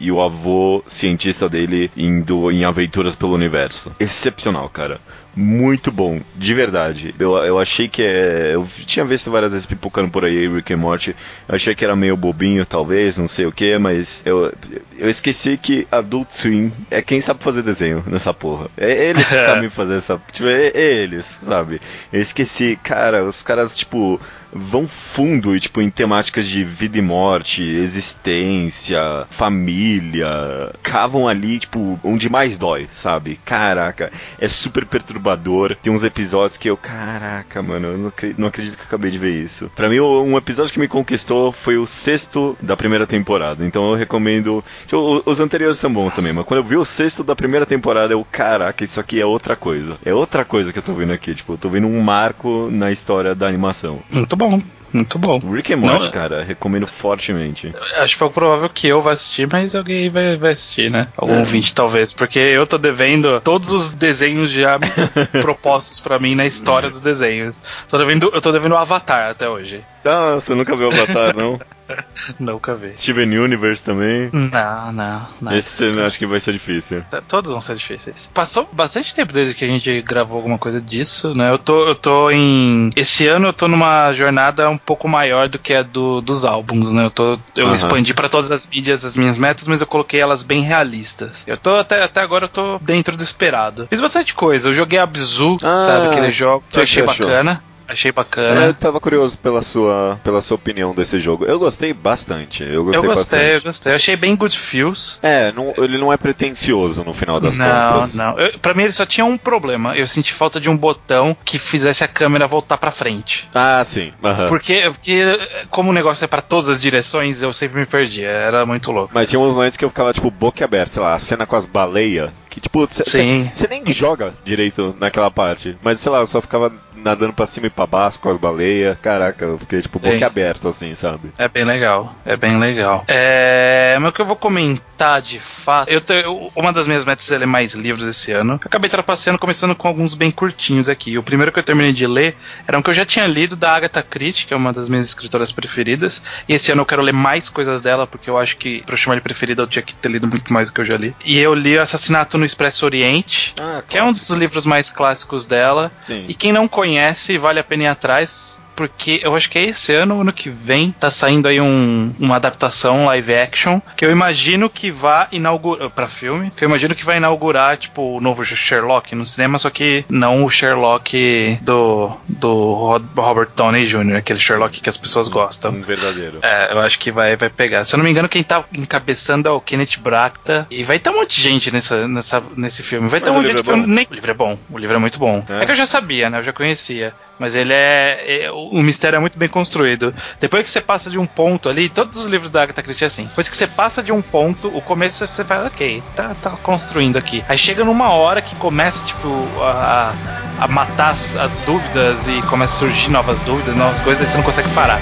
E o avô cientista dele indo em aventuras pelo universo. Excepcional, cara. Muito bom, de verdade. Eu, eu achei que é. Eu tinha visto várias vezes pipocando por aí Rick and Morty. Eu achei que era meio bobinho, talvez, não sei o que, mas eu, eu esqueci que Adult Swim é quem sabe fazer desenho nessa porra. É eles que sabem fazer essa. Tipo, é eles, sabe? Eu esqueci, cara, os caras, tipo, vão fundo tipo, em temáticas de vida e morte, existência, família. Cavam ali, tipo, onde mais dói, sabe? Caraca, é super perturbador. Tem uns episódios que eu, caraca, mano, eu não acredito, não acredito que eu acabei de ver isso. Pra mim, um episódio que me conquistou foi o sexto da primeira temporada. Então eu recomendo. tipo, os anteriores são bons também, mas quando eu vi o sexto da primeira temporada, eu, caraca, isso aqui é outra coisa. É outra coisa que eu tô vendo aqui. Tipo, eu tô vendo um marco na história da animação. Muito bom, muito bom. Rick and Morty, Não, cara, recomendo fortemente. Acho pouco provável que eu vá assistir, mas alguém vai, vai assistir, né? Algum É. ouvinte, talvez. Porque eu tô devendo todos os desenhos já propostos pra mim na história dos desenhos. Tô devendo, eu tô devendo o Avatar até hoje. Ah, você nunca viu o Avatar, não? Nunca vi. Steven Universe também. Não, não, não. Esse você acha que vai ser difícil. T- Todos vão ser difíceis. Passou bastante tempo desde que a gente gravou alguma coisa disso, né? Eu tô, eu tô em. Esse ano eu tô numa jornada um pouco maior do que a do, dos álbuns, né? Eu, tô, eu Aham. expandi pra todas as mídias as minhas metas, mas eu coloquei elas bem realistas. Eu tô até, até agora eu tô dentro do esperado. Fiz bastante coisa. Eu joguei Abzu, Ah, sabe? Aquele jogo. que Eu achei achou? bacana. Achei É, bacana. eu tava curioso pela sua, pela sua opinião desse jogo. Eu gostei bastante. Eu gostei, Eu gostei, eu bastante. gostei. Eu achei bem good feels. É, não- ele não é pretencioso no final das não, contas. não. Eu, pra mim ele só tinha um problema. Eu senti falta de um botão que fizesse a câmera voltar pra frente. Ah, sim. aham. Porque, porque, como o negócio é pra todas as direções, eu sempre me perdia. Era muito louco. Mas tinha uns momentos que eu ficava, tipo, boca aberta, sei lá, a cena com as baleias. Que, tipo, você nem joga direito naquela parte. Mas, sei lá, eu só ficava nadando pra cima e pra baixo com as baleias. Caraca, eu fiquei, tipo, Sim. boca aberta, assim, sabe? É bem legal, é bem legal. É, mas o que eu vou comentar de fato, eu tenho, uma das minhas metas é ler mais livros esse ano. Eu acabei trapaceando, começando com alguns bem curtinhos aqui. O primeiro que eu terminei de ler era um que eu já tinha lido da Agatha Christie, que é uma das minhas escritoras preferidas. E esse ano eu quero ler mais coisas dela, porque eu acho que pra eu chamar de preferida eu tinha que ter lido muito mais do que eu já li. E eu li Assassinato no Expresso Oriente, Ah, que é um dos livros mais clássicos dela. Sim. E quem não conhece, vale a pena ir atrás, porque eu acho que é esse ano, ano que vem, tá saindo aí um- uma adaptação live action, que eu imagino que vai inaugurar, pra filme, que eu imagino que vai inaugurar, tipo, o novo Sherlock no cinema, só que não o Sherlock do, do Ro- Robert Downey Jr., aquele Sherlock que as pessoas gostam. Um verdadeiro. É, eu acho que vai, vai pegar. Se eu não me engano, quem tá encabeçando é o Kenneth Bracta. E vai ter um monte de gente nessa, nessa, nesse filme. Vai ter Mas um o monte de livro gente é que eu bom? nem. O livro é bom. O livro é muito bom. É? É, que eu já sabia, né? Eu já conhecia. Mas ele é, é- O mistério é muito bem construído. Depois que você passa de um ponto ali, todos os livros da Agatha Christie é assim. Depois que você passa de um ponto, o começo você fala, ok, tá, tá construindo aqui. Aí chega numa hora que começa, tipo, a, a matar as, as dúvidas e começa a surgir novas dúvidas, novas coisas, e você não consegue parar.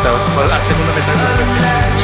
Então, a segunda metade do livro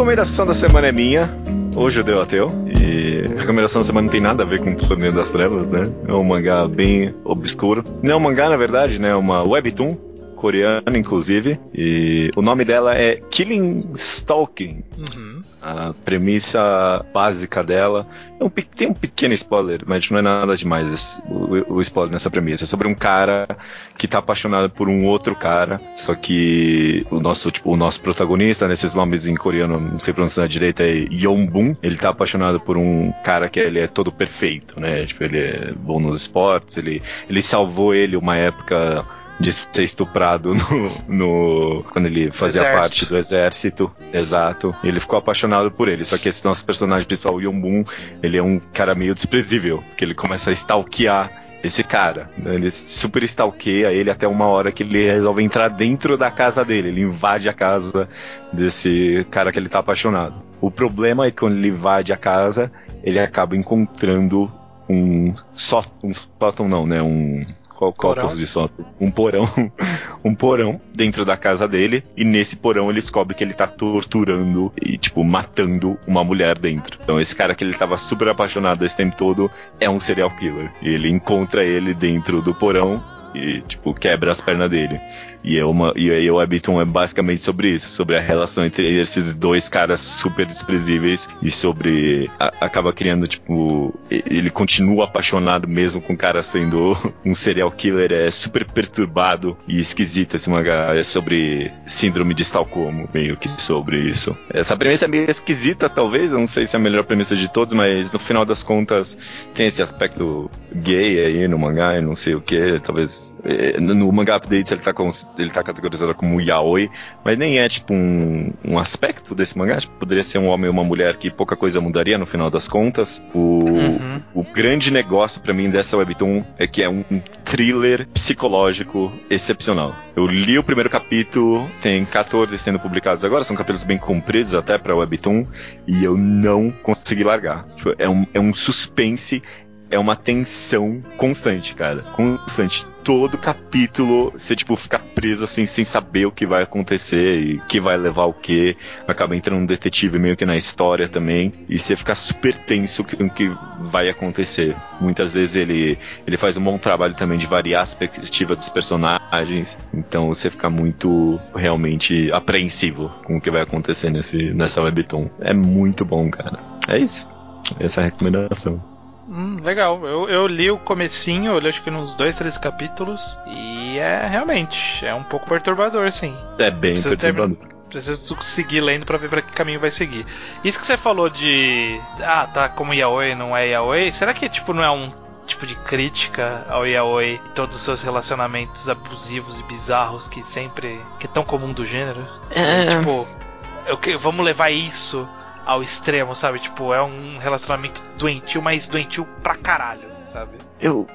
Recomendação da semana é minha. Hoje o ateu. E a recomendação da semana não tem nada a ver com o Torneio das Trevas, né? É um mangá bem obscuro. Não é um mangá, na verdade, né? É uma webtoon coreana, inclusive. E o nome dela é Killing Stalking. Uhum. A premissa básica dela é um, tem um pequeno spoiler, mas não é nada demais esse- o, o spoiler nessa premissa. É sobre um cara que tá apaixonado por um outro cara, só que o nosso, tipo, o nosso protagonista, nesses nomes em coreano, não sei pronunciar direito, é Yeonbun. Ele tá apaixonado por um cara que ele é todo perfeito, né? Tipo, ele é bom nos esportes, ele, ele salvou ele uma época de ser estuprado no, no- quando ele fazia Exército. parte do exército, exato. Ele ficou apaixonado por ele. Só que esse nosso personagem principal, o Yonbun, ele é um cara meio desprezível, que ele começa a stalkear esse cara. Ele super stalkeia ele até uma hora que ele resolve entrar dentro da casa dele. Ele invade a casa desse cara que ele tá apaixonado. O problema é que quando ele invade a casa, ele acaba encontrando um só um sótão não, né? Um qual qual de sótão? Um porão, um porão dentro da casa dele e nesse porão ele descobre que ele tá torturando e tipo matando uma mulher dentro. Então esse cara que ele tava super apaixonado esse tempo todo é um serial killer. E ele encontra ele dentro do porão e tipo quebra as pernas dele. E é uma e aí o Webtoon é basicamente sobre isso, sobre a relação entre esses dois caras super desprezíveis e sobre a- acaba criando tipo e- ele continua apaixonado mesmo com o cara sendo um serial killer, é super perturbado e esquisito esse mangá, é sobre síndrome de Estocolmo, meio que sobre isso. Essa premissa é meio esquisita talvez, não sei se é a melhor premissa de todos, mas no final das contas tem esse aspecto gay aí no mangá, eu não sei o que, talvez eh, no mangá updates ele tá, cons- ele tá categorizado como yaoi, mas nem é tipo um, um aspecto desse mangá, tipo, poderia ser um homem ou uma mulher que pouca coisa mudaria no final das contas. O, Uhum. o grande negócio pra mim dessa webtoon é que é um, um thriller psicológico excepcional. Eu li o primeiro capítulo, tem 14 sendo publicados agora, são capítulos bem compridos até pra webtoon, e eu não consegui largar. Tipo, é, um, é um suspense é uma tensão constante, cara. Constante. Todo capítulo você, tipo, fica preso assim, sem saber o que vai acontecer e que vai levar o que. Acaba entrando um detetive meio que na história também. E você fica super tenso com o que vai acontecer. Muitas vezes ele, ele faz um bom trabalho também de variar a perspectiva dos personagens. Então você fica muito realmente apreensivo com o que vai acontecer nesse, nessa webtoon. É muito bom, cara. É isso. Essa é a recomendação. Hum, legal. Eu, eu li o comecinho, eu li acho que nos dois, três capítulos. E é realmente, é um pouco perturbador, sim. É bem Preciso perturbador. Preciso seguir lendo pra ver pra que caminho vai seguir. Isso que você falou de. Ah, tá como yaoi, não é yaoi. Será que tipo não é um tipo de crítica ao yaoi e todos os seus relacionamentos abusivos e bizarros que sempre que é tão comum do gênero? É. Tipo, eu que- vamos levar isso ao extremo, sabe? Tipo, é um relacionamento doentio, mas doentio pra caralho, sabe? Eu,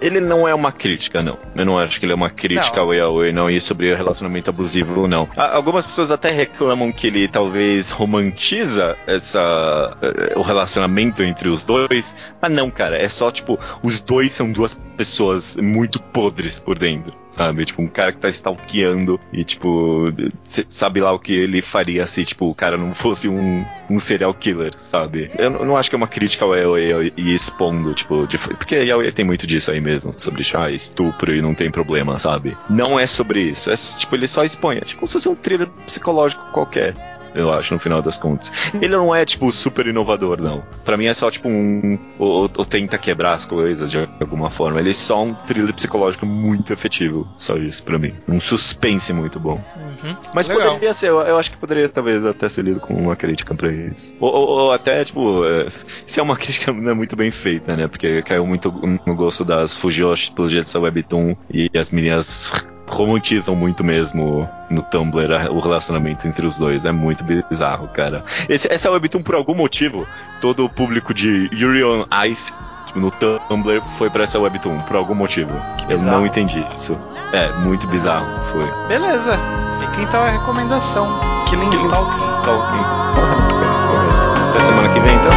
ele não é uma crítica, não. Eu não acho que ele é uma crítica Não. ao yaoi, não, e sobre o relacionamento abusivo, não. Algumas pessoas até reclamam que ele talvez romantiza essa eh, o relacionamento entre os dois, mas não, cara. É só tipo os dois são duas pessoas muito podres por dentro, sabe? Tipo um cara que tá stalkeando e tipo sabe lá o que ele faria se tipo o cara não fosse um, um serial killer, sabe? Eu não- acho que é uma crítica ao yaoi e expondo tipo de, porque yaoi tem muito disso aí mesmo sobre ah, estupro e não tem problema, sabe? Não é sobre isso. É tipo ele só expõe, é tipo como se fosse um thriller psicológico qualquer. Eu acho, no final das contas. Ele não é, tipo, super inovador, não. Pra mim é só, tipo, um. Ou, ou tenta quebrar as coisas de alguma forma. Ele é só um thriller psicológico muito efetivo. Só isso, pra mim. Um suspense muito bom. Uhum. Mas Legal. poderia ser, eu, eu acho que poderia talvez até ser lido com uma crítica pra isso. Ou, ou- ou até, tipo, é, se é uma crítica não é muito bem feita, né? Porque caiu muito no gosto das Fujoshi pelo jeito dessa webtoon e as meninas romantizam muito mesmo no Tumblr o relacionamento entre os dois. É muito bizarro, cara. Esse, essa webtoon, por algum motivo, todo o público de Yuri on Ice tipo, no Tumblr foi pra essa webtoon, por algum motivo. Eu não entendi isso. É, muito bizarro, foi. Beleza. Fica então a recomendação. Killing Stalking. Stalking. Até semana que vem, então.